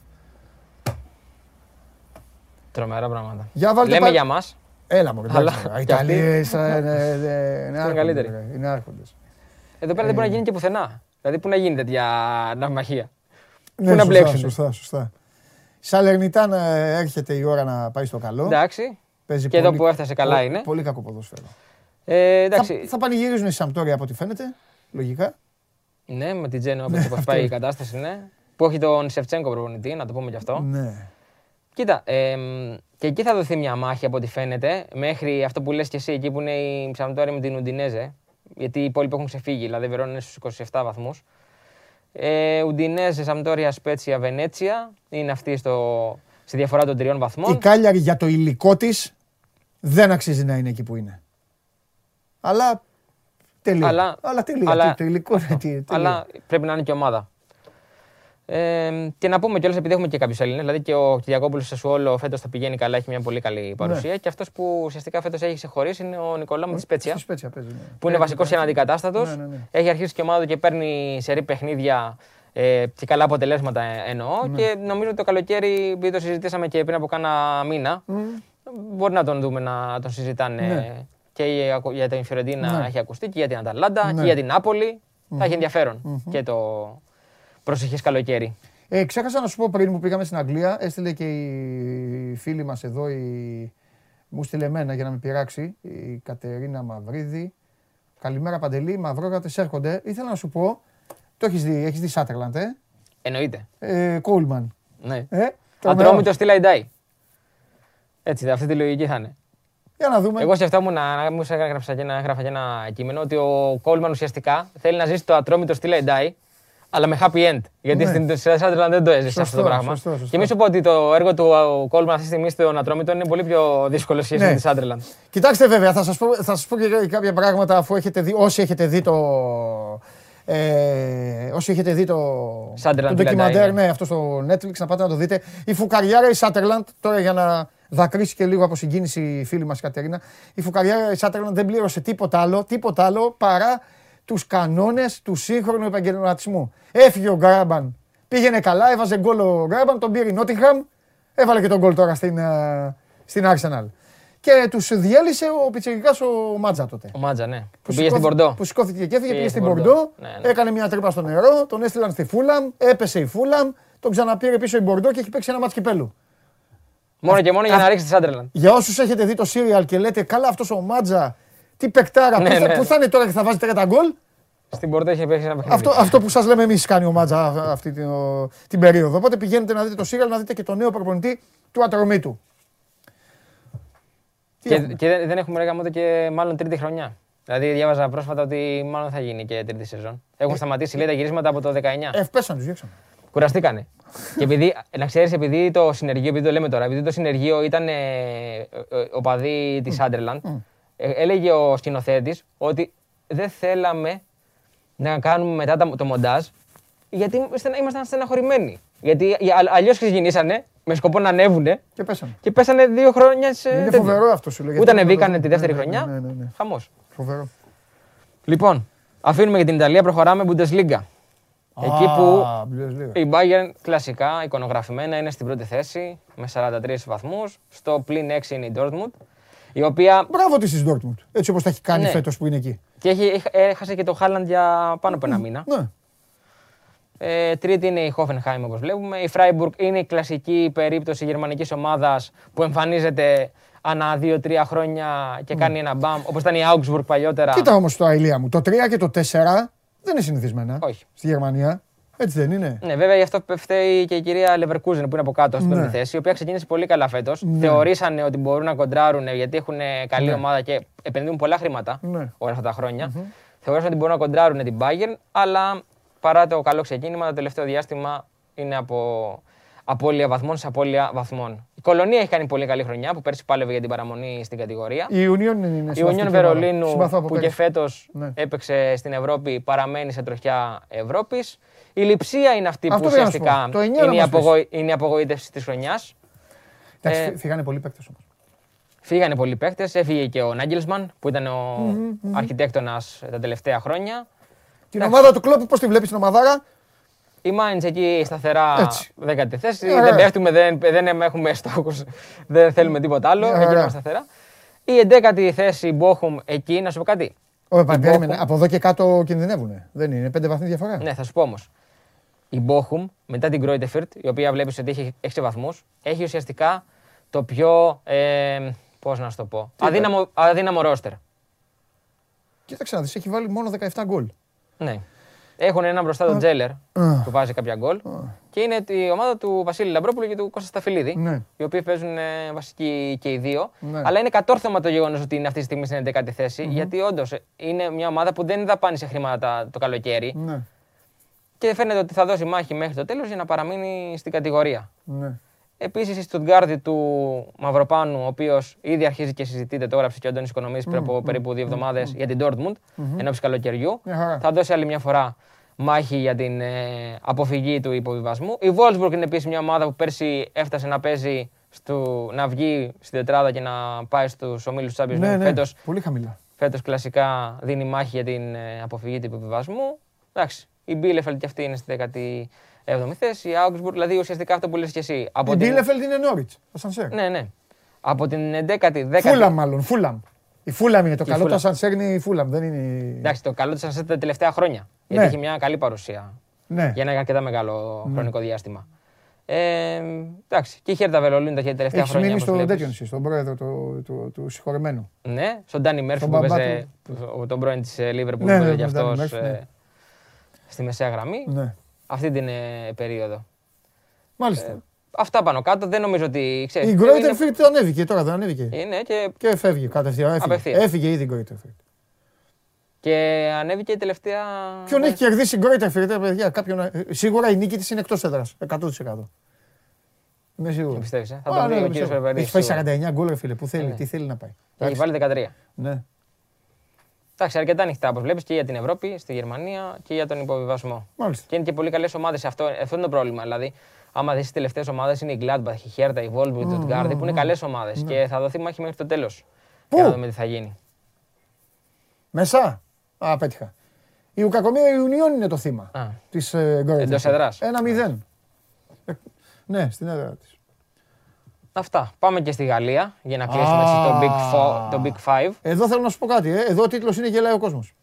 Τρομερά πράγματα. Για βάλτε Λέμε πα- για μας. Έλα μου, Αλλά εντάξει. Οι κι αυτοί- Ιταλίες ε, ε, ε, είναι άρχοντες, καλύτεροι. ρε, Είναι άρχοντες. Εδώ πέρα δεν μπορεί να γίνει και πουθενά. Δηλαδή, πού να γίνει τέτοια ναυμαχία; Ναι, να σωστά, μπλέξουν; Σωστά, σωστά. Σαλερνιτάνα έρχεται η ώρα να πάει στο καλό. Εντάξει. Παίζει Και εδώ που έφτασε καλά πο- είναι. Πολύ κακό ποδόσφαιρο. Ε, Θα, εντάξει. θα πανηγυρίζουν οι Σαμπτόρια από ό,τι φαίνεται. Λογικά. Ναι, με την Τζένο Ναι, όπως πώς αυτό πάει η είναι. κατάσταση, ναι. Που έχει τον Σεφτσέγκο προπονητή, να το πούμε κι αυτό. Ναι. Κοίτα, εμ, και εκεί θα δοθεί μια μάχη από ό,τι φαίνεται, μέχρι αυτό που λες και εσύ, εκεί που είναι η Ψαμπτόρια με την Ουντινέζε, γιατί οι υπόλοιποι έχουν ξεφύγει, δηλαδή η Βερόνα είναι στους 27 βαθμούς. Ε, Ουντινέζε, Σαμπτόρια, Σπέτσια, Βενέτσια, είναι αυτή στο, στη διαφορά των τριών βαθμών. Η Κάλιαρη για το υλικό της δεν αξίζει να είναι εκεί που είναι. Αλλά τελείω. Αλλά- αλλά τελείω. αλλά- το, το υλικό είναι τι- τελείω. Αλλά πρέπει να είναι και ομάδα. Ε, και να πούμε κιόλας, επειδή έχουμε και κάποιους Έλληνες, δηλαδή και ο Κυριακόπουλος Σεσουόλο φέτος θα πηγαίνει καλά, έχει μια πολύ καλή παρουσία. Ναι. Και αυτός που ουσιαστικά φέτος έχει ξεχωρίσει είναι ο Νικολά με τη Σπέτσια, Στη Σπέτσια παίζει, ναι. που είναι βασικός και αναντικατάστατο. Ναι, ναι, ναι. Έχει αρχίσει και ομάδα του και παίρνει σερή παιχνίδια ε, και καλά αποτελέσματα ε, εννοώ. Ναι. Και νομίζω ότι το καλοκαίρι, επειδή το συζητήσαμε και πριν από κάνα μήνα, μπορεί να τον δούμε να τον συζητάνε. Ναι. Και για- για την Φιωρεντίνα Ναι. έχει ακουστεί και για την Αταλάντα Ναι. και για την Νάπολη. Θα έχει ενδιαφέρον και το προσεχές καλοκαίρι. Ε, ξέχασα να σου πω πριν που πήγαμε στην Αγγλία, έστειλε και η φίλη μας εδώ, η... μου στείλε εμένα για να με πειράξει, η Κατερίνα Μαυρίδη. Καλημέρα Παντελή, οι μαυρόγατες έρχονται. Ήθελα να σου πω, το έχεις δει, έχεις δει Σάντερλαντ, ε, Εννοείται. ε Κόλμαν. Ναι. Ε, τρομερό. Ατρόμητος till I die. Έτσι, αυτή τη λογική θα είναι. Για να δούμε. Εγώ σκεφτόμουν να μου έγραψα και ένα, έγραφα και ένα κείμενο ότι ο Κόλμαν ουσιαστικά θέλει να ζήσει το Ατρόμητος till I die, αλλά με happy end. Γιατί Ναι. στην Σάντερλαντ δεν το έζησε αυτό το Σωστό, πράγμα. σωστό, σωστό. Και μη σου πω ότι το έργο του ο Κόλμαν αυτή τη στιγμή στον Ατρόμητο είναι πολύ πιο δύσκολο σχέση Ναι. με τη Σάντερλαντ. Κοιτάξτε βέβαια, θα σας πω, θα σας πω και κάποια πράγματα αφού έχετε δει, όσοι έχετε δει το... Ε, όσοι έχετε δει το, Sunderland το Villa ντοκιμαντέρ, Dine. ναι, αυτό στο Netflix, να πάτε να το δείτε. Η φουκαριάρα η Σάτερλαντ, τώρα για να δακρύσει και λίγο από συγκίνηση η φίλη μας η Κατερίνα, η φουκαριάρα η Σάτερλαντ δεν πλήρωσε τίποτα άλλο, τίποτα άλλο παρά τους κανόνες του σύγχρονου επαγγελματισμού. Έφυγε ο Γκράμπαν, πήγαινε καλά, έβαζε γκολ ο Γκράμπαν, τον πήρε η Νότιγχαμ, έβαλε και τον γκολ τώρα στην, ε, στην Arsenal. Και τους διέλυσε ο πιτσιρικάς ο Μάτζα τότε. Ο Μάτζα, ναι. Που πήγε σηκώθη- στην Πορντό. Που σηκώθηκε και έφυγε, πήγε Πήγε στην στην Πορντό, Μπορντό. Ναι, ναι. έκανε μια τρύπα στο νερό, τον έστειλαν στη Φούλαμ, έπεσε η Φούλαμ, τον ξαναπήρε πίσω η Μπορντό και έχει παίξει ένα μάτς κυπέλου. Μόνο και μόνο για να ρίξεις τη Σάντερλαντ. Για όσους έχετε δει το σύριαλ και λέτε καλά αυτός ο Μάτζα, τι παικτάρα, Ναι, πού, θα, ναι. πού θα είναι τώρα και θα βάζει 30 γκολ; Στην Πορντό είχε παίξει ένα παιχνίδι. Αυτό, αυτό που σας λέμε εμείς κάνει ο Μάτζα α- αυτή την, ο- την περίοδο. Οπότε πηγαίνετε να δείτε το σύριαλ, να δείτε και το νέο προπονητή του ατρωμίτου. Τι Και, έχουμε; και δεν, δεν έχουμε ρεγάμο και μάλλον τρίτη χρονιά. Δηλαδή διάβαζα πρόσφατα ότι μάλλον θα γίνει και τρίτη σεζόν. Έχουν σταματήσει λέει τα γυρίσματα από το 19. Ε, πέσαν τους, διώξαν. Κουραστήκανε. και επειδή, να ξέρεις, επειδή το συνεργείο, επειδή το λέμε τώρα, επειδή το συνεργείο ήταν ε, ε, ε, οπαδοί της Άντερλαντ, ε, έλεγε ο σκηνοθέτης ότι δεν θέλαμε να κάνουμε μετά τα- το μοντάζ γιατί στενα- ήμασταν στεναχωρημένοι. Γιατί αλλιώς ξεκινήσανε με σκοπό να ανέβουνε Και πέσαν. και πέσανε δύο χρόνια σε. Είναι τέτοιο. φοβερό αυτό σου λέω. Ούτε γιατί- ανεβήκανε τη Ναι, δεύτερη ναι, χρονιά. Ναι, ναι, ναι. Χαμός. Φοβερό. Λοιπόν, αφήνουμε για την Ιταλία, προχωράμε Bundesliga. Εκεί που Α, Bundesliga. η Bayern κλασικά, εικονογραφημένα, είναι στην πρώτη θέση με 43 βαθμούς. Στο πλήν 6 είναι η Dortmund, η οποία Μπράβο της της Dortmund. Έτσι όπως τα έχει κάνει Ναι. φέτος που είναι εκεί. και έχει, έχ- έχασε και το Haaland για πάνω από ένα μήνα. Ναι. Ε, τρίτη είναι η Hoffenheim όπως βλέπουμε. Η Freiburg είναι η κλασική περίπτωση γερμανικής ομάδας που εμφανίζεται ανά 2-3 χρόνια και κάνει ένα μπαμ, όπως ήταν η Augsburg παλιότερα. Κοίτα όμως το αηλία μου. Το 3 και το 4 δεν είναι συνηθισμένα. Όχι. Στη Γερμανία. Έτσι δεν είναι. Ναι, βέβαια γι' αυτό φταίει και η κυρία Leverkusen που είναι από κάτω στην Ναι. πρώτη θέση, η οποία ξεκίνησε πολύ καλά φέτος. Ναι. Θεωρήσανε ότι μπορούν να κοντράρουν γιατί έχουν καλή Ναι. ομάδα και επενδύουν πολλά χρήματα Ναι. όλα αυτά τα χρόνια. Θεωρήσαν ότι μπορούν να κοντράρουν την Bayern, αλλά παρά το καλό ξεκίνημα, το τελευταίο διάστημα είναι από απώλεια βαθμών σε απώλεια βαθμών. Η Κολονία έχει κάνει πολύ καλή χρονιά που πέρσι πάλευε για την παραμονή στην κατηγορία. Η Union είναι Η συμπαθητική Union ομάδα. Βερολίνου Συμπαθώ από που και πέρυσι. φέτος Ναι. έπαιξε στην Ευρώπη παραμένει σε τροχιά Ευρώπης. Η Λιψία είναι αυτή Αυτό που πήγα να σου ουσιαστικά πω. Το εννιά να είναι, η μας πεις. απογοη- είναι η απογοήτευση της χρονιάς. Εντάξει, ε, φύ- φύγανε πολλοί παίκτες όμως. Φύγανε πολλοί παίκτες. Έφυγε και ο Νάγκελσμαν που ήταν ο αρχιτέκτονας τα τελευταία χρόνια. Την ομάδα του κλόπου, πώς τη βλέπεις την ομαδάρα; Η Μάιντς εκεί σταθερά Έτσι. δέκατη θέση. Ωραία. Δεν πέφτουμε, δεν, δεν έχουμε στόχους, δεν θέλουμε τίποτα άλλο. Ωραία. Εκεί είμαστε σταθερά. Η εντέκατη θέση η Μπόχουμ εκεί, να σου πω κάτι. Όχι, πα- Η περίμενε. Bochum- Από εδώ και κάτω κινδυνεύουν. Δεν είναι. Πέντε βαθμοί διαφορά. Ναι, θα σου πω όμως. Η Μπόχουμ μετά την Κρόιτεφερτ, η οποία βλέπεις ότι έχει 6 βαθμούς, έχει ουσιαστικά το πιο. Ε, Πώς να σου το πω. Αδύναμο, αδύναμο ρόστερ. Κοίταξε να δεις, έχει βάλει μόνο 17 γκολ. Ναι. Έχουν έναν μπροστά τον Τζέλερ που βάζει κάποια γκολ. Και είναι η ομάδα του Βασίλη Λαμπρόπουλου και του Κώστα Σταφυλίδη. Ναι. Οι οποίοι παίζουν ε, βασικοί και οι δύο. Ναι. Αλλά είναι κατόρθωμα το γεγονός ότι είναι αυτή τη στιγμή στην 11η θέση. Γιατί όντως είναι μια ομάδα που δεν δαπάνησε χρήματα το καλοκαίρι. Ναι. Και φαίνεται ότι θα δώσει μάχη μέχρι το τέλος για να παραμείνει στην κατηγορία. ναι. Επίσης η Στουτγκάρδη του Μαυροπάνου, ο οποίος ήδη αρχίζει και συζητείται, το έγραψε και ο Αντώνης Οικονομής πριν από περίπου δύο εβδομάδες για την Dortmund, ενώπιση καλοκαιριού. Μια χαρά. Θα δώσει άλλη μια φορά μάχη για την ε, αποφυγή του υποβιβασμού. Η Wolfsburg είναι επίσης μια ομάδα που πέρσι έφτασε να παίζει, στο, να βγει στην τετράδα και να πάει στους ομίλους του Champions League. Ναι, ναι. Φέτος, Πολύ χαμηλά. φέτος κλασικά δίνει μάχη για την ε, αποφυγή του υποβιβασμού. Εντάξει, η Bielefeld και αυτή είναι στη 17η θέση. Η Augsburg, δηλαδή ουσιαστικά αυτό που λες και εσύ. Από Η την- Μπίλεφελντ είναι Νόριτς. Το ασανσέρ. ναι, ναι. Από την 11η, 10η. Φούλαμ μάλλον. Φούλαμ. Η Φούλαμ είναι το Η καλό. Το Φούλαμ. ασανσέρ είναι η Φούλαμ. Δεν είναι. η- Εντάξει, το καλό ασανσέρ τα τελευταία χρόνια. Ναι. Γιατί έχει μια καλή παρουσία Ναι. για ένα αρκετά μεγάλο χρονικό διάστημα. Ε, εντάξει, και η Χέρτα Βερολίνου τα τελευταία Έχεις χρόνια. μείνει όπως στον βλέπεις. τέτοιον εσύ, στον πρόεδρο του, του, του συγχωρεμένου. Ναι, στον Ντάνι Μέρφυ Τον που μπαμπά έπαιζε, που- τον πρώην της Λίβερπουλ Ναι, που ναι, έπαιζε τον και Danny αυτός Murphy, ναι. στη μεσαία γραμμή. Ναι. Αυτή την ε, περίοδο. Μάλιστα. Αυτά πάνω κάτω δεν νομίζω ότι. Ξέρεις, η είναι- Γκρόιτερ Φίρτ ανέβηκε τώρα, δεν ανέβηκε. Είναι και, Και φεύγει κατευθείαν. Έφυγε, Απευθείας. έφυγε ήδη η Γκρόιτερ Φίρτ. και ανέβηκε η τελευταία. Ποιον έχει κερδίσει η Γκρόιτερ Φίρτ, παιδιά. Κάποιον, ε, σίγουρα η νίκη της είναι εκτός έδρας. 100%. Είμαι σίγουρος. Πιστεύεις, ε; Θα Α, τον ναι, πει ο πιστεύω. κύριος Περπερής, Έχει φάει σίγουρα. 49 γκολ, ρε φίλε. Πού θέλει, Ναι. τι θέλει να πάει. Έχει βάλει 13. Ναι. Εντάξει, αρκετά ανοιχτά όπως βλέπεις και για την Ευρώπη, στη Γερμανία και για τον υποβιβασμό. Μάλιστα. Και είναι και πολύ καλές ομάδες. Αυτό, αυτό είναι το πρόβλημα. Δηλαδή, άμα δεις τις τελευταίες ομάδες, είναι η Gladbach, η Hertha, η Wolfsburg, η Stuttgart, που είναι καλές ομάδες. Και θα δοθεί μάχη μέχρι το τέλος. Πού; Για να δούμε τι θα γίνει. Μέσα; Α, πέτυχα. Η Ουκακομία Ιουνιών είναι το θύμα Α. της Γκρόιτερ. Εντός έδρας. Ένα μηδέν. Ε, Ναι, στην έδρα της. Αυτά. Πάμε και στη Γαλλία για να κλείσουμε έτσι το Big, Four, το Big Five. Εδώ θέλω να σου πω κάτι. Ε. Εδώ ο τίτλος είναι Γελάει ο κόσμος.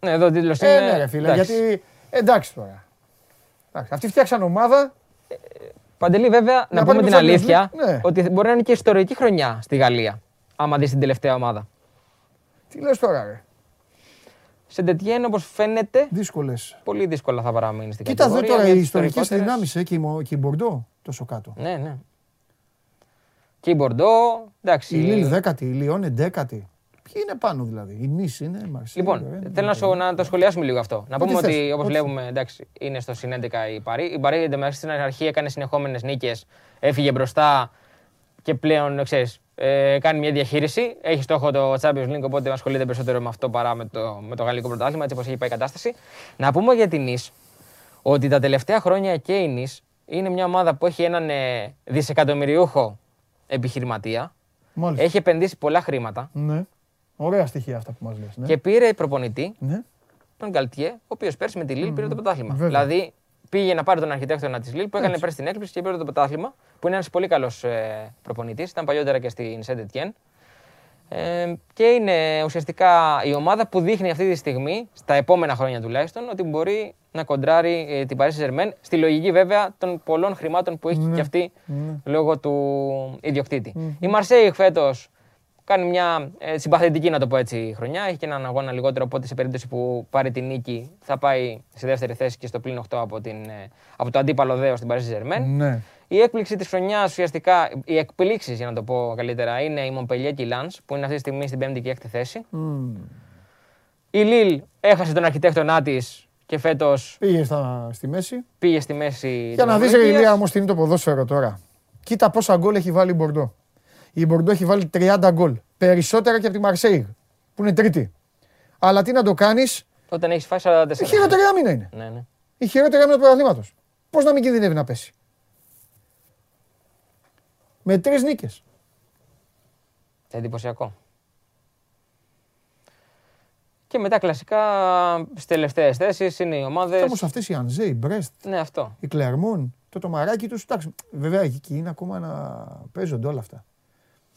Ναι, εδώ ο τίτλος είναι. Ε, ναι, ρε φίλε. εντάξει. Γιατί. Εντάξει τώρα. Εντάξει, αυτοί φτιάξαν ομάδα. Παντελή, βέβαια, να, Να πούμε πάνε την στο Champions αλήθεια League, ναι. ότι μπορεί να είναι και ιστορική χρονιά στη Γαλλία. Άμα δεις την τελευταία ομάδα. Τι λες τώρα, ρε. Σε Ντετιέν, όπως φαίνεται, Δύσκολες. πολύ δύσκολα θα παραμείνει στην Κοίτα εδώ κατηγορία. τώρα για οι τις ιστορικές ιστορικότερες- δυνάμεις και, η Μο- και η Μπορντό τόσο κάτω. Ναι, ναι. Και η Μπορντό, εντάξει. Η Λίλ δέκατη, η Λιόν εντέκατη. Ποιοι είναι πάνω δηλαδή; Η Νίς είναι, η Μαρσέλη. Λοιπόν, ε, θέλω να, σου, να το σχολιάσουμε λίγο αυτό. Να Ό,τι πούμε θες, ότι όπως ό,τι βλέπουμε, εντάξει, είναι στο συν 11 η Παρή. Η Παρή εντωμεταξύ στην αρχή έκανε συνεχόμενες νίκες, έφυγε μπροστά και πλέον ξέρεις, ε, κάνει μια διαχείριση. Έχει στόχο το Champions League, οπότε ασχολείται περισσότερο με αυτό παρά με το, με το γαλλικό πρωτάθλημα, έτσι όπως έχει πάει η κατάσταση. Να πούμε για την Νης ότι τα τελευταία χρόνια και η Νης είναι μια ομάδα που έχει έναν ε, δισεκατομμυριούχο επιχειρηματία. Μάλιστα. Έχει επενδύσει πολλά χρήματα Ναι. Ωραία στοιχεία αυτά που μας λες. Ναι. και πήρε προπονητή ναι. τον Γκαλτιέ, ο οποίος πέρσι με τη Λίλ πήρε το πρωτάθλημα. βέβαια. Δηλαδή πήγε να πάρει τον αρχιτέκτονα της Λίλ που έκανε πέρσι την έκπληξη και πήρε το πρωτάθλημα. Που είναι ένας πολύ καλός ε, προπονητής. Ήταν παλιότερα και στην Σέντετιέν. Ε, και είναι ουσιαστικά η ομάδα που δείχνει αυτή τη στιγμή, στα επόμενα χρόνια τουλάχιστον, ότι μπορεί να κοντράρει ε, την Paris Saint-Germain στη λογική βέβαια των πολλών χρημάτων που έχει Ναι. και αυτή λόγω του ιδιοκτήτη. Η Μαρσέη φέτος κάνει μια ε, συμπαθητική, να το πω έτσι, χρονιά. Έχει και έναν αγώνα λιγότερο, οπότε σε περίπτωση που πάρει την νίκη θα πάει σε δεύτερη θέση και στο πλήν 8 από, την, ε, από το αντίπαλο δέος στην Paris Saint-Germain. Ναι. Η έκπληξη της χρονιάς ουσιαστικά, οι εκπλήξεις για να το πω καλύτερα, είναι η Montpellier και η Lens που είναι αυτή τη στιγμή στην 5η και 6η θέση. Μμμ. Η Λίλ έχασε τον αρχιτέκτονά της και φέτος Πήγε στα, στη μέση. πήγε στη μέση. Για της να δεις ρε βαθμολογίας. Ηλία όμως τι είναι το ποδόσφαιρο τώρα. Κοίτα πόσα γκολ έχει βάλει η Μπορντό. Η Μπορντό έχει βάλει 30 γκολ. Περισσότερα και από τη Μαρσέιγ που είναι τρίτη. Αλλά τι να το κάνεις, Όταν έχεις φάει 44. η χειρότερη άμυνα είναι. Ναι, ναι. Η χειρότερη άμυνα του πρωταθλήματος. Πώς να μην κινδυνεύει να πέσει; Με τρεις νίκες. Εντυπωσιακό. Και μετά κλασικά στις τελευταίες θέσεις είναι οι ομάδες. Όμως αυτές οι Ανζέ, η Μπρέστ, Ναι, αυτό. η Κλερμόν, το τομαράκι τους. Εντάξει, βέβαια εκεί είναι ακόμα να παίζονται όλα αυτά.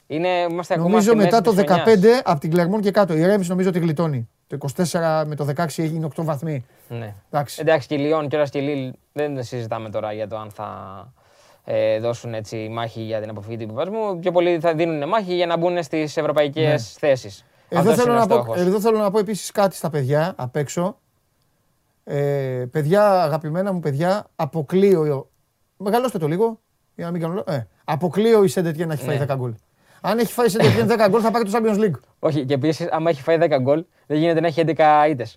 Είναι, είμαστε ακόμα Νομίζω στη μέση μετά το της χρονιάς. 15 από την Κλερμόν και κάτω. Η Ρέμς νομίζω ότι γλιτώνει. Το 24 με το 16 έγινε 8 βαθμοί. Ναι. Εντάξει. Εντάξει, και η Λιόν και και η Λίλ δεν συζητάμε τώρα για το αν θα ε, δώσουν έτσι μάχη για την αποφυγή του υποβασμού. Πιο πολλοί θα δίνουν μάχη για να μπουν στις ευρωπαϊκές Ναι. θέσεις. Εδώ θέλω, να πω, εδώ θέλω να πω επίσης κάτι στα παιδιά απ' έξω. Ε, παιδιά, αγαπημένα μου παιδιά, αποκλείω. Μεγαλώστε το λίγο, για να μην κάνω λάθος. ε, Αποκλείω η Σεντετιέ να έχει φάει Ναι. 10 γκολ. Αν έχει φάει η Σεντετιέ 10 γκολ θα πάρει το Champions League. Όχι, και επίσης, άμα έχει φάει 10 γκολ, δεν γίνεται να έχει 11 ήττε.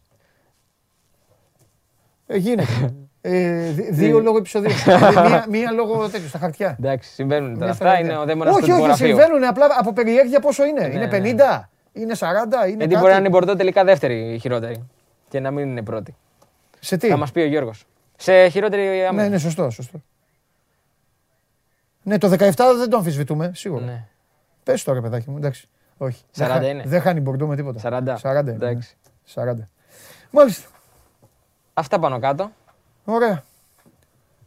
Ε, γίνεται. ε, δι- δύο λόγω επεισοδίου. Ε, μία, μία λόγω τέτοιου στα χαρτιά. Εντάξει, συμβαίνουν τώρα Μία αυτά. στα Είναι χαρτιά. ο δαίμονας του Όχι, όχι, τυπογραφείου. συμβαίνουν απλά από περιέργεια πόσο είναι. είναι ναι. 50, είναι 40, είναι Γιατί κάτι. μπορεί να είναι η Μπορντό τελικά δεύτερη η χειρότερη. Και να μην είναι πρώτη. Σε τι; Θα μας πει ο Γιώργος. Σε χειρότερη άμυνα. Ναι, ναι, σωστό, σωστό. Ναι, το 17 δεν το αμφισβητούμε, σίγουρα. Ναι. Πες το ρε παιδάκι μου, εντάξει. Όχι. 40 δεν, χα- είναι. δεν χάνει Μπορντό με τίποτα. 40. 40 είναι, Εντάξει. ναι. 40. Μάλιστα. Αυτά πάνω κάτω. Ωραία.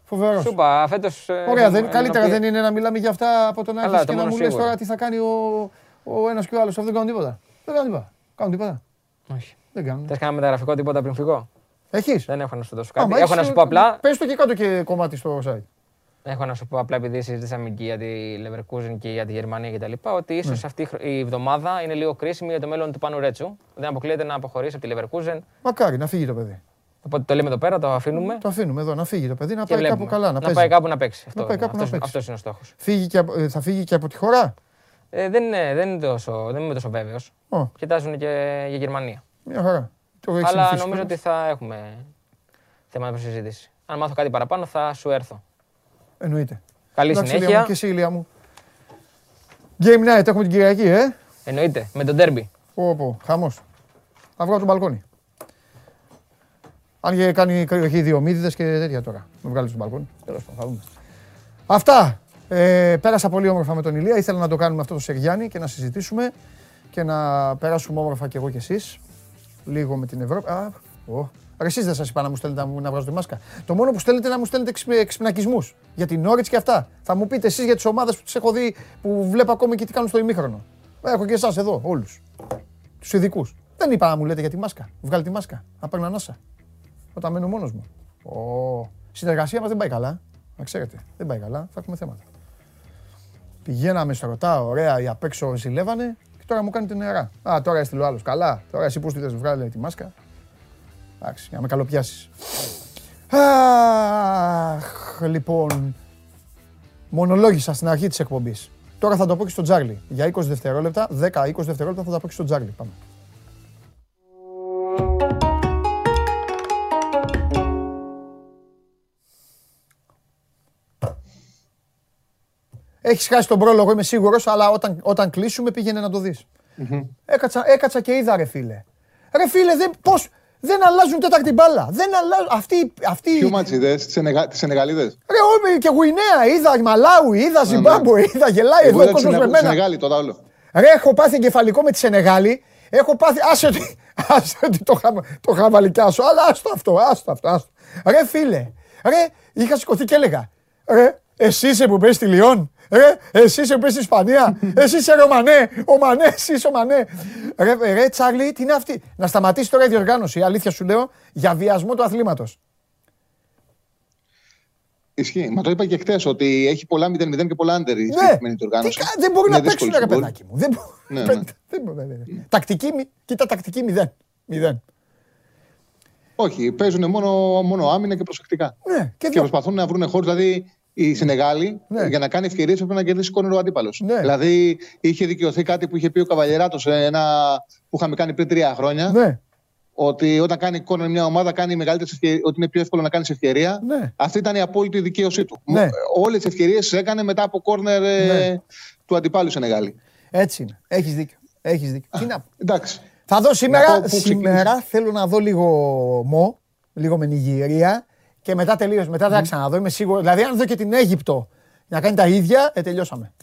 Φοβερός. Σου είπα, φέτο. Ωραία, δεν, καλύτερα δεν είναι να μιλάμε για αυτά από το να Καλά, έρθεις το και να μόνο μου λες σίγουρο. τώρα τι θα κάνει ο, ο ένας και ο άλλος. Αυτό δεν κάνουν τίποτα. Δεν κάνουν τίποτα. Κάνουν τίποτα. Όχι. Δεν κάνουν. Θες κανένα μεταγραφικό τίποτα πριν φύγω; Έχεις; Δεν έχω να σου δώσω Άμα κάτι. Έχω έχεις, να σου πω απλά. Πες το και κάτω και κομμάτι στο site. Έχω να σου πω απλά επειδή συζητήσαμε και για τη Leverkusen και για τη Γερμανία κτλ. Ότι ίσως Ναι. αυτή η χρ- η εβδομάδα είναι λίγο κρίσιμη για το μέλλον του Πάνου Ρέτσου. Δεν αποκλείεται να αποχωρήσει από τη Leverkusen. Μακάρι να φύγει το παιδί. Οπότε το λέμε εδώ πέρα, το αφήνουμε. Το αφήνουμε εδώ να φύγει το παιδί, να και πάει βλέπουμε. κάπου καλά. Να, παίζει. πάει κάπου να παίξει. Αυτό, πάει κάπου να αυτός, παίξει. αυτός είναι ο στόχο. Φύγει και από- ε, θα φύγει και από τη χώρα; Ε, δεν, είναι, δεν, είναι τόσο, δεν είμαι τόσο βέβαιος. Ω, Κοιτάζουν και για Γερμανία. μια χαρά. Το έχεις Αλλά συνηθίσει νομίζω κιόλας. ότι θα έχουμε θέμα προσυζήτηση. Αν μάθω κάτι παραπάνω θα σου έρθω. Εννοείται. Καλή Εντάξει, Ηλία συνέχεια. μου, και εσύ, Ηλία μου. Game night έχουμε την Κυριακή, ε. Εννοείται. Με τον τέρμπι. Πω, πω, χαμός. Θα βγω από το μπαλκόνι. Αν και κάνει κρυοχή δύο μύδιδες και τέτοια τώρα. Με βγάλει στο μπαλκόνι. Τέλος πάντων, θα δούμε. Αυτά. Ε, πέρασα πολύ όμορφα με τον Ηλία. Ήθελα να το κάνουμε αυτό το Σεργιάννη και να συζητήσουμε και να περάσουμε όμορφα κι εγώ κι εσείς. Λίγο με την Ευρώπη. Α, ο. Ρε, εσείς δεν σας είπα να μου στέλνετε να, μου- να βγάζω τη μάσκα. Το μόνο που στέλνετε είναι να μου στέλνετε εξυπ- εξυπνακισμούς. Για την Όριτς και αυτά. Θα μου πείτε εσείς για τις ομάδες που τις έχω δει, που βλέπω ακόμη και τι κάνουν στο ημίχρονο. Έχω και εσάς εδώ, όλους. Τους ειδικούς. Δεν είπα να μου λέτε για τη μάσκα. Βγάλει τη μάσκα. Να παίρνω ανάσα. Όταν μένω μόνος μου. Ω. Η συνεργασία μας δεν πάει καλά. Να ξέρετε. Δεν πάει καλά. Θα έχουμε θέματα. Πηγαίναμε στο ρωτά, ωραία, οι απ' έξω ζηλεύανε και τώρα μου κάνετε νερά. Α, τώρα έστειλε ο άλλος. Καλά. Τώρα εσύ που στείλε, βγάλε τη μάσκα. Εντάξει, για να με καλοπιάσεις. Αχ, λοιπόν. Μονολόγησα στην αρχή της εκπομπής. Τώρα θα το πω και στον Τζάρλι. Για 20 δευτερόλεπτα, 10-20 δευτερόλεπτα θα τα πω και στον Τζάρλι. Πάμε. Έχεις χάσει τον πρόλογο, είμαι σίγουρος, αλλά όταν, όταν κλείσουμε πήγαινε να το δεις. έκατσα, έκατσα και είδα, ρε φίλε. Ρε φίλε, δεν, πώς, δεν αλλάζουν τέταρτη μπάλα. Δεν αλλάζουν. Αυτή, αυτή, Ποιο μάτς είδες, τις, Σενεγα... τις Σενεγαλίδες. Ρε, όλοι και Γουινέα, είδα Μαλάουι, είδα Ζιμπάμπουε, είδα γελάει Εγώ εδώ ο είδα τη κόσμος με Σενεγα- τη μένα. Σενεγάλη τώρα όλο. Ρε, έχω πάθει εγκεφαλικό με τη Σενεγάλη. Έχω πάθει. Άσε ότι, άσε ότι το, χα, το χαβαλικιάσω, αλλά άστο αυτό, άστο αυτό. Άστο. Ρε, φίλε, ρε, είχα σηκωθεί και έλεγα. Ρε, εσύ είσαι που παίζει στη Λιόν. Ρε, εσύ είσαι που παίζει στη Ισπανία. εσύ είσαι ρε, ο Μανέ. Ο Μανέ, εσύ είσαι ο Μανέ. Ρε, ρε, Τσάρλι, τι είναι αυτή; Να σταματήσει τώρα η διοργάνωση, αλήθεια σου λέω, για βιασμό του αθλήματος. Ισχύει. Μα το είπα και χθες ότι έχει πολλά 0-0 και πολλά άντερ η Ναι, συγκεκριμένη του οργάνωση. Τι κα- δεν μπορεί Είναι να παίξουν, δύσκολη ρε στην παιδάκι μου. Δεν μπο- Ναι, δεν- ναι. δεν μπορεί, ναι, ναι. Τακτική, μη- κοίτα, τακτική μηδέν. Μηδέν. Όχι, παίζουν μόνο, μόνο άμυνα και προσεκτικά. Ναι, και Και δύο. προσπαθούν να βρουν χώρους. Δηλαδή η Σενεγάλη Ναι. για να κάνει ευκαιρίες πρέπει να κερδίσει κόρνερο ο αντίπαλος. Ναι. Δηλαδή είχε δικαιωθεί κάτι που είχε πει ο Καβαλιεράτος που είχαμε κάνει πριν τρία χρόνια. Ναι, Ότι όταν κάνει κόρνερ μια ομάδα, κάνει μεγαλύτερες ευκαιρίες, ότι είναι πιο εύκολο να κάνεις ευκαιρία. Ναι. Αυτή ήταν η απόλυτη δικαίωσή του. Ναι. Όλες τις ευκαιρίες τις έκανε μετά από κόρνερ ε, Ναι. του αντιπάλου Σενεγάλη. έτσι είναι. Έχεις δίκιο. Έχεις δίκιο. Τι να πω. Εντάξει. Θα δω σήμερα, Να πω πού σήμερα θέλω να δω λίγο μο, λίγο με Νιγηρία και μετά τελείως. Μετά θα ξαναδώ, είμαι σίγουρο. Δηλαδή αν δω και την Αίγυπτο να κάνει τα ίδια, ε, τελειώσαμε.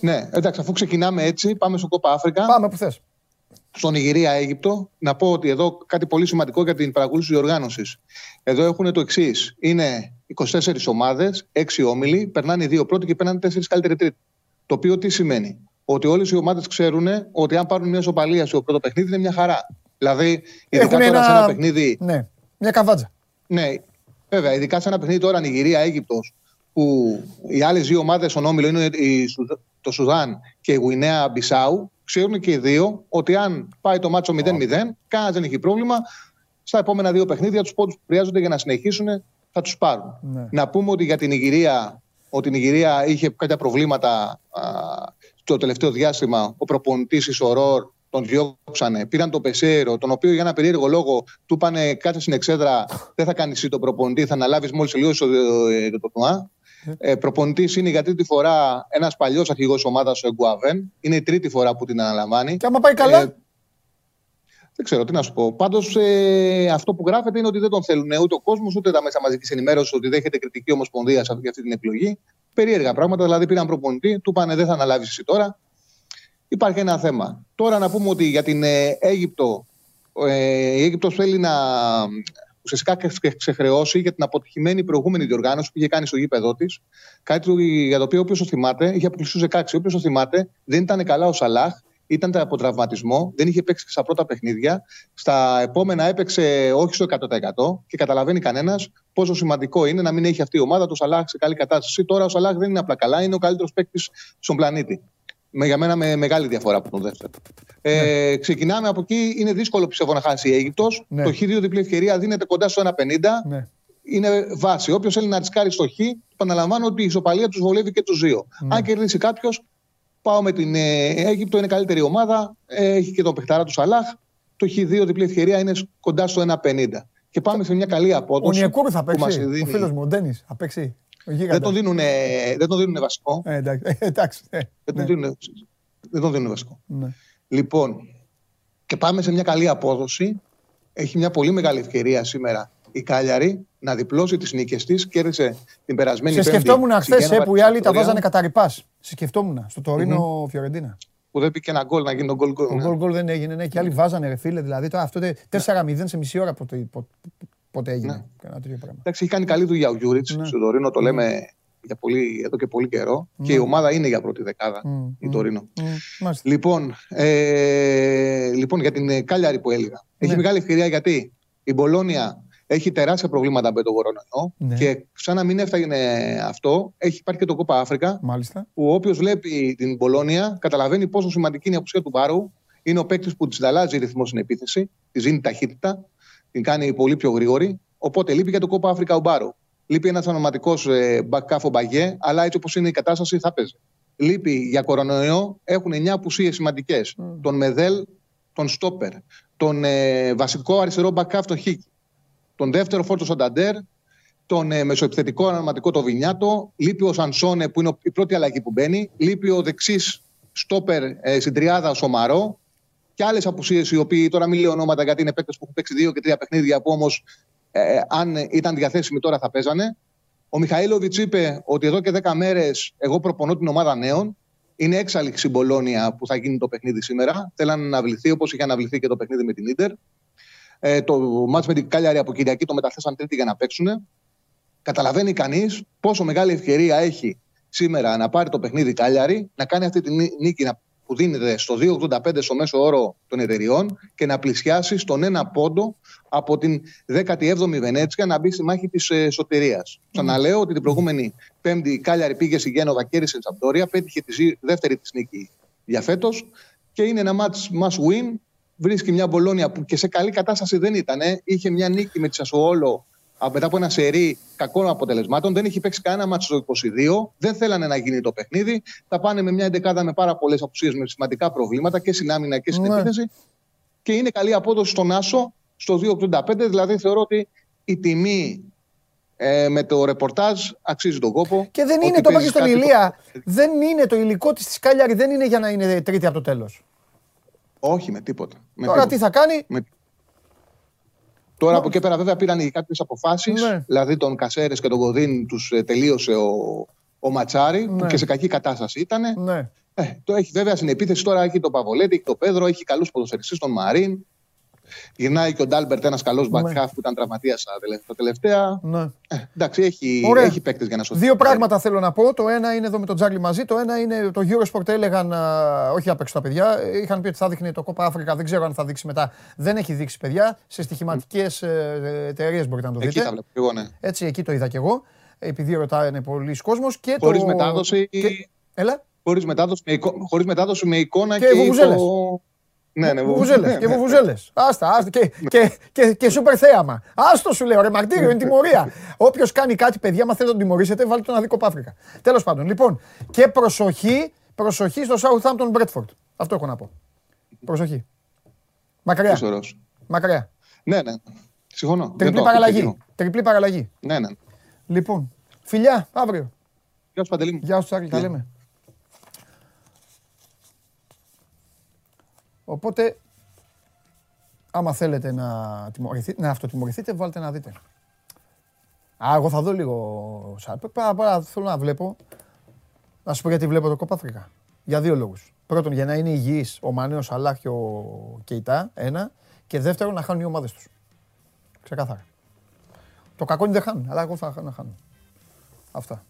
Ναι, εντάξει, αφού ξεκινάμε έτσι, πάμε στο Κόπα Αφρικα. Πάμε που θες. στον Ιγυρία-Αίγυπτο. Να πω ότι εδώ κάτι πολύ σημαντικό για την παρακολούθηση διοργάνωσης. Εδώ έχουν το εξής. Είναι 24 ομάδες, 6 όμιλοι, περνάνε οι δύο πρώτοι και περνάνε 4 καλύτεροι τρίτοι. Το οποίο τι σημαίνει; Ότι όλες οι ομάδες ξέρουν ότι αν πάρουν μια σοπαλία στο πρώτο παιχνίδι είναι μια χαρά. Δηλαδή, ειδικά τώρα ένα... σε ένα παιχνίδι. Ναι, μια καβάτζα. Ναι, βέβαια, ειδικά σε ένα παιχνίδι τώρα Νιγηρία-Αίγυπτο, που οι άλλες δύο ομάδες στον όμιλο είναι το Σουδάν και η Γουινέα Μπισάου, ξέρουν και οι δύο ότι αν πάει το μάτσο 0-0, κανένας δεν έχει πρόβλημα. Στα επόμενα δύο παιχνίδια, τους πόντους που χρειάζονται για να συνεχίσουν θα τους πάρουν. Ναι. Να πούμε ότι για την Ιγυρία, ότι η Ιγυρία είχε κάποια προβλήματα α, το τελευταίο διάστημα. Ο προπονητής Ισορόρ τον διώξανε. Πήραν τον Πεσέρο, τον οποίο για ένα περίεργο λόγο του είπανε κάτσε στην εξέδρα, δεν θα κάνεις εσύ τον προπονητή, θα αναλάβεις μόλις τελειώσει το, το, το, το ε, Προπονητής είναι για τρίτη φορά ένας παλιός αρχηγός ομάδας ο Εγκουαβέν. Είναι η τρίτη φορά που την αναλαμβάνει. Και άμα πάει καλά; Ε, δεν ξέρω τι να σου πω. Πάντως ε, αυτό που γράφεται είναι ότι δεν τον θέλουν ούτε ο κόσμος ούτε τα μέσα μαζικής ενημέρωσης ότι δέχεται κριτική ομοσπονδίας για αυτή την επιλογή. Περίεργα πράγματα. Δηλαδή πήραν προπονητή, του πάνε δεν θα αναλάβεις εσύ τώρα. Υπάρχει ένα θέμα. Τώρα να πούμε ότι για την ε, Αίγυπτο, ε, η Αίγυπτος θέλει να ουσιαστικά ξεχρεώσει για την αποτυχημένη προηγούμενη διοργάνωση που είχε κάνει στο γήπεδό της. Κάτι για το οποίο όποιος το θυμάται, είχε αποκλειστεί 16. Όποιος το θυμάται, δεν ήταν καλά ο Σαλάχ, ήταν από τραυματισμό, δεν είχε παίξει στα πρώτα παιχνίδια. Στα επόμενα έπαιξε όχι στο 100% και καταλαβαίνει κανένας πόσο σημαντικό είναι να μην έχει αυτή η ομάδα το Σαλάχ σε καλή κατάσταση. Τώρα ο Σαλάχ δεν είναι απλά καλά, είναι ο καλύτερος παίκτης στον πλανήτη. Με, για μένα με μεγάλη διαφορά από τον δεύτερο. Ε, ναι. ξεκινάμε από εκεί. Είναι δύσκολο πιστεύω να χάσει η Αίγυπτος. Ναι. Το Χ2 διπλή ευκαιρία δίνεται κοντά στο 1,50. Ναι. Είναι βάση. Όποιος θέλει να ρισκάρει στο Χ, επαναλαμβάνω ότι η ισοπαλία τους βολεύει και τους δύο. Ναι. Αν κερδίσει κάποιος, πάω με την ε, Αίγυπτο, είναι καλύτερη ομάδα. Ε, έχει και τον παιχταρά του Σαλάχ. Το Χ2 διπλή ευκαιρία είναι κοντά στο 1,50. Και πάμε σε μια καλή απόδοση. Ο Νιακούρη θα παίξει. Ο φίλος μου, ο Ντένις, θα παίξει. Δεν τον, δίνουν, δεν τον δίνουν βασικό. Ε, εντάξει. Ε, εντάξει ε, δεν, τον ναι. δίνουν, δεν τον δίνουν βασικό. Ναι. Λοιπόν, και πάμε σε μια καλή απόδοση. Έχει μια πολύ μεγάλη ευκαιρία σήμερα η Κάλιαρη να διπλώσει τις νίκες της. Κέρδισε την περασμένη Σε σκεφτόμουν χθες που οι άλλοι τα βάζανε κατά ριπάς. Σε σκεφτόμουν στο Τορίνο Φιωρεντίνα. Που δεν πήγε ένα γκολ να γίνει τον γκολ γκολ. Ο γκολ γκολ δεν έγινε. Ναι, και άλλοι βάζανε ρε φίλε. Δηλαδή τώρα αυτό 4-0 σε μισή ώρα Πότε έγινε ναι. ένα τέτοιο πράγμα. Εντάξει, έχει κάνει καλή δουλειά ο Γιούριτς ναι. στο Τωρίνο, το ναι. λέμε για πολύ, εδώ και πολύ καιρό. Ναι. Και η ομάδα είναι για πρώτη δεκάδα, mm. η Τωρίνο. Mm. Λοιπόν, ε, λοιπόν, για την Κάλιαρη που έλεγα. Έχει ναι. μεγάλη ευκαιρία γιατί η Μπολόνια έχει τεράστια προβλήματα με το κορονοϊό ναι. και σαν να μην έφταγε αυτό, έχει υπάρχει και το Κόπα Αφρικα. Μάλιστα. Που όποιος βλέπει την Μπολόνια καταλαβαίνει πόσο σημαντική είναι η απουσία του Μπάρου. Είναι ο παίκτης που της αλλάζει ρυθμό στην επίθεση, της δίνει ταχύτητα την κάνει πολύ πιο γρήγορη. Οπότε λείπει για το κόπο Αφρικα ο Μπάρο. Λείπει ένας ονοματικός ε, μπακάφο μπαγέ, αλλά έτσι όπως είναι η κατάσταση θα παίζει. Λείπει για κορονοϊό, έχουν 9 απουσίες σημαντικές. Mm. Τον Μεδέλ, τον Στόπερ, τον ε, βασικό αριστερό μπακάφ, τον Χίκη, τον δεύτερο φόρτο Σανταντέρ, τον ε, μεσοεπιθετικό ονοματικό το Βινιάτο, λείπει ο Σανσόνε που είναι η πρώτη αλλαγή που μπαίνει, λείπει ο δεξής στόπερ ε, στην τριάδα ο Σομαρό, και άλλες απουσίες οι οποίοι τώρα μην λέω ονόματα γιατί είναι παίκτες που έχουν παίξει δύο και τρία παιχνίδια που όμως ε, αν ήταν διαθέσιμοι τώρα θα παίζανε. Ο Μιχαήλοβιτ είπε ότι εδώ και 10 μέρες εγώ προπονώ την ομάδα νέων. Είναι έξαλλη Μπολόνια που θα γίνει το παιχνίδι σήμερα. Θέλανε να αναβληθεί όπως είχε αναβληθεί και το παιχνίδι με την ντερ. Ε, το μάτς με την Κάλιαρη από Κυριακή το μεταθέσαν Τρίτη για να παίξουν. Καταλαβαίνει κανείς πόσο μεγάλη ευκαιρία έχει σήμερα να πάρει το παιχνίδι Κάλιαρη, να κάνει αυτή τη νίκη, να που δίνεται στο 2,85 στο μέσο όρο των εταιριών και να πλησιάσει στον ένα πόντο από την 17η Βενέτσια να μπει στη μάχη της ε, σωτηρίας. Mm. Ξαναλέω ότι την προηγούμενη Πέμπτη η Κάλιαρη πήγε στη Γένοβα, κέρδισε την Σαμπτόρια, πέτυχε τη δεύτερη της νίκη για φέτο και είναι ένα match must win. Βρίσκει μια Μπολόνια που και σε καλή κατάσταση δεν ήταν. Είχε μια νίκη με τη Σασουόλο μετά από ένα σερί κακών αποτελεσμάτων. Δεν έχει παίξει κανένα μάτσο στο 22. Δεν θέλανε να γίνει το παιχνίδι. Θα πάνε με μια εντεκάδα με πάρα πολλές απουσίες, με σημαντικά προβλήματα και στην άμυνα και στην ναι. επίθεση. Και είναι καλή απόδοση στον Άσο στο 2,85. Δηλαδή θεωρώ ότι η τιμή ε, με το ρεπορτάζ αξίζει τον κόπο. Και δεν είναι, το είπα και στον Ηλία, δεν είναι το υλικό της Κάλιαρη, δεν είναι για να είναι τρίτη από το τέλος. Όχι με τίποτα. Με Τώρα τίποτα. τι θα κάνει; Με... Τώρα από εκεί πέρα βέβαια πήραν κάποιε αποφάσεις. Ναι. Δηλαδή τον Κασέρες και τον Κοδίν τους ε, τελείωσε ο, ο Ματσάρη, που ναι. και σε κακή κατάσταση ήταν. Ναι. Ε, το έχει βέβαια στην επίθεση τώρα έχει το Παβολέτη, έχει το Πέδρο, έχει καλούς ποδοσφαιριστές, τον Μαρίν. Γυρνάει και ο Ντάλμπερτ, ένας καλός back half που ήταν τραυματίας τα τελευταία. Ναι. Ε, εντάξει, έχει, Ωραία. έχει παίκτες για να σωθεί. Δύο πράγματα θέλω να πω. Το ένα είναι εδώ με τον Τσάρλι μαζί. Το ένα είναι το Eurosport έλεγαν, α, όχι απ' έξω τα παιδιά, ε, είχαν πει ότι θα δείχνει το Κόπα Άφρικα. Δεν ξέρω αν θα δείξει μετά. Δεν έχει δείξει παιδιά. Σε στοιχηματικές εταιρείες μπορείτε να το Εκεί δείτε. τα βλέπω και εγώ, ναι. Έτσι, εκεί το είδα κι εγώ. Επειδή ρωτάει πολύς κόσμος. Χωρίς το... μετάδοση, και- Έλα. χωρίς μετάδοση, με εικο- χωρίς μετάδοση με εικόνα Και και, βουβουζέλες. Υπό- Ναι, ναι, Βουβουζέλε. ναι, Και ναι. βουβουζέλες. Άστα, άστα. Και, και, και, και σούπερ θέαμα. Άστο σου λέω, ρε μαρτύριο, είναι τιμωρία. Όποιος κάνει κάτι, παιδιά, μα θέλετε να τον τιμωρήσετε, βάλτε τον να δει Κόπα Αφρικα. Τέλος πάντων, λοιπόν, και προσοχή, προσοχή στο Southampton Bradford. Αυτό έχω να πω. Προσοχή. Μακριά. Ποιος ωραίος. Μακριά. Ναι, ναι. Συμφωνώ. Δεν Τριπλή το- παραλλαγή. εκείνο. Τριπλή παραλλαγή. Ναι, ναι. Λοιπόν, φιλιά, αύριο. Γεια σου Παντελή μου. Γεια σου, Τσάρλι, τα Ναι. λέμε. Οπότε, άμα θέλετε να, τιμωρηθείτε, να αυτοτιμωρηθείτε, βάλτε να δείτε. Α, εγώ θα δω λίγο. Σαν, πάρα, πάρα, θέλω να βλέπω. Να σου πω γιατί βλέπω το Κόπα Αφρικα. Για δύο λόγους. Πρώτον, για να είναι υγιής ο Μανέος Σαλάχ και ο Κεϊτά, ένα. Και δεύτερον, να χάνουν οι ομάδες τους. Ξεκάθαρα. Το κακό είναι δεν χάνουν, αλλά εγώ θα να χάνω. Αυτά.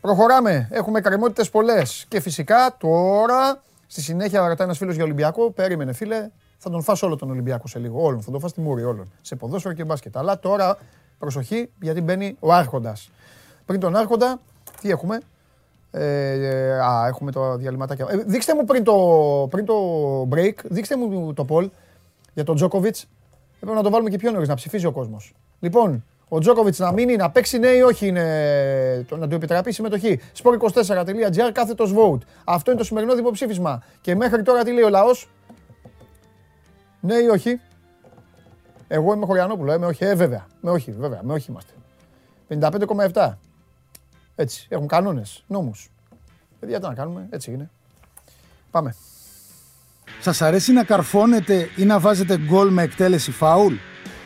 Προχωράμε. Έχουμε κρεμότητε πολλές. Και φυσικά τώρα, στη συνέχεια, ρωτάει ένας φίλος για Ολυμπιακό. Περίμενε, φίλε, θα τον φας όλο τον Ολυμπιακό σε λίγο. Όλον. Θα τον φας τη μούρη όλων. Σε ποδόσφαιρο και μπάσκετ. Αλλά τώρα, προσοχή, γιατί μπαίνει ο Άρχοντας. Πριν τον Άρχοντα, τι έχουμε; Ε, ε, α, έχουμε το διαλυματάκι. Ε, δείξτε μου πριν το, πριν το break, δείξτε μου το poll για τον Τζόκοβιτ. Έπρεπε να το βάλουμε και πιο νωρίς, να ψηφίζει ο κόσμος. Λοιπόν, ο Τζόκοβιτς να μείνει, να παίξει ναι ή όχι είναι το, να του επιτραπεί η συμμετοχή. Sport24.gr κάθετος vote. Αυτό είναι το σημερινό δημοψήφισμα. Και μέχρι τώρα τι λέει ο λαός; Ναι ή όχι; Εγώ είμαι Χωριανόπουλο, ε, με όχι, ε, βέβαια. Με όχι, βέβαια, με όχι είμαστε. 55,7. Έτσι, έχουν κανόνες, νόμους. Παιδιά, τι να κάνουμε, έτσι είναι. Πάμε. Σας αρέσει να καρφώνετε ή να βάζετε γκολ με εκτέλεση φάουλ;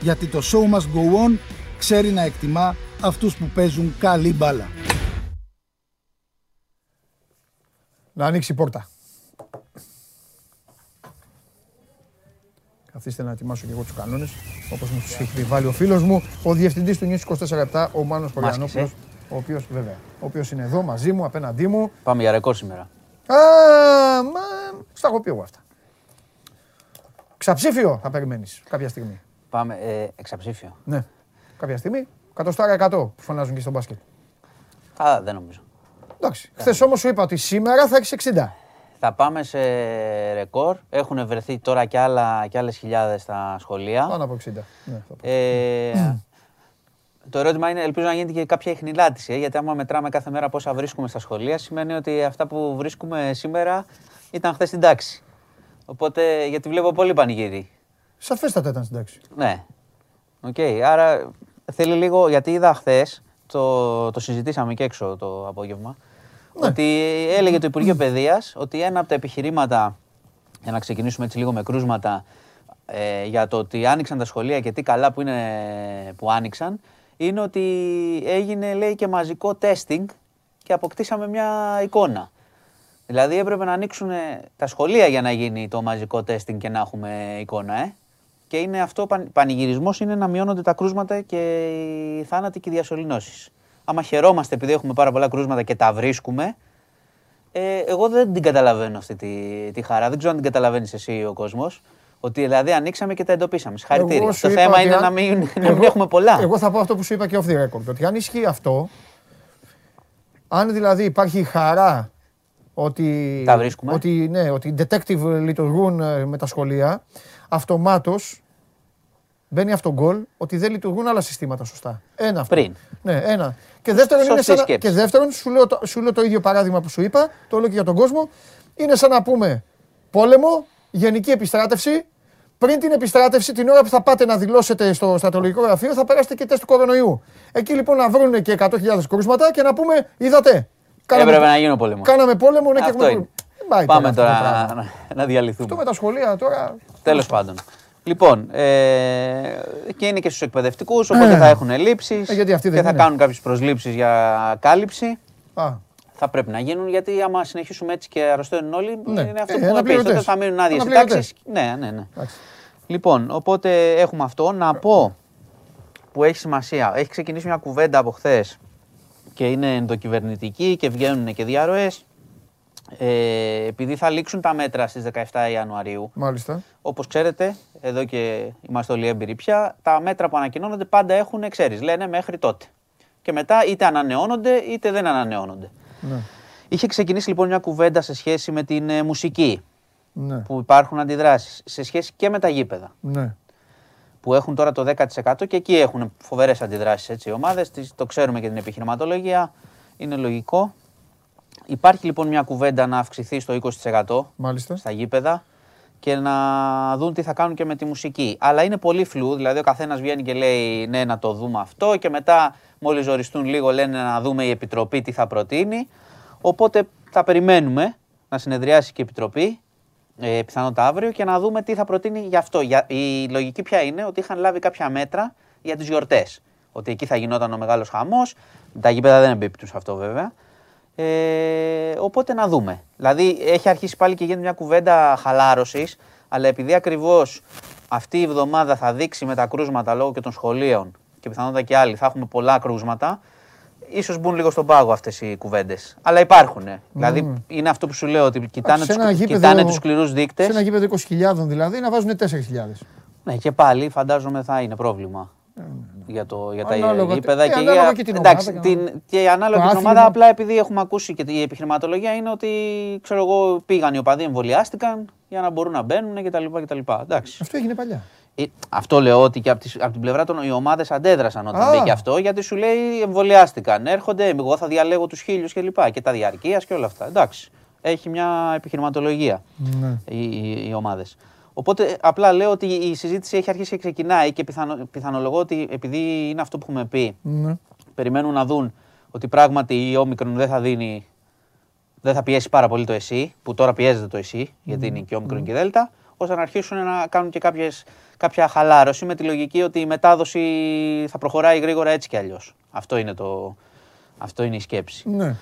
Γιατί το show must go on ξέρει να εκτιμά αυτούς που παίζουν καλή μπάλα. Να ανοίξει η πόρτα. Καθίστε να ετοιμάσω και εγώ τους κανόνες, όπως μου τους έχει βάλει ο φίλος μου, ο διευθυντής του News 24 ο Μάνος Κοριανόπουλο. ε. Ο οποίος βέβαια, ο οποίος είναι εδώ μαζί μου, απέναντί μου. Πάμε για ρεκόρ σήμερα. Α, μα, στα έχω πει εγώ αυτά. Ξαψήφιο θα περιμένεις κάποια στιγμή. Πάμε ε, εξαψήφιο. Ναι, κάποια στιγμή. Κατοστάρα 100 που φωνάζουν και στο μπάσκετ. Α, δεν νομίζω. Εντάξει. Χθες όμως σου είπα ότι σήμερα θα έχεις 60. Θα πάμε σε ρεκόρ. Έχουν βρεθεί τώρα κι, άλλα, κι άλλες χιλιάδες στα σχολεία. Πάνω από 60. Ναι, θα πω. Ε, το ερώτημα είναι, ελπίζω να γίνεται και κάποια εχνηλάτηση, ε, γιατί άμα μετράμε κάθε μέρα πόσα βρίσκουμε στα σχολεία, σημαίνει ότι αυτά που βρίσκουμε σήμερα ήταν χθες στην τάξη. Οπότε, γιατί βλέπω πολύ πανηγύρι. Σαφέστατα ήταν στην τάξη. Ναι. Οκ. Άρα θέλει λίγο, γιατί είδα χθες, το, το συζητήσαμε και έξω το απόγευμα, ότι έλεγε το Υπουργείο Παιδείας ότι ένα από τα επιχειρήματα, για να ξεκινήσουμε έτσι λίγο με κρούσματα, ε, για το ότι άνοιξαν τα σχολεία και τι καλά που είναι που άνοιξαν, είναι ότι έγινε λέει και μαζικό testing και αποκτήσαμε μια εικόνα. Δηλαδή έπρεπε να ανοίξουν τα σχολεία για να γίνει το μαζικό testing και να έχουμε εικόνα, ε. Και είναι αυτό, παν- πανηγυρισμός είναι να μειώνονται τα κρούσματα και οι θάνατοι και οι διασωληνώσεις. Άμα χαιρόμαστε επειδή έχουμε πάρα πολλά κρούσματα και τα βρίσκουμε, ε, εγώ δεν την καταλαβαίνω αυτή τη, τη χαρά. Δεν ξέρω αν την καταλαβαίνεις εσύ ο κόσμος. Ότι δηλαδή ανοίξαμε και τα εντοπίσαμε. Συγχαρητήρια. Εγώ σου Το είπα θέμα ότι είναι αν- να μην, να μην Εγώ- έχουμε πολλά. Εγώ θα πω αυτό που σου είπα και off the record. Ότι αν ισχύει αυτό, αν δηλαδή υπάρχει η χαρά ότι, Τα βρίσκουμε. ότι, ναι, ότι οι detective λειτουργούν ε, με τα σχολεία, αυτομάτως μπαίνει αυτό γκολ ότι δεν λειτουργούν άλλα συστήματα σωστά. Ένα αυτό. Πριν. Ναι, ένα. Και δεύτερον, είναι Σωστή σαν, να- σκέψη. και δεύτερον σου, λέω, το- σου λέω το ίδιο παράδειγμα που σου είπα, το λέω και για τον κόσμο. Είναι σαν να πούμε πόλεμο, γενική επιστράτευση. Πριν την επιστράτευση, την ώρα που θα πάτε να δηλώσετε στο στρατολογικό γραφείο, θα περάσετε και τεστ του κορονοϊού. Εκεί λοιπόν να βρουν και 100.000 κρούσματα και να πούμε, είδατε. Έπρεπε να γίνει ο πόλεμος. Κάναμε πόλεμο, ναι, και Αυτό έχουμε είναι. πόλεμο. Δεν πάει Πάμε αυτό το τώρα πράγμα. να, να διαλυθούμε. Αυτό με τα σχολεία τώρα. Τέλος πάντων. Λοιπόν, ε, και είναι και στους εκπαιδευτικούς, οπότε θα έχουν λήψεις Ε, γιατί αυτοί δεν και θα είναι. κάνουν κάποιες προσλήψεις για κάλυψη. Α, Θα πρέπει να γίνουν γιατί άμα συνεχίσουμε έτσι και αρρωσταίνουν όλοι, Ναι. είναι αυτό Ε, που έχουμε πει. αναπληρωτές. Τότε θα μείνουν άδειες οι Αναπληρωτές. τάξεις. Ναι, ναι, ναι. εντάξει. Λοιπόν, οπότε έχουμε αυτό. Να πω που έχει σημασία. Έχει ξεκινήσει μια κουβέντα από χθες και είναι ενδοκυβερνητική και βγαίνουν και διαρροές. Ε, επειδή θα λήξουν τα μέτρα στις 17 Ιανουαρίου, Μάλιστα. όπως ξέρετε, εδώ και είμαστε όλοι έμπειροι πια, τα μέτρα που ανακοινώνονται πάντα έχουν, ξέρεις, λένε μέχρι τότε. Και μετά είτε ανανεώνονται είτε δεν ανανεώνονται. Ναι. Είχε ξεκινήσει λοιπόν μια κουβέντα σε σχέση με την ε, μουσική, Ναι. που υπάρχουν αντιδράσεις, σε σχέση και με τα γήπεδα Ναι. που έχουν τώρα το 10% και εκεί έχουν φοβερές αντιδράσεις οι ομάδες. Το ξέρουμε και την επιχειρηματολογία. Είναι λογικό. Υπάρχει λοιπόν μια κουβέντα να αυξηθεί στο 20% Μάλιστα. στα γήπεδα και να δουν τι θα κάνουν και με τη μουσική. Αλλά είναι πολύ φλού, δηλαδή ο καθένας βγαίνει και λέει ναι, να το δούμε αυτό και μετά, μόλις ζοριστούν λίγο, λένε να δούμε η επιτροπή τι θα προτείνει. Οπότε θα περιμένουμε να συνεδριάσει και η επιτροπή, ε, πιθανότατα αύριο, και να δούμε τι θα προτείνει γι' αυτό. Για, η λογική ποια είναι, ότι είχαν λάβει κάποια μέτρα για τις γιορτές. Ότι εκεί θα γινόταν ο μεγάλος χαμός. Τα γήπεδα δεν εμπίπτουν σε αυτό βέβαια. Ε, οπότε να δούμε. Δηλαδή έχει αρχίσει πάλι και γίνεται μια κουβέντα χαλάρωσης, αλλά επειδή ακριβώς αυτή η εβδομάδα θα δείξει με τα κρούσματα λόγω και των σχολείων και πιθανότατα και άλλοι θα έχουμε πολλά κρούσματα, ίσως μπουν λίγο στον πάγο αυτές οι κουβέντες. Αλλά υπάρχουν. Δηλαδή είναι αυτό που σου λέω ότι κοιτάνε, σε τους, ένα γήπεδο- κοιτάνε τους σκληρούς Σε δείκτες. ένα γήπεδο 20.000 δηλαδή να βάζουν 4.000. Ναι, και πάλι φαντάζομαι θα είναι πρόβλημα. Για, το, για τα Ανάλογα- γήπεδα ε, και, ανάλογα για, και την εντάξει, ομάδα και να- την, και ανάλογα Το την ομάδα, άθλημα. απλά επειδή έχουμε ακούσει και η επιχειρηματολογία είναι ότι ξέρω εγώ, πήγαν οι οπαδοί, εμβολιάστηκαν για να μπορούν να μπαίνουν κτλ. κτλ. Εντάξει. Αυτό έγινε παλιά. Ε, Αυτό λέω ότι και από, τις, από την πλευρά των οι ομάδες αντέδρασαν όταν Α. μπήκε αυτό, γιατί σου λέει εμβολιάστηκαν. Έρχονται, εγώ θα διαλέγω τους χίλιους και λοιπά. Και τα διαρκείας και όλα αυτά. Εντάξει. Έχει μια επιχειρηματολογία Ναι. οι, οι, οι ομάδες. Οπότε απλά λέω ότι η συζήτηση έχει αρχίσει και ξεκινάει και πιθανο, πιθανολογώ ότι επειδή είναι αυτό που έχουμε πει, Ναι. περιμένουν να δουν ότι πράγματι η όμικρον δεν θα δίνει, δεν θα πιέσει πάρα πολύ το εσύ, που τώρα πιέζεται το εσύ, γιατί είναι και όμικρον και δέλτα, ώστε να αρχίσουν να κάνουν και κάποιες, κάποια χαλάρωση με τη λογική ότι η μετάδοση θα προχωράει γρήγορα έτσι κι αλλιώς. Αυτό είναι, το, αυτό είναι η σκέψη. ναι.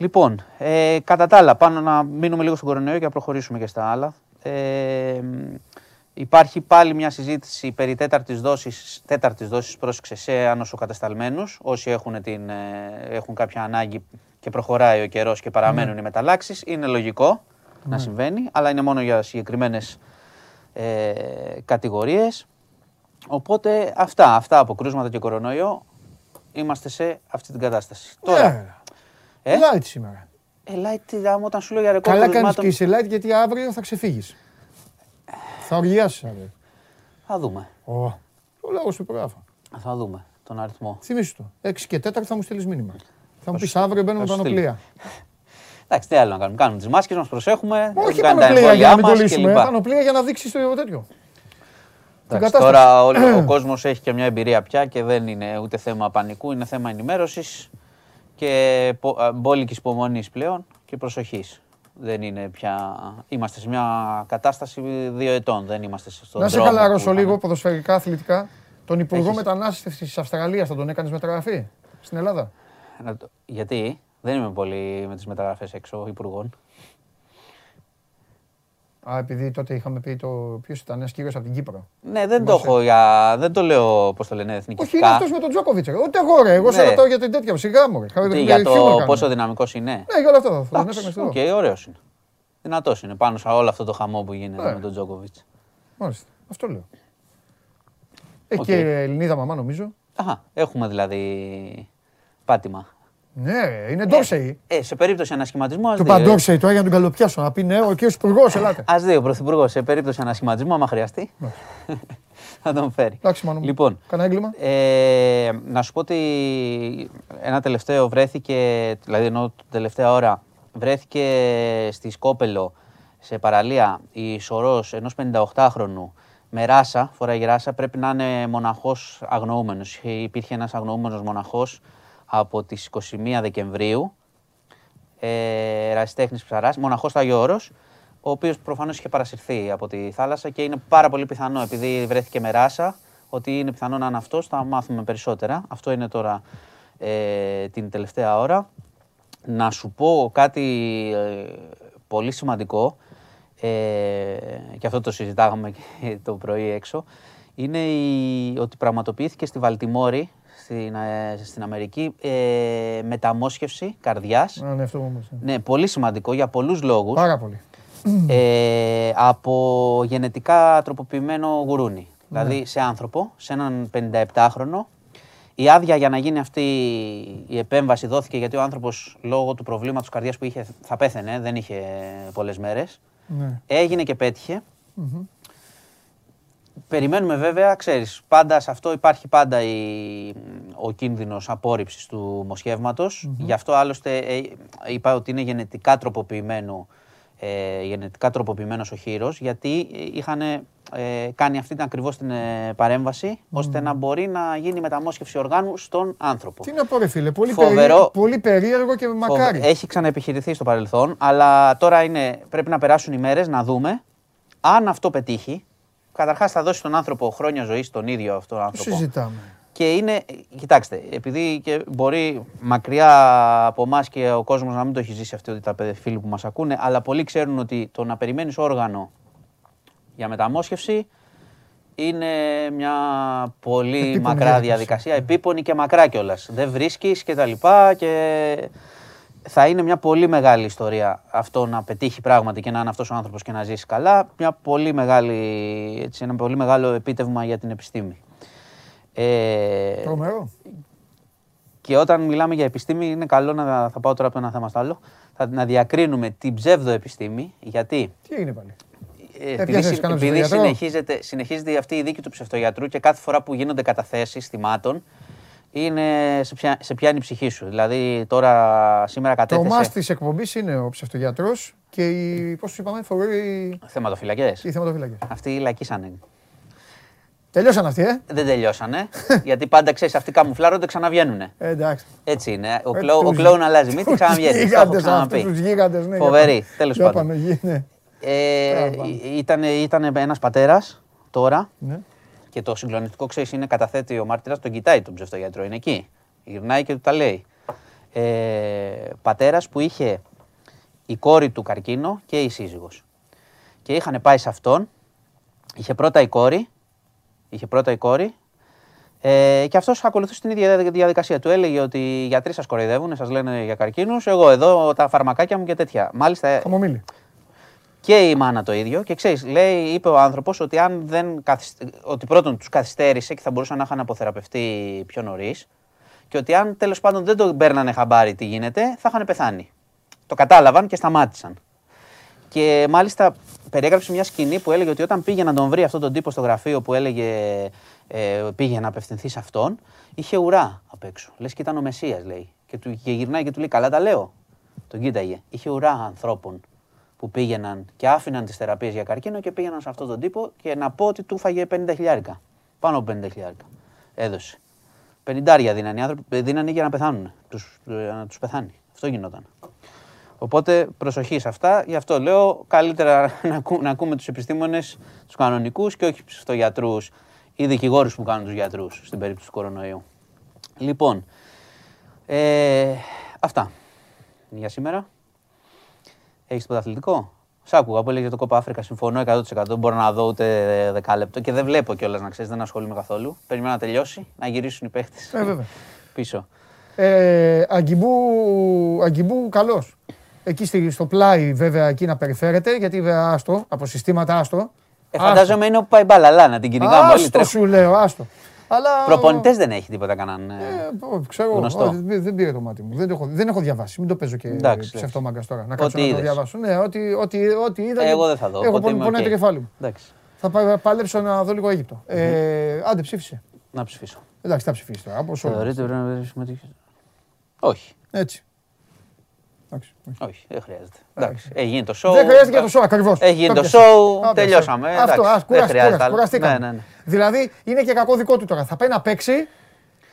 Λοιπόν, ε, κατά τα άλλα, πάνω να μείνουμε λίγο στον κορονοϊό και να προχωρήσουμε και στα άλλα. Ε, μ, υπάρχει πάλι μια συζήτηση περί τέταρτης δόσης, τέταρτης δόσης πρόσεξε, σε ανοσοκατασταλμένους. Όσοι έχουν, την, ε, έχουν κάποια ανάγκη και προχωράει ο καιρός και παραμένουν οι μεταλλάξεις. Είναι λογικό να συμβαίνει, αλλά είναι μόνο για συγκεκριμένες ε, κατηγορίες. Οπότε αυτά, αυτά από κρούσματα και κορονοϊό είμαστε σε αυτή την κατάσταση. Τώρα, Ε, ε; light σήμερα. Ε, light, άμα όταν σου λέω για ρεκόρ Καλά κάνεις κρουσμάτων, και είσαι light γιατί αύριο θα ξεφύγεις. Θα οργιάσεις αύριο. θα δούμε. Ω, Το λέω σου υπογράφω. Θα δούμε τον αριθμό. Θυμήσου το. 6 και 4 θα μου στείλεις μήνυμα. Θα μου πεις αύριο μπαίνουμε θα σου πανοπλία. Εντάξει, τι άλλο να κάνουμε. Κάνουμε τις μάσκες μας, προσέχουμε. Όχι έχουμε κάνει τα πανοπλία για να εμβόλια μην το μας λύσουμε. κλπ. Πανοπλία για να δείξεις το τέτοιο. Εντάξει, κατάσταση. τώρα όλο, ο κόσμος έχει και μια εμπειρία πια και δεν είναι ούτε θέμα πανικού, είναι θέμα ενημέρωσης και μπόλικης υπομονής πλέον και προσοχής. Δεν είναι πια. Είμαστε σε μια κατάσταση δύο ετών. Δεν είμαστε στον Να σε δρόμο που χαλαρώσω είχαμε. λίγο ποδοσφαιρικά, αθλητικά. Τον Υπουργό Έχεις. Μετανάστευσης της Αυστραλίας θα τον έκανες μεταγραφή στην Ελλάδα; Να το- Γιατί; Δεν είμαι πολύ με τις μεταγραφές έξω υπουργών. Α, επειδή τότε είχαμε πει το. Ποιος ήταν, ένας κύριος από την Κύπρο. Ναι, δεν το Θυμάσαι; έχω για. Δεν το λέω, πώς το λένε, Όχι, είναι εθνικιστικά. αυτός με τον Τζόκοβιτς. Ούτε εγώ, ρε. Εγώ σε Ναι. ρωτάω για την τέτοια. Σιγά μου. ρε. Τι, Χα- για χιούμορ το κάνω. πόσο δυναμικός είναι. Ναι, για όλο αυτό. Θα τον Εντάξει, έφερνα οκ, στο ωραίος είναι. Δυνατός είναι πάνω σε όλο αυτό το χαμό που γίνεται Ναι. με τον Τζόκοβιτς. Μάλιστα. Αυτό λέω. Έχει Οκ. και Ελληνίδα μαμά νομίζω. Αχα, έχουμε δηλαδή πάτημα. Ναι, ρε, είναι Ντόρσεϊ. Ε, σε περίπτωση ανασχηματισμού, ας Του δει. Παντόρσεϊ τώρα για να τον καλοπιάσω. Να πει ναι, ο κύριος Υπουργός, ελάτε. Α δει ο Πρωθυπουργός σε περίπτωση ανασχηματισμού, άμα χρειαστεί. θα τον φέρει. Εντάξει, μάνα μου. Λοιπόν, Κανένα έγκλημα. ε, να σου πω ότι ένα τελευταίο βρέθηκε, δηλαδή ενώ την τελευταία ώρα, βρέθηκε στη Σκόπελο σε παραλία η σωρός ενός 58χρονου με ράσα, φοράει ράσα, πρέπει να είναι μοναχός αγνοούμενος. Υπήρχε ένας αγνοούμενος μοναχός από τις 21 Δεκεμβρίου, ε, ερασιτέχνης ψαράς, μοναχός στο Άγιο Όρος, ο οποίος προφανώς είχε παρασυρθεί από τη θάλασσα και είναι πάρα πολύ πιθανό, επειδή βρέθηκε με ράσα, ότι είναι πιθανό να είναι αυτός, θα μάθουμε περισσότερα. Αυτό είναι τώρα ε, την τελευταία ώρα. Να σου πω κάτι ε, πολύ σημαντικό, ε, και αυτό το συζητάγαμε και το πρωί έξω, είναι η, ότι πραγματοποιήθηκε στη Βαλτιμόρη, στην, ε, στην Αμερική, ε, μεταμόσχευση καρδιάς. Α, ναι, αυτό όμως. ναι. Ναι, πολύ σημαντικό για πολλούς λόγους. Πάρα πολύ. Ε, από γενετικά τροποποιημένο γουρούνι. Ναι. Δηλαδή σε άνθρωπο, σε έναν 57χρονο. Η άδεια για να γίνει αυτή η επέμβαση δόθηκε γιατί ο άνθρωπος λόγω του προβλήματος καρδιάς που είχε θα πέθαινε, δεν είχε πολλές μέρες. Ναι. Έγινε και πετυχε Περιμένουμε βέβαια, ξέρεις, πάντα σε αυτό υπάρχει πάντα η, ο κίνδυνος απόρριψης του μοσχεύματος. Γι' αυτό άλλωστε ε, είπα ότι είναι γενετικά τροποποιημένο ε, γενετικά τροποποιημένος ο χείρος, γιατί είχαν ε, κάνει αυτή την ακριβώς την ε, παρέμβαση, ώστε να μπορεί να γίνει μεταμόσχευση οργάνου στον άνθρωπο. Τι να πω, ρε φίλε, πολύ, Φοβερό. περίεργο, πολύ περίεργο και Φοβε- μακάρι. Έχει ξαναεπιχειρηθεί στο παρελθόν, αλλά τώρα είναι, πρέπει να περάσουν οι μέρες να δούμε αν αυτό πετύχει. Καταρχάς θα δώσει στον άνθρωπο χρόνια ζωής στον ίδιο αυτό Το άνθρωπο. συζητάμε. Και είναι, κοιτάξτε, επειδή και μπορεί μακριά από εμάς και ο κόσμος να μην το έχει ζήσει αυτό ότι τα παιδε- φίλοι που μας ακούνε, αλλά πολλοί ξέρουν ότι το να περιμένεις όργανο για μεταμόσχευση είναι μια πολύ Επίπονη μακρά διαδικασία. διαδικασία, επίπονη και μακρά κιόλας. Δεν βρίσκεις και τα λοιπά και θα είναι μια πολύ μεγάλη ιστορία αυτό να πετύχει πράγματι και να είναι αυτός ο άνθρωπος και να ζήσει καλά. Μια πολύ μεγάλη, έτσι, ένα πολύ μεγάλο επίτευγμα για την επιστήμη. Ε, Τρομερό. και όταν μιλάμε για επιστήμη, είναι καλό να θα πάω τώρα από το ένα θέμα στο άλλο. Θα, να διακρίνουμε την ψευδοεπιστήμη, γιατί Τι έγινε πάλι; ε, Έπιασες επειδή, συ- κανένα επειδή ψευτογιατρό; συνεχίζεται, συνεχίζεται αυτή η δίκη του ψευτογιατρού και κάθε φορά που γίνονται καταθέσεις θυμάτων, είναι σε, ποια, σε πιάνει η ψυχή σου. Δηλαδή τώρα σήμερα Το κατέθεσε μας της εκπομπής είναι ο ψευτογιατρός και οι, πώς τους είπαμε, φοβεροί θεματοφυλακές. οι θεματοφύλακες. Αυτοί λακίσανε. Τελειώσαν αυτοί, ε; Δεν τελειώσανε, γιατί πάντα ξέρεις αυτοί καμουφλάρονται ξαναβγαίνουνε. Ε, εντάξει. Έτσι είναι. Ο, Ε, κλό, ο τους- κλόουν αλλάζει μύτη, τους ξαναβγαίνεις. Το έχω γίγαντες αυτούς, ξαναπεί. τους γίγαντες, ναι. για Φοβερή, πάμε. τέλος Για πάντων. πάμε, γι- ναι. Ε, Μπράβο. ήταν, ήταν ένας πατέρας τώρα Ναι. Και το συγκλονιστικό ξέρεις είναι καταθέτει ο μάρτυρας, τον κοιτάει τον ψευτογιατρό, είναι εκεί. Γυρνάει και του τα λέει. Ε, πατέρας που είχε η κόρη του καρκίνο και η σύζυγος. Και είχαν πάει σε αυτόν, είχε πρώτα η κόρη, είχε πρώτα η κόρη ε, και αυτός ακολουθούσε την ίδια δια- διαδικασία. Του έλεγε ότι οι γιατροί σας κοροϊδεύουν, σας λένε για καρκίνους. Εγώ εδώ τα φαρμακάκια μου και τέτοια. Μάλιστα, Χαμομήλι. Και η μάνα το ίδιο. Και ξέρεις, λέει, είπε ο άνθρωπος ότι αν δεν καθυσ- ότι πρώτον τους καθυστέρησε και θα μπορούσαν να είχαν αποθεραπευτεί πιο νωρίς. Και ότι αν τέλος πάντων δεν το παίρνανε χαμπάρι τι γίνεται, θα είχαν πεθάνει. Το κατάλαβαν και σταμάτησαν. Και μάλιστα περιέγραψε μια σκηνή που έλεγε ότι όταν πήγε να τον βρει αυτόν τον τύπο στο γραφείο που έλεγε ε, πήγε να απευθυνθεί σε αυτόν, είχε ουρά απ' έξω. Λες και ήταν ο Μεσσίας λέει. Και, του, και γυρνάει και του λέει καλά τα λέω. Τον κοίταγε. Είχε ουρά ανθρώπων που πήγαιναν και άφηναν τις θεραπείες για καρκίνο και πήγαιναν σε αυτόν τον τύπο και να πω ότι του φάγε 50 χιλιάρικα. Πάνω από 50 χιλιάρικα. Έδωσε. Πενιντάρια δίνανε οι άνθρωποι, ε, δίνανε για να πεθάνουν. Τους, ε, να τους πεθάνει. Αυτό γινόταν. Οπότε προσοχή σε αυτά. Γι' αυτό λέω καλύτερα να, ακού, να ακούμε τους επιστήμονες, τους κανονικούς και όχι στους γιατρούς ή δικηγόρους που κάνουν τους γιατρούς στην περίπτωση του κορονοϊού. Λοιπόν, ε, αυτά για σήμερα. Έχεις τίποτα αθλητικό. Σ' άκουγα που έλεγε για το κόπα Αφρικα. Συμφωνώ 100%. Δεν μπορώ να δω ούτε δεκάλεπτο και δεν βλέπω κιόλας να ξέρεις, δεν ασχολούμαι καθόλου. Περιμένω να τελειώσει, να γυρίσουν οι παίχτες Ε, βέβαια. πίσω. Ε, Αγκιμπού, Αγκιμπού καλός. Εκεί στη- στο πλάι βέβαια εκεί να περιφέρεται, γιατί βέβαια άστο, από συστήματα άστο. Ε, φαντάζομαι είναι όπου πάει μπαλαλά να την κυνηγάμε όλοι. Άστο τρέχουν. σου λέω, άστο. Αλλά... Προπονητές δεν έχει τίποτα κανέναν. ε, Ε, πω, ξέρω, γνωστό. όχι, δεν, δεν πήρε το μάτι μου. Δεν, το έχω, δεν έχω διαβάσει. Μην το παίζω και Εντάξει, ψευτόμαγκας τώρα. Να Ό,τι κάτσω να το είδες. διαβάσω. Ναι, ό,τι, ό,τι, ό,τι είδα. Εγώ δεν θα δω. Έχω οπότε πονεί είμαι πονάει οκ. το κεφάλι μου. Εντάξει. Θα πα- παλέψω να δω λίγο Αίγυπτο. Ε, άντε, ψήφισε. Να ψηφίσω. Εντάξει, θα ψηφίσεις τώρα. Όπως όλοι. Θεωρείτε πρέπει να συμμετείχε. Όχι. Έτσι. Εντάξει. όχι. Όχι, δεν χρειάζεται. Εντάξει, έγινε το show. Δεν χρειάζεται για το show, ακριβώς. Έγινε το show, τελειώσαμε. Αυτό, εντάξει, ας, δεν κουράσ- χρειάζεται κουράσ- άλλο. κουραστήκαμε. Ναι, ναι, ναι. Δηλαδή είναι και κακό δικό του τώρα. Θα πάει να παίξει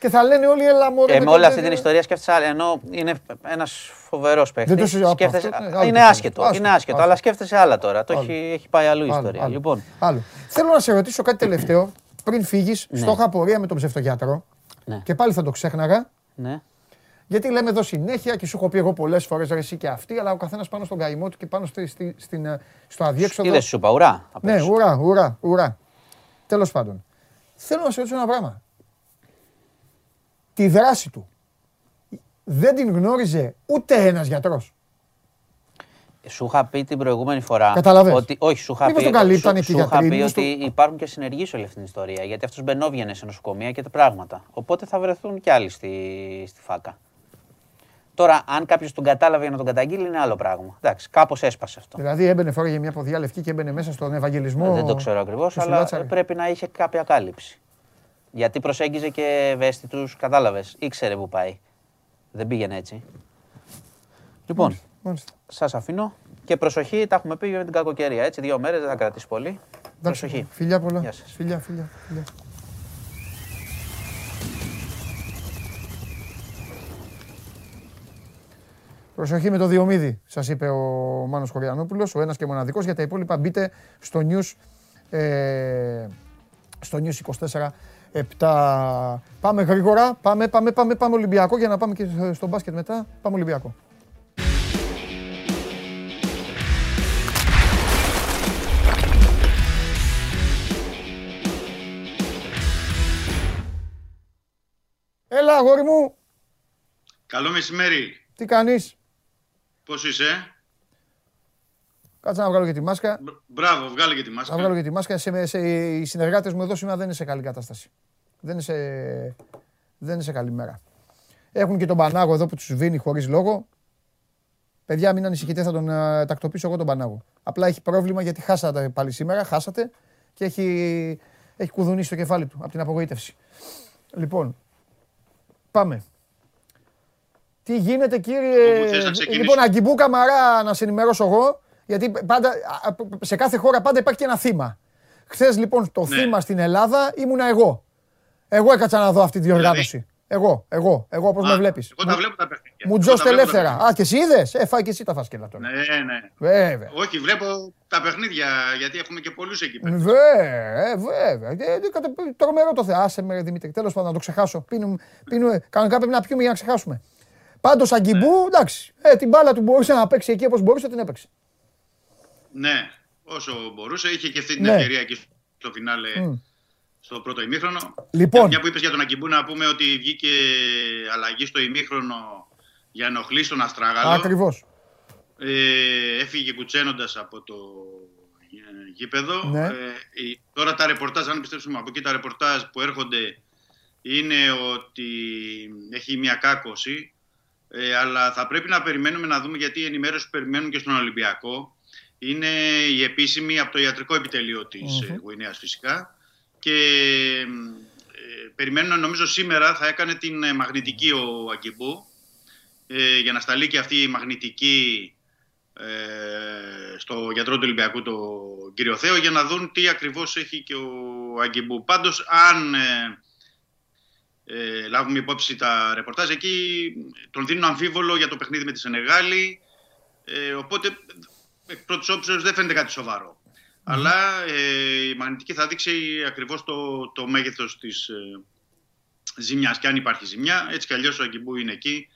και θα λένε όλοι έλα μωρέ. Ε, με με το- όλη αυτή την ιστορία σκέφτεσαι άλλο. Ενώ είναι ένας φοβερός παίκτη. Δεν το συζητάω από αυτό, ναι, άλλο Είναι το άσχετο. άσχετο, Είναι άσχετο, άσχετο. αλλά σκέφτεσαι άλλα τώρα. Το Άλλο. έχει, έχει πάει αλλού η Άλλο, ιστορία. άλλο. Λοιπόν, Άλλο. Θέλω να σε ρωτήσω κάτι τελευταίο πριν φύγεις. Ναι. Στο είχα απορία με τον ψευτογιάτρο Ναι. και πάλι θα το ξέχναγα. ναι. Γιατί λέμε εδώ συνέχεια και σου έχω πει εγώ πολλές φορές ρε εσύ και αυτή, αλλά ο καθένας πάνω στον καημό του και πάνω στη, στη, στην, ε, στο αδιέξοδο. Είδε σου είπα, ουρά. απ' Ναι, έξω. ουρά, ουρά, ουρά. Τέλος πάντων. Θέλω να σε ρωτήσω ένα πράγμα. Τη δράση του δεν την γνώριζε ούτε ένας γιατρός. Σου είχα πει την προηγούμενη φορά. Καταλαβες. Ότι, όχι, σου είχα Μήπως πει, τον καλύπτανε σου, και οι σου είχα γιατροί, πει μήπως ότι υπάρχουν και συνεργοί σε όλη αυτή την ιστορία. Γιατί αυτός μπαινόβγαινε σε νοσοκομεία και τα πράγματα. Οπότε θα βρεθούν κι άλλοι στη, στη φάκα. Τώρα, αν κάποιος τον κατάλαβε για να τον καταγγείλει, είναι άλλο πράγμα. Εντάξει, κάπως έσπασε αυτό. Δηλαδή έμπαινε, φόραγε μια ποδιά λευκή και έμπαινε μέσα στον Ευαγγελισμό. Δεν το ξέρω ακριβώς, του αλλά Σουλάτσαρη. πρέπει να είχε κάποια κάλυψη. Γιατί προσέγγιζε και ευαίσθητους, κατάλαβες. Ήξερε που πάει. Δεν πήγαινε έτσι. Λοιπόν, Μάλιστα. σας αφήνω και προσοχή, τα έχουμε πει για την κακοκαιρία. Έτσι, δύο μέρες δεν θα κρατήσει πολύ. Εντάξει, Προσοχή. Φιλιά πολλά. Γεια σας. Φιλιά, φιλιά, φιλιά. Προσοχή με το Διομήδη, σας είπε ο Μάνος Κοριανόπουλος, ο ένας και μοναδικός. Για τα υπόλοιπα μπείτε στο News, ε, στο News 24 7. Πάμε γρήγορα, πάμε, πάμε, πάμε, πάμε Ολυμπιακό για να πάμε και στο μπάσκετ μετά. Πάμε Ολυμπιακό. Έλα, αγόρι μου, Καλό μεσημέρι. τι κάνεις; Πώς είσαι; Κάτσε να βγάλω και τη μάσκα. Μπ- Μπράβο, βγάλε και τη Να μάσκα. βγάλω και τη μάσκα. Σε, σε, οι συνεργάτες μου εδώ σήμερα δεν είναι σε καλή κατάσταση. Δεν είναι σε, δεν είναι σε καλή μέρα. Έχουν και τον Πανάγο εδώ που τους σβήνει χωρίς λόγο. Παιδιά, μην ανησυχείτε, θα τον ε, τακτοποιήσω εγώ τον Πανάγο. Απλά έχει πρόβλημα γιατί χάσατε πάλι σήμερα, χάσατε και έχει, έχει κουδουνίσει το κεφάλι του από την απογοήτευση. Λοιπόν, πάμε. Τι γίνεται κύριε... Όπου θες να ξεκινήσω. Λοιπόν, Αγκιμπού Καμαρά να σε ενημερώσω εγώ, γιατί πάντα, α, α, σε κάθε χώρα πάντα υπάρχει και ένα θύμα. Χθες λοιπόν το Ναι. θύμα στην Ελλάδα ήμουνα εγώ. Εγώ έκατσα να δω αυτή τη διοργάνωση. Εγώ, εγώ, εγώ όπως Δηλαδή; Α, με βλέπεις. Εγώ τα βλέπω τα παιχνίδια. Μου Εγώ τζώστε τα βλέπω τα ελεύθερα. παιχνίδια. Α, και εσύ είδες; Ε, φάει και εσύ τα φάσκελα τώρα. Ναι, ναι. Βέβαια. Όχι, βλέπω τα παιχνίδια γιατί έχουμε και πολλούς εκεί πέρα. Βέβαια, ε, βέβαια. Ε, ε, κατα- Τρομερό το θέμα. Άσε με, Δημήτρη. Τέλος πάντων, να το ξεχάσω. Πίνουμε, πίνουμε, κανονικά πρέπει να πιούμε για να ξεχάσουμε. Πάντως, Αγκιμπού, εντάξει. Ε, την μπάλα του μπορούσε να παίξει εκεί όπως μπορούσε, την έπαιξε. Ναι, όσο μπορούσε. Είχε και αυτή την Ναι. ευκαιρία εκεί στο φινάλε Μμ. στο πρώτο ημίχρονο. Λοιπόν. Μια που είπες για τον Αγκιμπού να πούμε ότι βγήκε αλλαγή στο ημίχρονο για να ενοχλήσει τον Αστράγαλο. Ακριβώς. Ε, έφυγε κουτσένοντας από το ε, γήπεδο. Ναι. Ε, η- τώρα τα ρεπορτάζ, αν πιστέψουμε από εκεί τα ρεπορτάζ που έρχονται είναι ότι έχει μια κάκωση. Ε, αλλά θα πρέπει να περιμένουμε να δούμε γιατί η ενημέρωση που περιμένουν και στον Ολυμπιακό. Είναι η επίσημη από το ιατρικό επιτελείο της mm Γουινέας φυσικά. Και ε, περιμένουν νομίζω σήμερα θα έκανε την ε, μαγνητική ο Αγκιμπού ε, για να σταλεί και αυτή η μαγνητική ε, στο γιατρό του Ολυμπιακού, τον κύριο Θέο, για να δουν τι ακριβώς έχει και ο Αγκιμπού. Πάντως, αν ε, ε, λάβουμε υπόψη τα ρεπορτάζ, εκεί τον δίνουν αμφίβολο για το παιχνίδι με τη Σενεγάλη, ε, οπότε εκ πρώτης όψεως δεν φαίνεται κάτι σοβαρό. Αλλά ε, η μαγνητική θα δείξει ακριβώς το, το μέγεθος της ε, ζημιάς και αν υπάρχει ζημιά. Έτσι κι αλλιώς ο Αγκιμπού είναι εκεί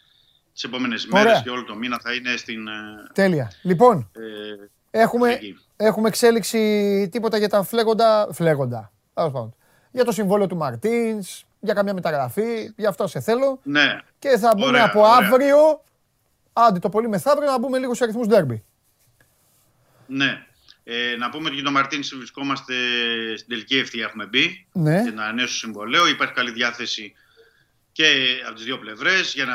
τις επόμενες Ωραία. μέρες και όλο το μήνα θα είναι στην... ε, Τέλεια. Λοιπόν, ε, έχουμε, εκεί. έχουμε εξέλιξη τίποτα για τα φλέγοντα. Φλέγοντα. Τέλος πάντων. Για το συμβόλαιο του Μαρτίνς, για καμιά μεταγραφή, για αυτό σε θέλω. Ναι, Και θα μπούμε Ωραία, από ωραία. αύριο, άντε το πολύ μεθαύριο, να μπούμε λίγο σε αριθμούς ντέρμπι. ναι. Ε, να πούμε ότι για τον Μαρτίνς βρισκόμαστε στην τελική ευθεία έχουμε μπει Ναι. για να ανανέωσω συμβολέο. Υπάρχει καλή διάθεση και από τις δύο πλευρές για να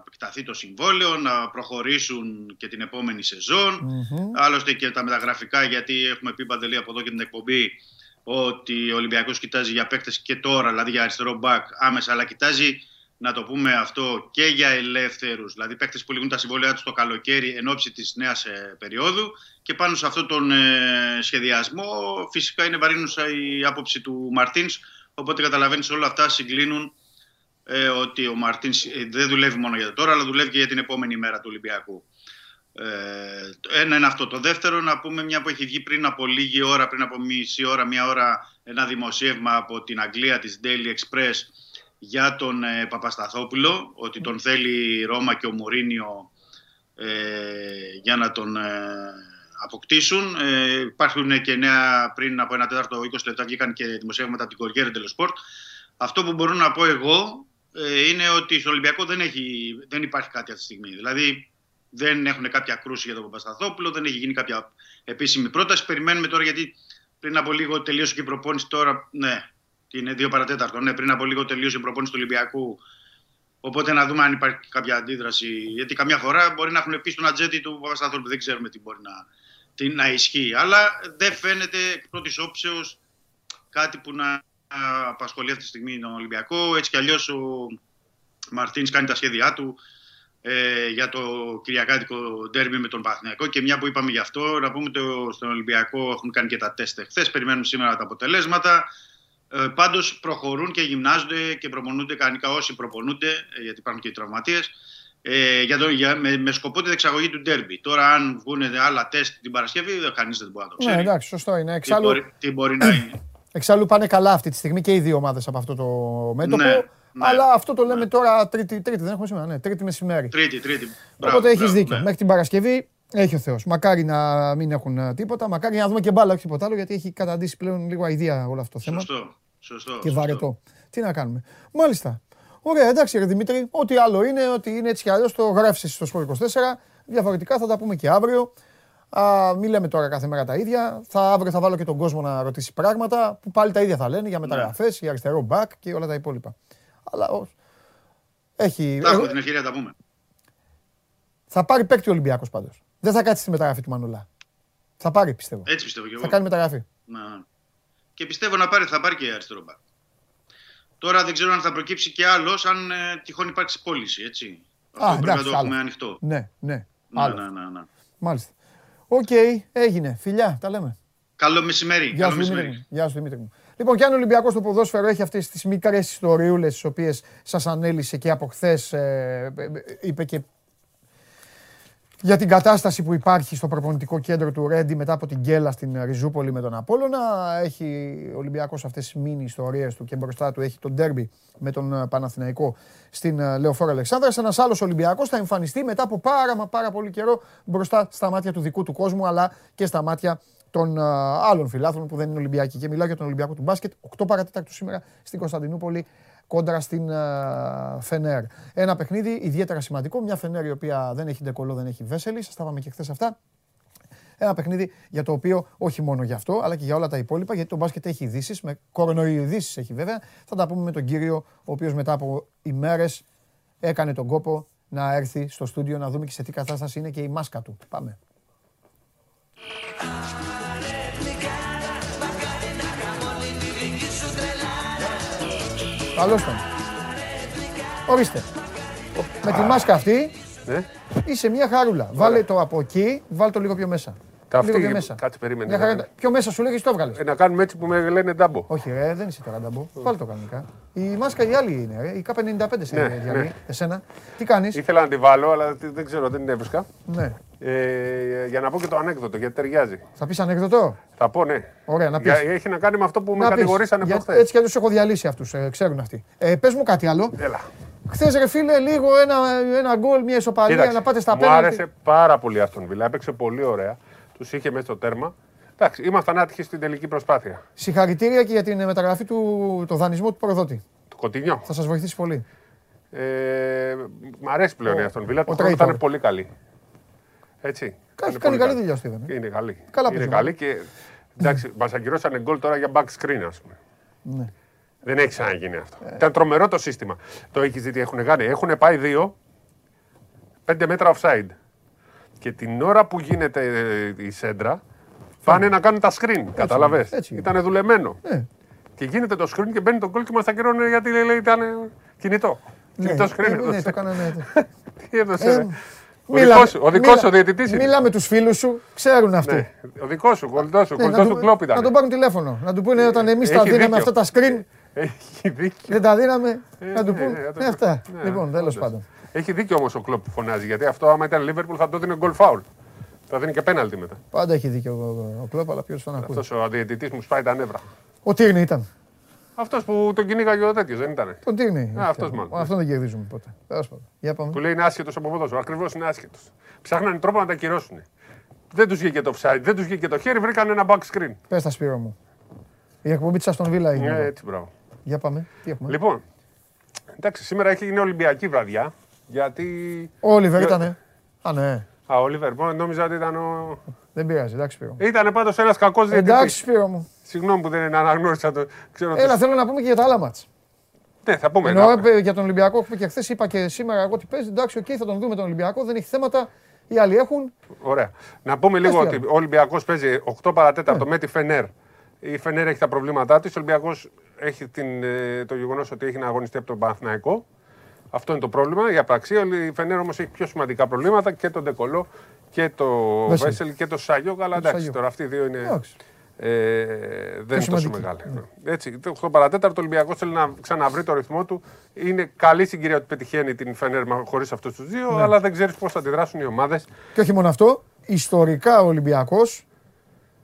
επεκταθεί το συμβόλαιο, να προχωρήσουν και την επόμενη σεζόν. Άλλωστε και τα μεταγραφικά, γιατί έχουμε πει παντελή από εδώ και την εκπομπή ότι ο Ολυμπιακός κοιτάζει για παίκτες και τώρα, δηλαδή για αριστερό μπακ άμεσα, αλλά κοιτάζει να το πούμε αυτό και για ελεύθερους, δηλαδή παίκτες που λυγούν τα συμβόλαια τους το καλοκαίρι εν ώψη της νέας ε, περίοδου και πάνω σε αυτόν τον ε, σχεδιασμό φυσικά είναι βαρύνουσα η άποψη του Μαρτίνς, οπότε καταλαβαίνεις όλα αυτά συγκλίνουν ε, ότι ο Μαρτίνς ε, δεν δουλεύει μόνο για το τώρα, αλλά δουλεύει και για την επόμενη μέρα του Ολυμπιακού. Ε, ένα είναι αυτό. Το δεύτερο, να πούμε μια που έχει βγει πριν από λίγη ώρα, πριν από μισή ώρα, μια ώρα, ένα δημοσίευμα από την Αγγλία της Daily Express για τον ε, Παπασταθόπουλο, ότι τον θέλει η Ρώμα και ο Μουρίνιο ε, για να τον ε, αποκτήσουν. Ε, υπάρχουν και νέα πριν από ένα τέταρτο 20 λεπτά βγήκαν και δημοσιεύματα από την Κοριέρ Τελοσπορτ. Αυτό που μπορώ να πω εγώ ε, είναι ότι στο Ολυμπιακό δεν, έχει, δεν υπάρχει κάτι αυτή τη στιγμή. Δηλαδή δεν έχουν κάποια κρούση για τον Παπασταθόπουλο, δεν έχει γίνει κάποια επίσημη πρόταση. Περιμένουμε τώρα γιατί πριν από λίγο τελείωσε και η προπόνηση τώρα. Ναι, είναι δύο παρατέταρτο. Ναι, πριν από λίγο τελείωσε η προπόνηση του Ολυμπιακού. Οπότε να δούμε αν υπάρχει κάποια αντίδραση. Γιατί καμιά φορά μπορεί να έχουν πει στον ατζέντη του Παπασταθόπουλου. Δεν ξέρουμε τι μπορεί να, τι, να ισχύει. Αλλά δεν φαίνεται εκ πρώτης όψεως κάτι που να απασχολεί αυτή τη στιγμή τον Ολυμπιακό. Έτσι κι αλλιώς ο Μαρτίν κάνει τα σχέδιά του ε, για το Κυριακάτικο ντέρμπι με τον Παθηνιακό. Και μια που είπαμε γι' αυτό, να πούμε ότι στον Ολυμπιακό έχουν κάνει και τα τεστ χθε. Περιμένουμε σήμερα τα αποτελέσματα. Ε, Πάντως προχωρούν και γυμνάζονται και προπονούνται κανονικά όσοι προπονούνται, ε, γιατί υπάρχουν και οι τραυματίες. Ε, για το, για, με, με σκοπό την εξαγωγή του ντέρμπι. Τώρα, αν βγουν άλλα τεστ την Παρασκευή, κανείς δεν μπορεί να το Ναι, ξέρει. εντάξει, σωστό είναι. τι, Εξάλλου, μπορεί, τι μπορεί να είναι. εξάλλου πάνε καλά αυτή τη στιγμή και οι δύο ομάδες από αυτό το μέτωπο. Ναι, ναι. Αλλά αυτό το λέμε τώρα τρίτη, τρίτη, δεν έχουμε σήμερα, ναι, τρίτη μεσημέρι. Τρίτη, τρίτη. Μπράβο, Οπότε έχεις μπράβο, δίκιο. ναι. Μέχρι την Παρασκευή έχει ο Θεός. Μακάρι να μην έχουν ε, τίποτα. Μακάρι να δούμε και μπάλα, όχι τίποτα άλλο, γιατί έχει καταντήσει πλέον λίγο αηδία όλο αυτό το θέμα. Σωστό. Σωστό, Και σωστό. βαρετό. Τι να κάνουμε. Μάλιστα. Ωραία, εντάξει, ρε Δημήτρη. Ό,τι άλλο είναι, ότι είναι έτσι κι αλλιώς το γράφεις στο Σπορ 24. Διαφορετικά θα τα πούμε και αύριο. Α, μην λέμε τώρα κάθε μέρα τα ίδια. Θα, αύριο θα βάλω και τον κόσμο να ρωτήσει πράγματα που πάλι τα ίδια θα λένε για μεταγραφές, για αριστερό μπακ και όλα τα υπόλοιπα. Αλλά ο- έχει. Θα έχουμε εγώ- την ευκαιρία να τα πούμε. θα πάρει παίκτη ο Ολυμπιακός πάντως. Δεν θα κάτσει στη μεταγραφή του Μανουλά. Θα πάρει, πιστεύω. Έτσι πιστεύω και εγώ. Θα κάνει μεταγραφή. Να. Και πιστεύω να πάρει, θα πάρει και αριστερό μπακ. Τώρα δεν ξέρω αν θα προκύψει και άλλος, αν ε, τυχόν υπάρξει πώληση. Έτσι. Αυτό πρέπει εντάξει, να το έχουμε άλλο. ανοιχτό. Ναι, ναι. Ναι, Άλλο. ναι, ναι, ναι. Μάλιστα. Οκ, έγινε. Φιλιά, τα λέμε. Καλό μεσημέρι. Γεια Καλό σου, Δημήτρη. μεσημέρι. μου. Γεια σου, Δημήτρη. Μου. Λοιπόν, και αν ο Ολυμπιακός στο ποδόσφαιρο έχει αυτές τις μικρές ιστοριούλες, τις οποίες σας ανέλησε και από χθες, είπε και για την κατάσταση που υπάρχει στο προπονητικό κέντρο του Ρέντι μετά από την γκέλα στην Ριζούπολη με τον Απόλλωνα. Έχει ο Ολυμπιακός αυτές τις μίνι ιστορίες του και μπροστά του έχει τον ντέρμπι με τον ε, Παναθηναϊκό στην ε, Λεωφόρο Αλεξάνδρας. Ένας άλλος Ολυμπιακός θα εμφανιστεί μετά από πάρα μα πάρα πολύ καιρό μπροστά στα μάτια του δικού του κόσμου αλλά και στα μάτια των ε, άλλων φιλάθλων που δεν είναι Ολυμπιακοί. Και μιλάω για τον Ολυμπιακό του μπάσκετ, 8 παρατέταρτο σήμερα στην Κωνσταντινούπολη κόντρα στην ε, Φενέρ. Ένα παιχνίδι ιδιαίτερα σημαντικό. Μια Φενέρ η οποία δεν έχει ντεκολό, δεν έχει βέσελη. Σας τα είπαμε και χθες αυτά. Ένα παιχνίδι για το οποίο όχι μόνο για αυτό, αλλά και για όλα τα υπόλοιπα, γιατί το μπάσκετ έχει ειδήσεις, με κορονοϊδήσεις έχει βέβαια. Θα τα πούμε με τον κύριο, ο οποίος μετά από ημέρες έκανε τον κόπο να έρθει στο στούντιο να δούμε και σε τι κατάσταση είναι και η μάσκα του. Πάμε. Καλώς τον. Ορίστε. Με τη μάσκα αυτή Ναι. είσαι μια χαρούλα. Βάλε το από εκεί, βάλε το λίγο πιο μέσα. Τα λίγο αυτή, πιο μέσα. κάτσε, περίμενε Μια να χαρά... κάνω. Πιο μέσα σου λέγει το έβγαλες. Ε, να κάνουμε έτσι που με λένε ντάμπο. Όχι, ρε, δεν είσαι τώρα νταμπό. Βάλε το κανονικά. Η μάσκα η άλλη είναι, ρε. Η K55 σε Ναι, διαλύει. ναι. Εσένα. Τι κάνεις; Ήθελα να τη βάλω, αλλά τι- δεν ξέρω, δεν την έβρισκα. Ναι. Ε, για να πω και το ανέκδοτο, γιατί ταιριάζει. Θα πεις ανεκδοτό. Θα πω ναι. Ωραία, να πεις. Για, έχει να κάνει με αυτό που με κατηγορήσανε προχθές. Έτσι κι αλλιώς έχω διαλύσει αυτούς. Ε, ξέρουν αυτοί. Ε, Πες μου κάτι άλλο. Έλα. Χθες ρε φίλε, λίγο ένα, ένα γκολ, μια ισοπαλία Κοίταξε, να πάτε στα μου πέναλτι. άρεσε πάρα πολύ αυτόν Βιλά. Έπαιξε πολύ ωραία. Τους είχε μέσα στο τέρμα. Εντάξει, ήμασταν άτυχοι στην τελική προσπάθεια. Συγχαρητήρια και για την μεταγραφή του, το δανεισμό του προδότη. Το κοτινιό. Θα σας βοηθήσει πολύ. Ε, μ' αρέσει πλέον η Αστον Βίλα. ο Το χρόνο Τρέιτορ. ήταν πολύ καλή. Έτσι. Έχει Ήταν κάνει πολύ καλή δουλειά ο Στίβεν. Είναι καλή. Καλά είναι παίζει, καλή και εντάξει, μας ακυρώσανε γκολ τώρα για back screen, ας πούμε. Ναι. Δεν έχει ξαναγίνει αυτό. Ήταν τρομερό το σύστημα. Το έχεις δει τι έχουν κάνει. Έχουν πάει δύο, πέντε μέτρα offside. Και την ώρα που γίνεται ε, η σέντρα, πάνε να κάνουν τα screen. Κατάλαβες; έτσι είναι. Ήταν δουλεμένο. Ναι. Και γίνεται το screen και μπαίνει το γκολ και μας τα κυρώνουν γιατί λέει, λέει, ήταν κινητό. Κινητό screen ε, έδωσε. Ναι, το κάνανε. Τι έδωσε, Ε, ρε. Ο Μίλα- δικός σου, ο δικός μίλα- σου διαιτητής είναι. Μίλα με τους φίλους σου, ξέρουν αυτοί. Ναι, ο δικός σου, κολλητός σου, Ναι, κολλητός να, του του- κλόπ ήταν. να τον πάρουν τηλέφωνο. Να του πούνε όταν εμείς τα Έχει δίναμε δίκιο. αυτά τα screen, Έχει δίκιο. δεν τα δίναμε. Να του ναι, πούνε. ναι, να το Ναι, πω. αυτά. Ναι, Λοιπόν, τέλος όντως. πάντων. Έχει δίκιο όμως ο κλοπ που φωνάζει. Γιατί αυτό, άμα ήταν Liverpool, θα το δίνει γκολ φάουλ. Θα δίνει και πέναλτι μετά. Πάντα έχει δίκιο ο- ο Κλόπ, αλλά ποιος τον ακούει. Αυτός ο διαιτητή μου σπάει τα νεύρα. Ο Τύρνη ήταν. Αυτός που τον κυνήγαγε ο τέτοιος, δεν ήταν. Τον Τύρνη. Α, αυτός μάλλον. Αυτόν δεν κερδίζουμε ποτέ. Τέλος πάντων. Για πάμε. Που λέει είναι άσχετος από ποδόσφαιρο. Ακριβώς είναι άσχετος. Ψάχνανε τρόπο να τα ακυρώσουν. Δεν τους βγήκε το offside, δεν τους βγήκε το χέρι, βρήκαν ένα back screen. Πες τα Σπύρο μου. Η εκπομπή της Αστον Βίλα Ε, είναι. έτσι, μπράβο. Για πάμε. Τι έχουμε. Λοιπόν, εντάξει, σήμερα έχει, είναι Ολυμπιακή βραδιά. Γιατί. Ο Όλιβερ Για- ήταν. Α, ναι. Α, ο Λίβερ, νόμιζα ότι ήταν ο. Δεν πειράζει. Εντάξει, Σπύρο. μου. Ήταν πάντως ένας κακός διαιτητής. Εντάξει, Σπύρο μου. Συγγνώμη που δεν αναγνώρισα το. Ξέρω Έλα, το- θέλω να πούμε και για τα άλλα μάτς. Ναι, θα πούμε. Εννοώ να- ε, για τον Ολυμπιακό που και χθες είπα και σήμερα εγώ ότι παίζει. Εντάξει, οκ, θα τον δούμε τον Ολυμπιακό. Δεν έχει θέματα. Οι άλλοι έχουν. Ωραία. Να πούμε λίγο τι ότι άλλο. ο Ολυμπιακός παίζει 8 παρά τέταρτο Ναι. με τη Φενέρ. Η Φενέρ έχει τα προβλήματά της. Ο Ολυμπιακός έχει την, ε, το γεγονός ότι έχει να αγωνιστεί από τον Παναθηναϊκό. Αυτό είναι το πρόβλημα. Η απραξία. Η Φενέρ όμως έχει πιο σημαντικά προβλήματα και τον Ντεκολό και το Βέσελ. Βέσελ και το Σάγιο. Αλλά εντάξει, Σάγιο. τώρα αυτοί οι δύο είναι. Εντάξει. Ε, δεν είναι τόσο σημαντικοί. μεγάλη. Έτσι, το 8 παρατέταρτο ο Ολυμπιακός θέλει να ξαναβρει το ρυθμό του. Είναι καλή συγκυρία ότι πετυχαίνει την Φενέρ χωρίς αυτούς τους δύο, Ναι. αλλά δεν ξέρεις πώς θα αντιδράσουν οι ομάδες. Και όχι μόνο αυτό. Ιστορικά ο Ολυμπιακός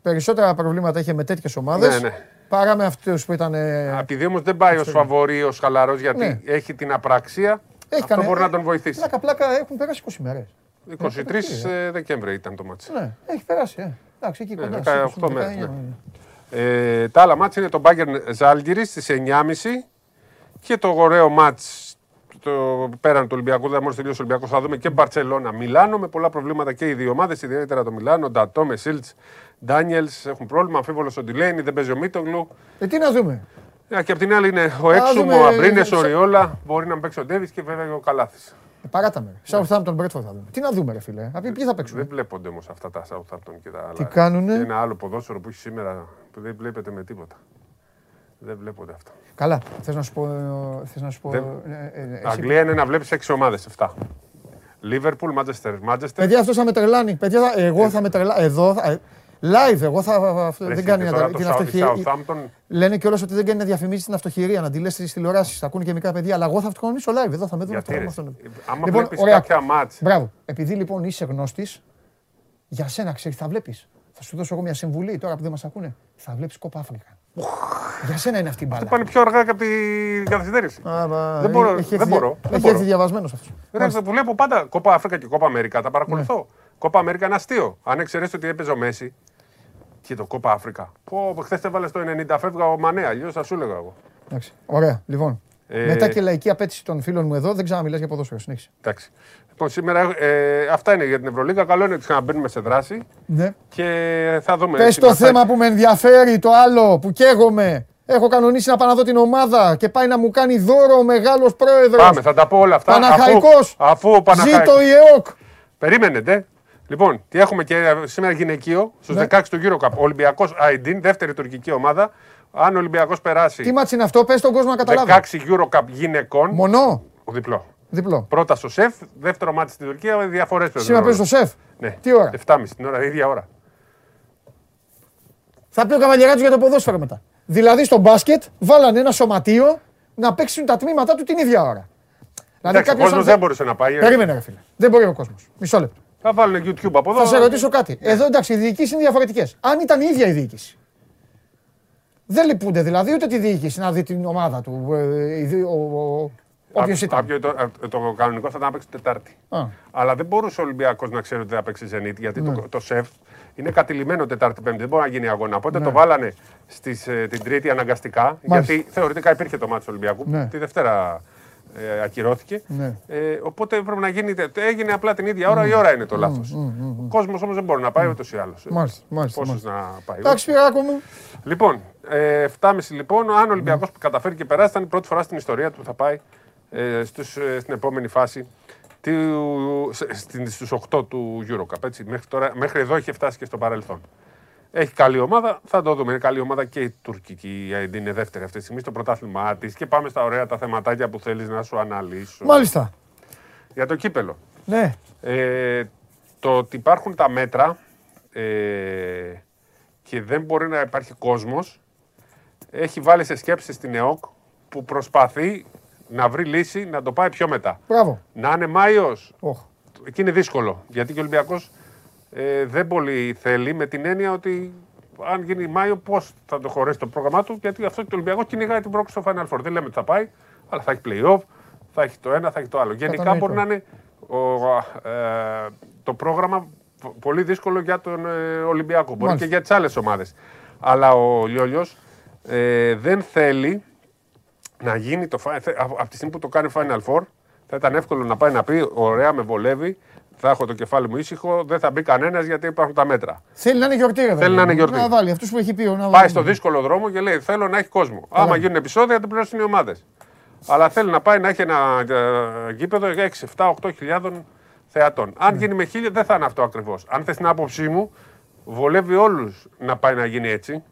περισσότερα προβλήματα είχε με τέτοιες ομάδες Ναι, ναι. Παρά με αυτούς που ήταν. ε, Επειδή όμως δεν πάει ω φαβορή, ω χαλαρό, γιατί Ναι. έχει την απραξία, Έχει αυτό κανένα- μπορεί να τον βοηθήσει. Πλάκα, πλάκα έχουν περάσει 20 μέρε. 23 ε, Δεκέμβρη ήταν το μάτι. Ναι, έχει περάσει. Ε. Εντάξει, εκεί Ναι, κοντά. 18 στις 19, μέρες, ναι. ναι. Ε, τα άλλα μάτς είναι το Bayern Ζάλγκυρη στις 9.30 και το ωραίο μάτς το, πέραν του Ολυμπιακού, δεν μόλις τελειώσει ο Ολυμπιακός, θα δούμε και Μπαρσελόνα Μιλάνο με πολλά προβλήματα και οι δύο ομάδες, ιδιαίτερα το Μιλάνο, Ντατό με Σίλτς, Ντάνιελς έχουν πρόβλημα, αμφίβολος ο Ντιλέινι, δεν παίζει ο Μίτογλου. Ε, τι να δούμε. Ε, και απ' την άλλη είναι ο Έξουμ, δούμε, ο Αμπρίνες, σε- ο Ριόλα, μπορεί να παίξει ο Ντέβις και βέβαια ο Καλάθης. Ε, παράτα με. Southampton Bradford θα δούμε. Τι να δούμε, ρε φίλε. Απ' ποιοι θα παίξουν; Δεν βλέπονται όμως αυτά τα Southampton και τα άλλα. Τι κάνουνε; Και ένα άλλο ποδόσφαιρο που έχει σήμερα που δεν βλέπετε με τίποτα. Δεν βλέπονται αυτά. Καλά. Θες να σου πω. Θες να σου πω Δεν- ε, ε, ε, εσύ- Αγγλία είναι να βλέπεις 6 ομάδες, 7. Λίβερπουλ, Μάντσεστερ, Μάντσεστερ. Παιδιά, αυτός θα με τρελάνει. Παιδιά, θα- εγώ θα με τρελάνει. Εδώ. θα- ε, Live, εγώ θα. αυτό Δεν κάνει τώρα την το αυτοχειρία. Southampton. Λένε κιόλας ότι δεν κάνει να διαφημίζει την αυτοχειρία, να τη λες στις τηλεοράσεις. Θα ακούνε και μικρά παιδιά. Αλλά εγώ θα αυτοχρονίσω live. Εδώ θα με δουν Γιατί αυτό. ρε, με αυτόν. άμα Λοιπόν, βλέπεις ωραία. κάποια μάτς, Μπράβο. Επειδή λοιπόν είσαι γνώστης, για σένα ξέρεις, θα βλέπεις. Θα σου δώσω εγώ μια συμβουλή τώρα που δεν μας ακούνε. Θα βλέπεις κόπα Αφρικα. Για σένα είναι αυτή η μπάλα. πάνε πιο αργά και από την καθυστέρηση. Α, μα, Δεν μπορώ, έχει δεν έρθει- μπορώ, δεν Έχει μπορώ. έρθει διαβασμένος αυτός. Ρε, το βλέπω πάντα κόπα Αφρικα και κόπα Αμερικά, τα παρακολουθώ. Ναι. Κόπα Αμερικά είναι αστείο. Αν εξαιρέσεις ότι έπαιζε ο Μέση και το κόπα Αφρικα. Πω, χθες έβαλες το 90 φεύγα ο Μανέ, αλλιώς θα σου έλεγα εγώ. Εντάξει. Ωραία. Λοιπόν. Ε, Μετά και λαϊκή απέτηση των φίλων μου εδώ, δεν ξαναμιλάς για ποδόσφαιρο. Συνέχισε. Εντάξει. Λοιπόν, σήμερα ε, αυτά είναι για την Ευρωλίγα. Καλό είναι ότι ξαναμπαίνουμε σε δράση Ναι. και θα δούμε. Πες έτσι, το μας θα- θέμα που με ενδιαφέρει, το άλλο που καίγομαι. Έχω κανονίσει να πάω να δω την ομάδα και πάει να μου κάνει δώρο ο μεγάλος πρόεδρος. Πάμε, θα τα πω όλα αυτά. Παναχαϊκός. Αφού, αφού ο Παναχαϊκός... Ζήτω η ΕΟΚ. Περίμενετε. Λοιπόν, τι έχουμε και ε, σήμερα γυναικείο στους Ναι. 16 του Euro Cup. Ολυμπιακός Αιντίν, δεύτερη τουρκική ομάδα. Αν ο Ολυμπιακός Τι περάσει μάτσι είναι αυτό, πες τον κόσμο να καταλάβει. 16 Euro Cup γυναικών. Μονό, Ο διπλό. Διπλό. Πρώτα στο σεφ, δεύτερο μάτι στην Τουρκία, διαφορές Σήμερα παίζει το σεφ. Ναι. Τι ώρα; 7.30 την ώρα, ίδια ώρα. Θα πει ο Καβαλιεράτζο για το ποδόσφαιρο μετά. Δηλαδή στο μπάσκετ βάλανε ένα σωματείο να παίξουν τα τμήματά του την ίδια ώρα. Δηλαδή Εντάξει, ο κάποιος κόσμος αν δεν μπορούσε να πάει. ε. Περίμενε, ρε φίλε. Δεν μπορεί ο κόσμος. Μισό λεπτό. Θα βάλουν YouTube από εδώ. Θα σε ρωτήσω κάτι. Εδώ εντάξει, οι διοικήσεις είναι διαφορετικές. Αν ήταν η ίδια η διοίκηση. Δεν λυπούνται δηλαδή ούτε τη διοίκηση να δει την ομάδα του. ε, η δι- ο- ο- Όποιος Α- ήταν. άπιο- Το, α- το κανονικό θα ήταν να παίξει Τετάρτη. Α. Αλλά δεν μπορούσε ο Ολυμπιακός να ξέρει ότι θα παίξει Zenit γιατί Ναι. το, το σεφ είναι κατηλημένο Τετάρτη-Πέμπτη. Δεν μπορεί να γίνει αγώνα. Οπότε Ναι. το βάλανε στις, ε, την Τρίτη αναγκαστικά. Μάλιστα. Γιατί θεωρητικά υπήρχε το μάτι του Ολυμπιακού. Ναι. Τη Δευτέρα ε, ακυρώθηκε. Ναι. Ε, οπότε έπρεπε να γίνει. Έγινε απλά την ίδια ώρα. Η ώρα είναι το λάθος. Ο κόσμος όμως δεν μπορεί να πάει ούτως ή άλλως. Μάλιστα, μάλιστα, Πόσο μάλιστα. να πάει. Εντάξει, Σπυράκο μου. Λοιπόν, Ε, 7,5 λοιπόν. Αν ο Ολυμπιακός καταφέρει και περάσει, θα είναι η πρώτη φορά στην ιστορία του που θα πάει ε, στους, ε, στην επόμενη φάση του- σε- στην- στους 8 του Eurocup. Έτσι. Μέχρι, τώρα, μέχρι εδώ έχει φτάσει και στο παρελθόν. Έχει καλή ομάδα, θα το δούμε. Είναι καλή ομάδα και η τουρκική ε, είναι δεύτερη αυτή τη στιγμή στο πρωτάθλημά της. Και πάμε στα ωραία τα θεματάκια που θέλεις να σου αναλύσω. Μάλιστα. Για το κύπελο. Ναι. Ε, το ότι υπάρχουν τα μέτρα ε, και δεν μπορεί να υπάρχει κόσμος έχει βάλει σε σκέψη στην ΕΟΚ που προσπαθεί να βρει λύση να το πάει πιο μετά. Μπράβο. Να είναι Μάιος, Οχ. εκεί είναι δύσκολο. Γιατί και ο Ολυμπιακός ε, δεν πολύ θέλει με την έννοια ότι αν γίνει Μάιο πώς θα το χωρέσει το πρόγραμμά του γιατί αυτό και ο Ολυμπιακός κυνηγάει την πρόκληση στο Final Four. Δεν λέμε ότι θα πάει, αλλά θα έχει play-off, θα έχει το ένα, θα έχει το άλλο. Γενικά Κατανοητό. μπορεί να είναι ο, ε, το πρόγραμμα πο- πολύ δύσκολο για τον ε, Ολυμπιακό. Μπορεί Μάλιστα. και για τις άλλες ομάδες. Αλλά ο Λιόλιος ε, δεν θέλει να γίνει το. fi- θε- Από από τη στιγμή που το κάνει Final Four, θα ήταν εύκολο να πάει να πει: Ωραία, με βολεύει, θα έχω το κεφάλι μου ήσυχο, δεν θα μπει κανένας γιατί υπάρχουν τα μέτρα. Θέλει να είναι γιορτή, ρε παιδί να είναι μου. γιορτή. Να βάλει αυτούς που έχει πει. Να Πάει βάλει. στο δύσκολο δρόμο και λέει: Θέλω να έχει κόσμο. Άμα γίνουν επεισόδια, θα το πληρώσουν οι ομάδες. Αλλά θέλει να πάει να έχει ένα ε, γήπεδο για 6, 7, 8 χιλιάδων θεατών. Αν Ναι. γίνει με χίλια, δεν θα είναι αυτό ακριβώς. Αν θες την άποψή μου, βολεύει όλους να πάει να γίνει έτσι.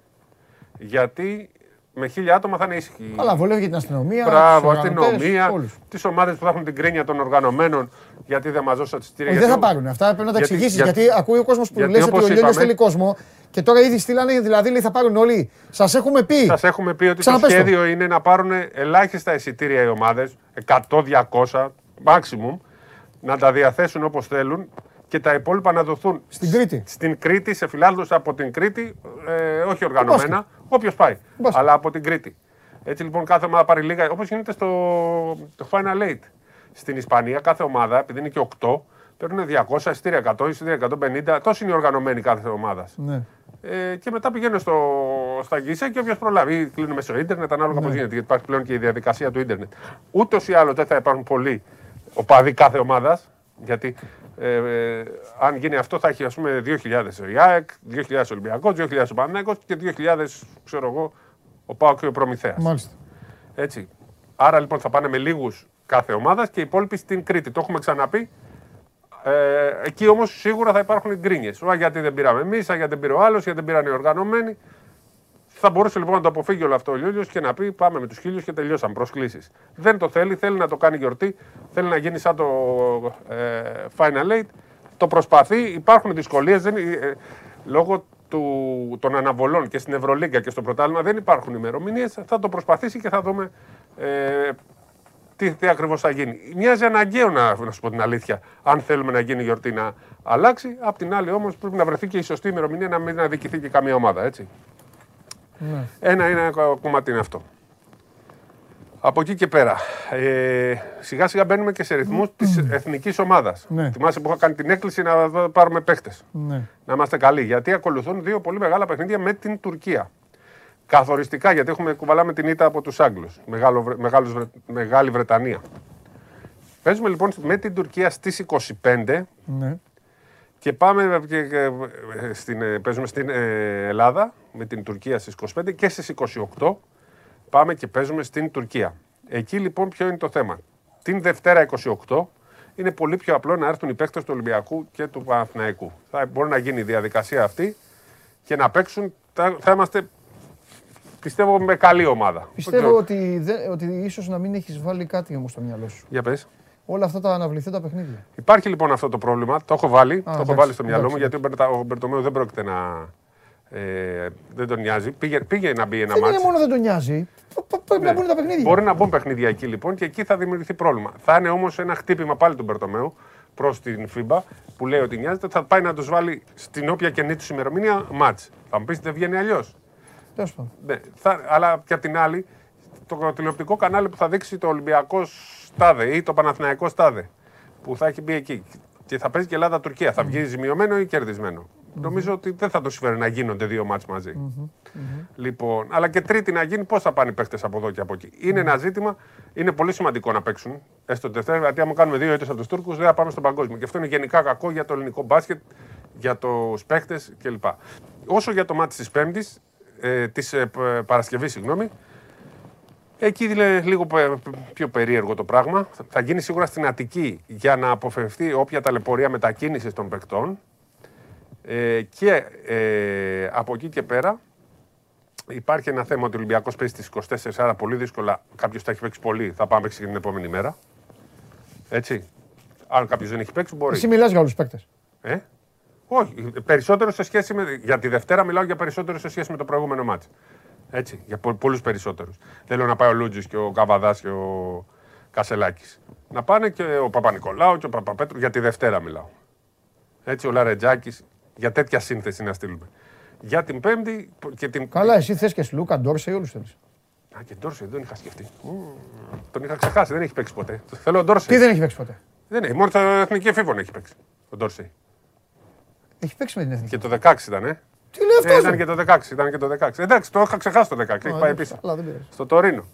Γιατί με χίλια άτομα θα είναι ήσυχοι. Αλλά βολεύει και την αστυνομία. Μπράβο, τους οργανωτές, αστυνομία, όλους. τις ομάδες που θα έχουν την κρίνια των οργανωμένων γιατί δεν μας δώσαν τι Όχι, δεν θα πάρουν αυτά. Πρέπει να τα γιατί- εξηγήσεις. για- Γιατί, ακούει ο κόσμος που γιατί λέει ότι ο όπως Λιόλιος είπαμε- θέλει κόσμο. Και τώρα ήδη στείλανε, δηλαδή λέει, θα πάρουν όλοι. Σας έχουμε πει. Σας έχουμε πει ότι Ξαναπες το το. σχέδιο είναι να πάρουν ελάχιστα εισιτήρια οι ομάδες, 100-200 maximum, να τα διαθέσουν όπως θέλουν και τα υπόλοιπα να δοθούν Στην Κρήτη. στην Κρήτη, σε φιλάδελφου από την Κρήτη, ε, όχι οργανωμένα, όποιος πάει, Μπάσκετ. αλλά από την Κρήτη. Έτσι λοιπόν κάθε ομάδα πάρει λίγα, όπως γίνεται στο το Final Eight. Στην Ισπανία κάθε ομάδα, επειδή είναι και 8, παίρνουν 200 εισιτήρια, 100 εισιτήρια, 150, τόσο είναι οι οργανωμένοι κάθε ομάδας. Ναι. Ε, και μετά πηγαίνουν στο, στα γκίσια και όποιος προλάβει. Ή κλείνουν μέσω ίντερνετ, ανάλογα Ναι. πώ γίνεται. Γιατί υπάρχει πλέον και η διαδικασία του ίντερνετ. Ούτως ή άλλως δεν θα υπάρχουν πολλοί οπαδοί κάθε ομάδας. Γιατί ε, ε, αν γίνει αυτό θα έχει ας πούμε 2.000 ο ΙΑΕΚ, 2.000 ο Ολυμπιακός, 2.000 ο Παναγιώτο και 2.000 ξέρω εγώ ο Πάο και ο Προμηθέας. Μάλιστα. Έτσι. Άρα λοιπόν θα πάνε με λίγους κάθε ομάδας και οι υπόλοιποι στην Κρήτη. Το έχουμε ξαναπεί. Ε, εκεί όμως σίγουρα θα υπάρχουν γκρίνιες. Γιατί δεν πήραμε εμείς, γιατί δεν πήρε ο άλλος, γιατί δεν πήραν οι οργανωμένοι. Θα μπορούσε λοιπόν να το αποφύγει όλο αυτό ο Λιόλιο και να πει: Πάμε με τους χίλιους και τελειώσαμε. Προσκλήσεις. Δεν το θέλει, θέλει να το κάνει γιορτή, θέλει να γίνει σαν το ε, Final Eight. Το προσπαθεί, υπάρχουν δυσκολίες. Ε, λόγω του, των αναβολών και στην Ευρωλίγκα και στο πρωτάθλημα δεν υπάρχουν ημερομηνίες. Θα το προσπαθήσει και θα δούμε ε, τι, τι ακριβώς θα γίνει. Μοιάζει αναγκαίο να, να σου πω την αλήθεια, αν θέλουμε να γίνει η γιορτή να αλλάξει. Απ' την άλλη όμως πρέπει να βρεθεί και η σωστή ημερομηνία να μην αδικηθεί και καμία ομάδα. Έτσι. Ναι. Ένα, ένα κομμάτι είναι αυτό. Από εκεί και πέρα. Ε, σιγά σιγά μπαίνουμε και σε ρυθμούς της εθνικής ομάδας. Ναι. Θυμάσαι που είχα κάνει την έκκληση να δω- πάρουμε παίχτε. Ναι. Να είμαστε καλοί. Γιατί ακολουθούν δύο πολύ μεγάλα παιχνίδια με την Τουρκία. Καθοριστικά γιατί έχουμε κουβαλάμε την ήττα από τους Άγγλους. Μεγάλο, Βρε- Μεγάλος Βρε- Μεγάλη Βρετανία. Παίζουμε λοιπόν με την Τουρκία στις 25 Ναι. Και πάμε και, και, ε, στην, ε, παίζουμε στην ε, Ελλάδα με την Τουρκία στις 25 και στις 28 πάμε και παίζουμε στην Τουρκία. Εκεί λοιπόν ποιο είναι το θέμα; Την Δευτέρα 28 είναι πολύ πιο απλό να έρθουν οι παίκτες του Ολυμπιακού και του Παναθηναϊκού. Θα μπορεί να γίνει η διαδικασία αυτή και να παίξουν. Θα, θα είμαστε πιστεύω με καλή ομάδα. Δεν Πιστεύω ξέρω. ότι, δε, ότι ίσως να μην έχεις βάλει κάτι όμως στο μυαλό σου. Για πες. Όλα αυτά τα αναβληθέντα παιχνίδια. Υπάρχει λοιπόν αυτό το πρόβλημα. Το έχω βάλει, το έχω εντάξει, βάλει στο μυαλό εντάξει, μου γιατί ο, Μπερτα, ο Μπερτομέου δεν πρόκειται να. Ε, δεν τον νοιάζει. Πήγε, πήγε να μπει ένα Δεν είναι μάτσο. μόνο δεν τον νοιάζει. Π- Πρέπει να μπουν τα παιχνίδια. Μπορεί να μπουν παιχνίδια εκεί λοιπόν και εκεί θα δημιουργηθεί πρόβλημα. Θα είναι όμως ένα χτύπημα πάλι του Μπερτομέου προς την FIBA που λέει ότι νοιάζεται. Θα πάει να τους βάλει στην όποια καινή τους ημερομηνία μάτς. Θα μου πεις δεν βγαίνει αλλιώς. Τέλος πάντων. Ναι, θα, αλλά και απ' την άλλη, το τηλεοπτικό κανάλι που θα δείξει το Ολυμπιακός Στάδε ή το Παναθηναϊκό Στάδε που θα έχει μπει εκεί και θα παίζει και Ελλάδα-Τουρκία. Θα βγει ζημιωμένο ή κερδισμένο. Νομίζω ότι δεν θα το συμφέρει να γίνονται δύο μάτς μαζί. Λοιπόν, αλλά και τρίτη να γίνει, πώς θα πάνε οι παίχτε από εδώ και από εκεί. Είναι ένα ζήτημα, είναι πολύ σημαντικό να παίξουν. Έστω Δευτέρα, γιατί άμα κάνουμε δύο ήττε από τους Τούρκους, δεν θα πάμε στον παγκόσμιο. Και αυτό είναι γενικά κακό για το ελληνικό μπάσκετ, για τους παίχτε κλπ. Όσο για το μάτι της Πέμπτης, ε, της ε, π- Παρασκευής, συγγνώμη. Εκεί είναι λίγο πε- πιο περίεργο το πράγμα. Θα γίνει σίγουρα στην Αττική για να αποφευθεί όποια ταλαιπωρία μετακίνησης των παικτών. Ε, και ε, από εκεί και πέρα υπάρχει ένα θέμα ότι ο Ολυμπιακός παίζει στις 24, άρα πολύ δύσκολα κάποιος θα έχει παίξει πολύ. Θα πάμε παίξει και την επόμενη μέρα. Έτσι. Αν κάποιος δεν έχει παίξει, μπορεί. Εσύ μιλάς για όλους τους παίκτες. Ε; Όχι. Περισσότερο σε σχέση με. Για τη Δευτέρα μιλάω για περισσότερο σε σχέση με το προηγούμενο μάτι. Έτσι. Για πο, πολλούς περισσότερους. Θέλω να πάει ο Λούτζης και ο Καβαδάς και ο Κασελάκης. Να πάνε και ο Παπα-Νικολάου και ο Παπαπέτρου. Για τη Δευτέρα μιλάω. Έτσι, ο Λαρετζάκης. Για τέτοια σύνθεση να στείλουμε. Για την Πέμπτη και την. Καλά, εσύ θες και Σλούκα, Ντόρσε, όλους θέλεις. Α, και Ντόρσε δεν είχα σκεφτεί. Μμμ, Τον είχα ξεχάσει, δεν έχει παίξει ποτέ. Θέλω ο Ντόρσε. Τι δεν έχει παίξει ποτέ; Δεν έχει, μόνο στα εθνική εφήβων έχει παίξει. Ο Ντόρσε. Έχει παίξει με την εθνική. Και το 16 ήταν, ε. Τι λέει Ε, αυτός. ήταν και το 16. Ήταν και το 16. Εντάξει, το είχα ξεχάσει το 16. Έχει πάει πίσω. Αλλά δεν πειράζει. Στο Τωρίνο.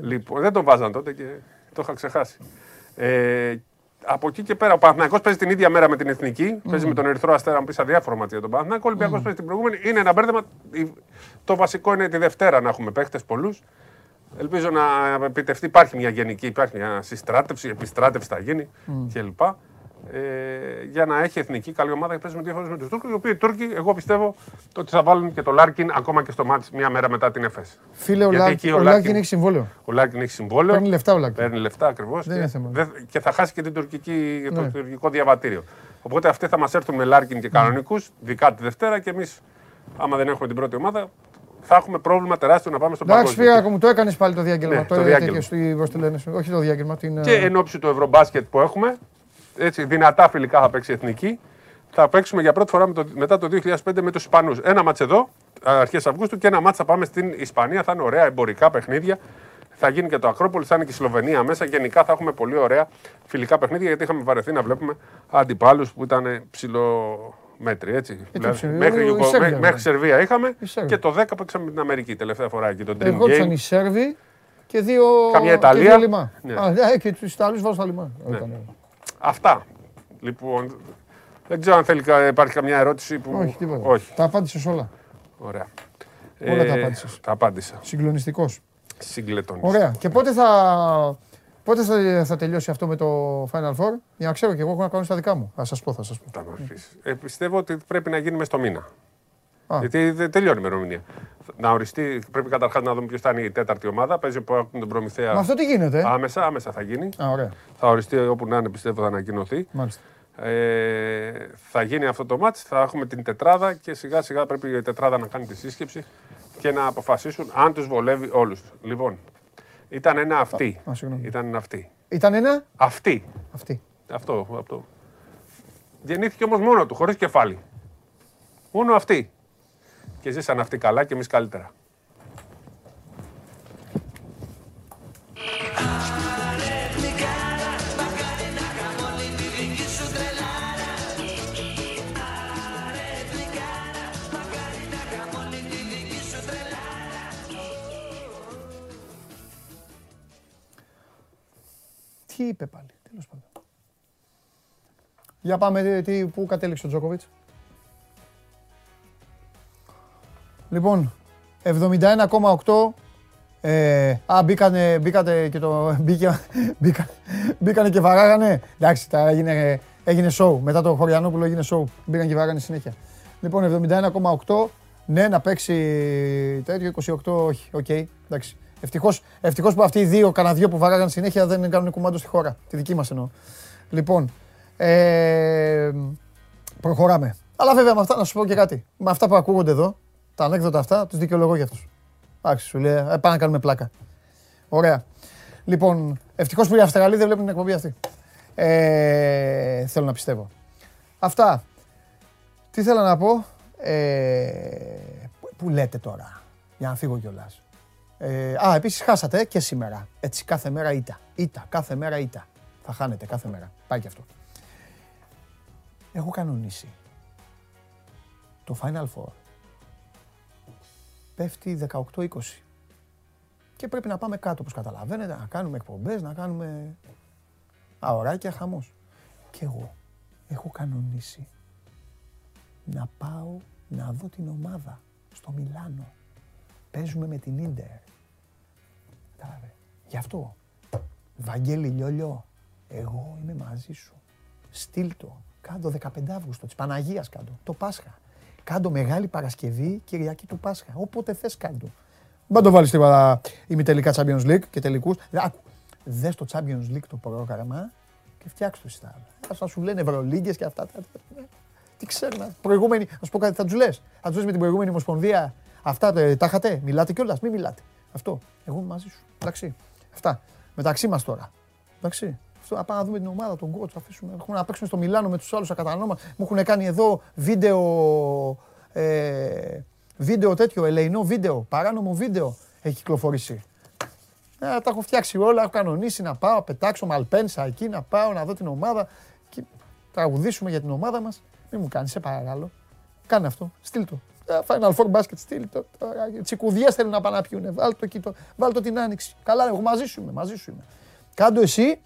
Λοιπόν, δεν τον βάζαν τότε και το είχα ξεχάσει. Ε, από εκεί και πέρα, ο Παναθηναϊκός παίζει την ίδια μέρα με την Εθνική. Παίζει με τον Ερυθρό Αστέρα, μου πεις αδιάφορο μάτι για τον Παναθηναϊκό. Ο Ολυμπιακός παίζει την προηγούμενη. Είναι ένα μπέρδεμα. Η- Το βασικό είναι τη Δευτέρα να έχουμε παίχτε πολλούς. Ελπίζω να επιτευχθεί. Υπάρχει μια γενική, υπάρχει μια συστράτευση, επιστράτευση θα γίνει κλπ. Ε, για να έχει εθνική καλή ομάδα και παίζουμε δύο φορές με τους Τούρκους. Οι οποίοι οι Τούρκοι, εγώ πιστεύω ότι θα βάλουν και το Λάρκιν ακόμα και στο ματς μια μέρα μετά την ΕΦΕΣ. Φίλε, ο, Γιατί Λάκ, εκεί ο Λάρκιν έχει συμβόλαιο. Ο Λάρκιν έχει συμβόλαιο. Παίρνει λεφτά ο Λάρκιν. Παίρνει λεφτά ακριβώς. Δεν είναι θέμα. Και θα χάσει και την τουρκική, το Ναι. τουρκικό διαβατήριο. Οπότε αυτοί θα μας έρθουν με Λάρκιν και κανονικούς, δικά τη Δευτέρα και εμείς, άμα δεν έχουμε την πρώτη ομάδα, θα έχουμε πρόβλημα τεράστιο να πάμε στον Εντάξει, παγκόσμιο. Σπυράκο μου, το έκανες πάλι το διάγγελμα. Ναι, το το τέτοιο διάγγελμα. στη- πώς τη λένε, όχι το διάγγελμα. Την, Και ε, εν ώψη του Ευρωμπάσκετ που έχουμε, έτσι, δυνατά φιλικά θα παίξει η εθνική. Θα παίξουμε για πρώτη φορά με το, μετά το 2005 με τους Ισπανούς. Ένα μάτς εδώ, αρχές Αυγούστου, και ένα μάτς θα πάμε στην Ισπανία. Θα είναι ωραία εμπορικά παιχνίδια. Θα γίνει και το Ακρόπολη, θα είναι και η Σλοβενία μέσα. Γενικά θα έχουμε πολύ ωραία φιλικά παιχνίδια γιατί είχαμε βαρεθεί να βλέπουμε αντιπάλους που ήταν ψηλομέτροι. Έτσι. Δηλαδή, ψηλό- μέχρι, η Ιουγκο- Σέρβια, μέχρι, βέβαια. μέχρι Σερβία είχαμε Η Σέρβια. και το 10 παίξαμε με την Αμερική τελευταία φορά εκεί. Τον Dream Εγώ Game. οι Σέρβοι και δύο. Καμιά και Ιταλία. δύο λιμά. Ναι. Α, ε, και τους Ιταλούς βάζω στα λιμά. Ήταν, ε. Αυτά. Λοιπόν, δεν ξέρω αν θέλει, κα- υπάρχει καμιά ερώτηση που. Όχι, τίποτα. Όχι. Τα απάντησες όλα. Ωραία. Όλα τα απάντησες. Τα απάντησα. Συγκλονιστικός. Συγκλετώνεις. Ωραία. Και πότε θα, πότε θα, θα τελειώσει αυτό με το Final Four, για να ξέρω και εγώ έχω να κάνω στα δικά μου. Θα σας πω, θα σας πω. Θα μας πεις. Ε, πιστεύω ότι πρέπει να γίνει μέσα στο μήνα. Α. Γιατί δεν τελειώνει η ημερομηνία. Να οριστεί, πρέπει καταρχάς να δούμε ποιος θα είναι η τέταρτη ομάδα. Παίζει από τον Προμηθέα. Με αυτό τι γίνεται. ε; Άμεσα, άμεσα θα γίνει. Α, ωραία. Θα οριστεί όπου να είναι, πιστεύω θα ανακοινωθεί. Μάλιστα. Ε, θα γίνει αυτό το μάτς, θα έχουμε την τετράδα και σιγά σιγά πρέπει η τετράδα να κάνει τη σύσκεψη και να αποφασίσουν αν τους βολεύει όλους. Λοιπόν, ήταν ένα αυτή. Α, συγγνώμη. Ήταν ένα αυτή. Ήταν ένα; Αυτή. Αυτή. Αυτό, αυτό. Γεννήθηκε όμως μόνο του, χωρίς κεφάλι. Μόνο αυτή. Και ζήσαν αυτοί καλά και εμείς καλύτερα. Τι είπε πάλι, τέλος πάντων. Για πάμε, τι, πού κατέληξε ο Τζόκοβιτς; Λοιπόν, 71,8. Ε, α, μπήκανε, μπήκατε και το. Μπήκα, μπήκα, μπήκανε και βαράγανε. Εντάξει, τα έγινε, έγινε show. Μετά το Χωριανόπουλο έγινε show. Μπήκαν και βαράγανε συνέχεια. Λοιπόν, 71,8. Ναι, να παίξει τέτοιο. 28, όχι. Οκ, εντάξει. Ευτυχώς, ευτυχώς που αυτοί οι δύο, κανένα δύο που βαράγανε συνέχεια δεν κάνουν κουμάντο στη χώρα. Τη δική μας εννοώ. Λοιπόν, ε, προχωράμε. Αλλά βέβαια με αυτά να σου πω και κάτι. Με αυτά που ακούγονται εδώ, τα ανέκδοτα αυτά, τους δικαιολογώ για αυτούς. Εντάξει, σου λέει, ε, πάμε να κάνουμε πλάκα. Ωραία. Λοιπόν, ευτυχώς που οι Αυστραλοί δεν βλέπουν την εκπομπή αυτή. Ε, θέλω να πιστεύω. Αυτά. Τι θέλω να πω. Ε, που- που λέτε τώρα, για να φύγω κιόλας. Ε, α, επίσης χάσατε και σήμερα. Έτσι, κάθε μέρα ήττα. Ήττα, κάθε μέρα ήττα. Θα χάνετε κάθε μέρα. Πάει και αυτό. Έχω κανονίσει το Final Four πέφτει 18-20. Και πρέπει να πάμε κάτω, όπως καταλαβαίνετε, να κάνουμε εκπομπές, να κάνουμε αωράκια, χαμός. Και εγώ έχω κανονίσει να πάω να δω την ομάδα στο Μιλάνο. Παίζουμε με την Ίντερ. Κατάλαβε. Γι' αυτό. Βαγγέλη Λιόλιο, εγώ είμαι μαζί σου. Στείλ το. Κάντο 15 Αύγουστο, της Παναγίας κάντο. Το Πάσχα. Κάντο Μεγάλη Παρασκευή, Κυριακή του Πάσχα. Όποτε θες κάντο. Μην το βάλεις τίποτα ημιτελικά Champions League και τελικούς. Δε το Champions League το πρόγραμμα και φτιάξ το συστάμα. Θα σου λένε Ευρωλίγκες και αυτά. Τι ξέρω, προηγούμενη, ας πω κάτι, θα τους λες. Θα τους λες με την προηγούμενη Ομοσπονδία. Αυτά τα είχατε, μιλάτε κιόλας, μην μιλάτε. Αυτό. Εγώ είμαι μαζί σου. Εντάξει. Αυτά. Μεταξύ μας τώρα. Εντάξει. Αυτό, να πάμε να δούμε την ομάδα, τον coach, αφήσουμε. Έχουμε να παίξουμε στο Μιλάνο με τους άλλους ακατανόμα. Μου έχουν κάνει εδώ βίντεο. Ε, βίντεο τέτοιο, ελεηνό βίντεο, παράνομο βίντεο έχει κυκλοφορήσει. Ε, τα έχω φτιάξει όλα, έχω κανονίσει να πάω, πετάξω μαλπένσα εκεί, να πάω να δω την ομάδα και τραγουδήσουμε για την ομάδα μας. Μην μου κάνεις, σε παρακαλώ. Κάνε αυτό, στείλ το. Ε, Final Four Basket, στείλ το. Τσικουδιές θέλουν να πάνε να πιούνε. Βάλ το εκεί, το, βάλ το την άνοιξη. Καλά, εγώ μαζί σου είμαι, μαζί σου είμαι. Κάντο εσύ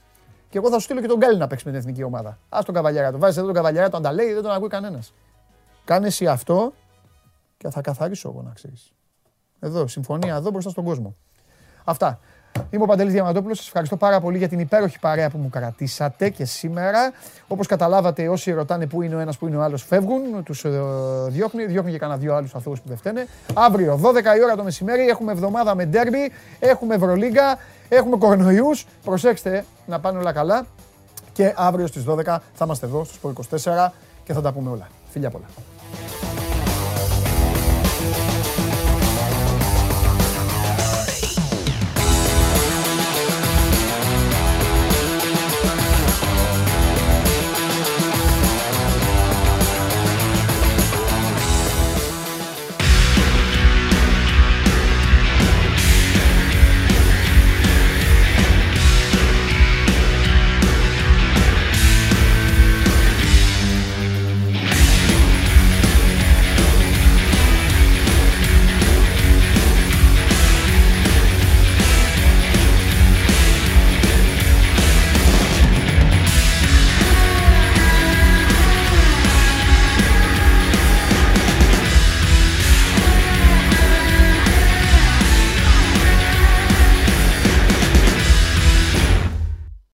και εγώ θα σου στείλω και τον Γκάλι να παίξει με την εθνική ομάδα. Α τον καβαλιέρα, το βάζεις εδώ τον καβαλιέρα, τον τα λέει, δεν τον ακούει κανένας. Κάνε εσύ αυτό και θα καθαρίσω εγώ να ξέρεις. Εδώ, συμφωνία εδώ μπροστά στον κόσμο. Αυτά. Είμαι ο Παντελής Διαμαντόπουλος. Σας ευχαριστώ πάρα πολύ για την υπέροχη παρέα που μου κρατήσατε και σήμερα. Όπως καταλάβατε, όσοι ρωτάνε πού είναι ο ένας, πού είναι ο άλλος, φεύγουν, τους ε, διώχνει, διώχνει και κανένα δύο άλλους ανθρώπους που δεν φταίνε. Αύριο, 12 η ώρα το μεσημέρι, έχουμε εβδομάδα με ντέρμπι, έχουμε Ευρωλίγκα, έχουμε κορονοϊούς. Προσέξτε να πάνε όλα καλά. Και αύριο στις 12 θα είμαστε εδώ στο 24 και θα τα πούμε όλα. Φιλιά πολλά.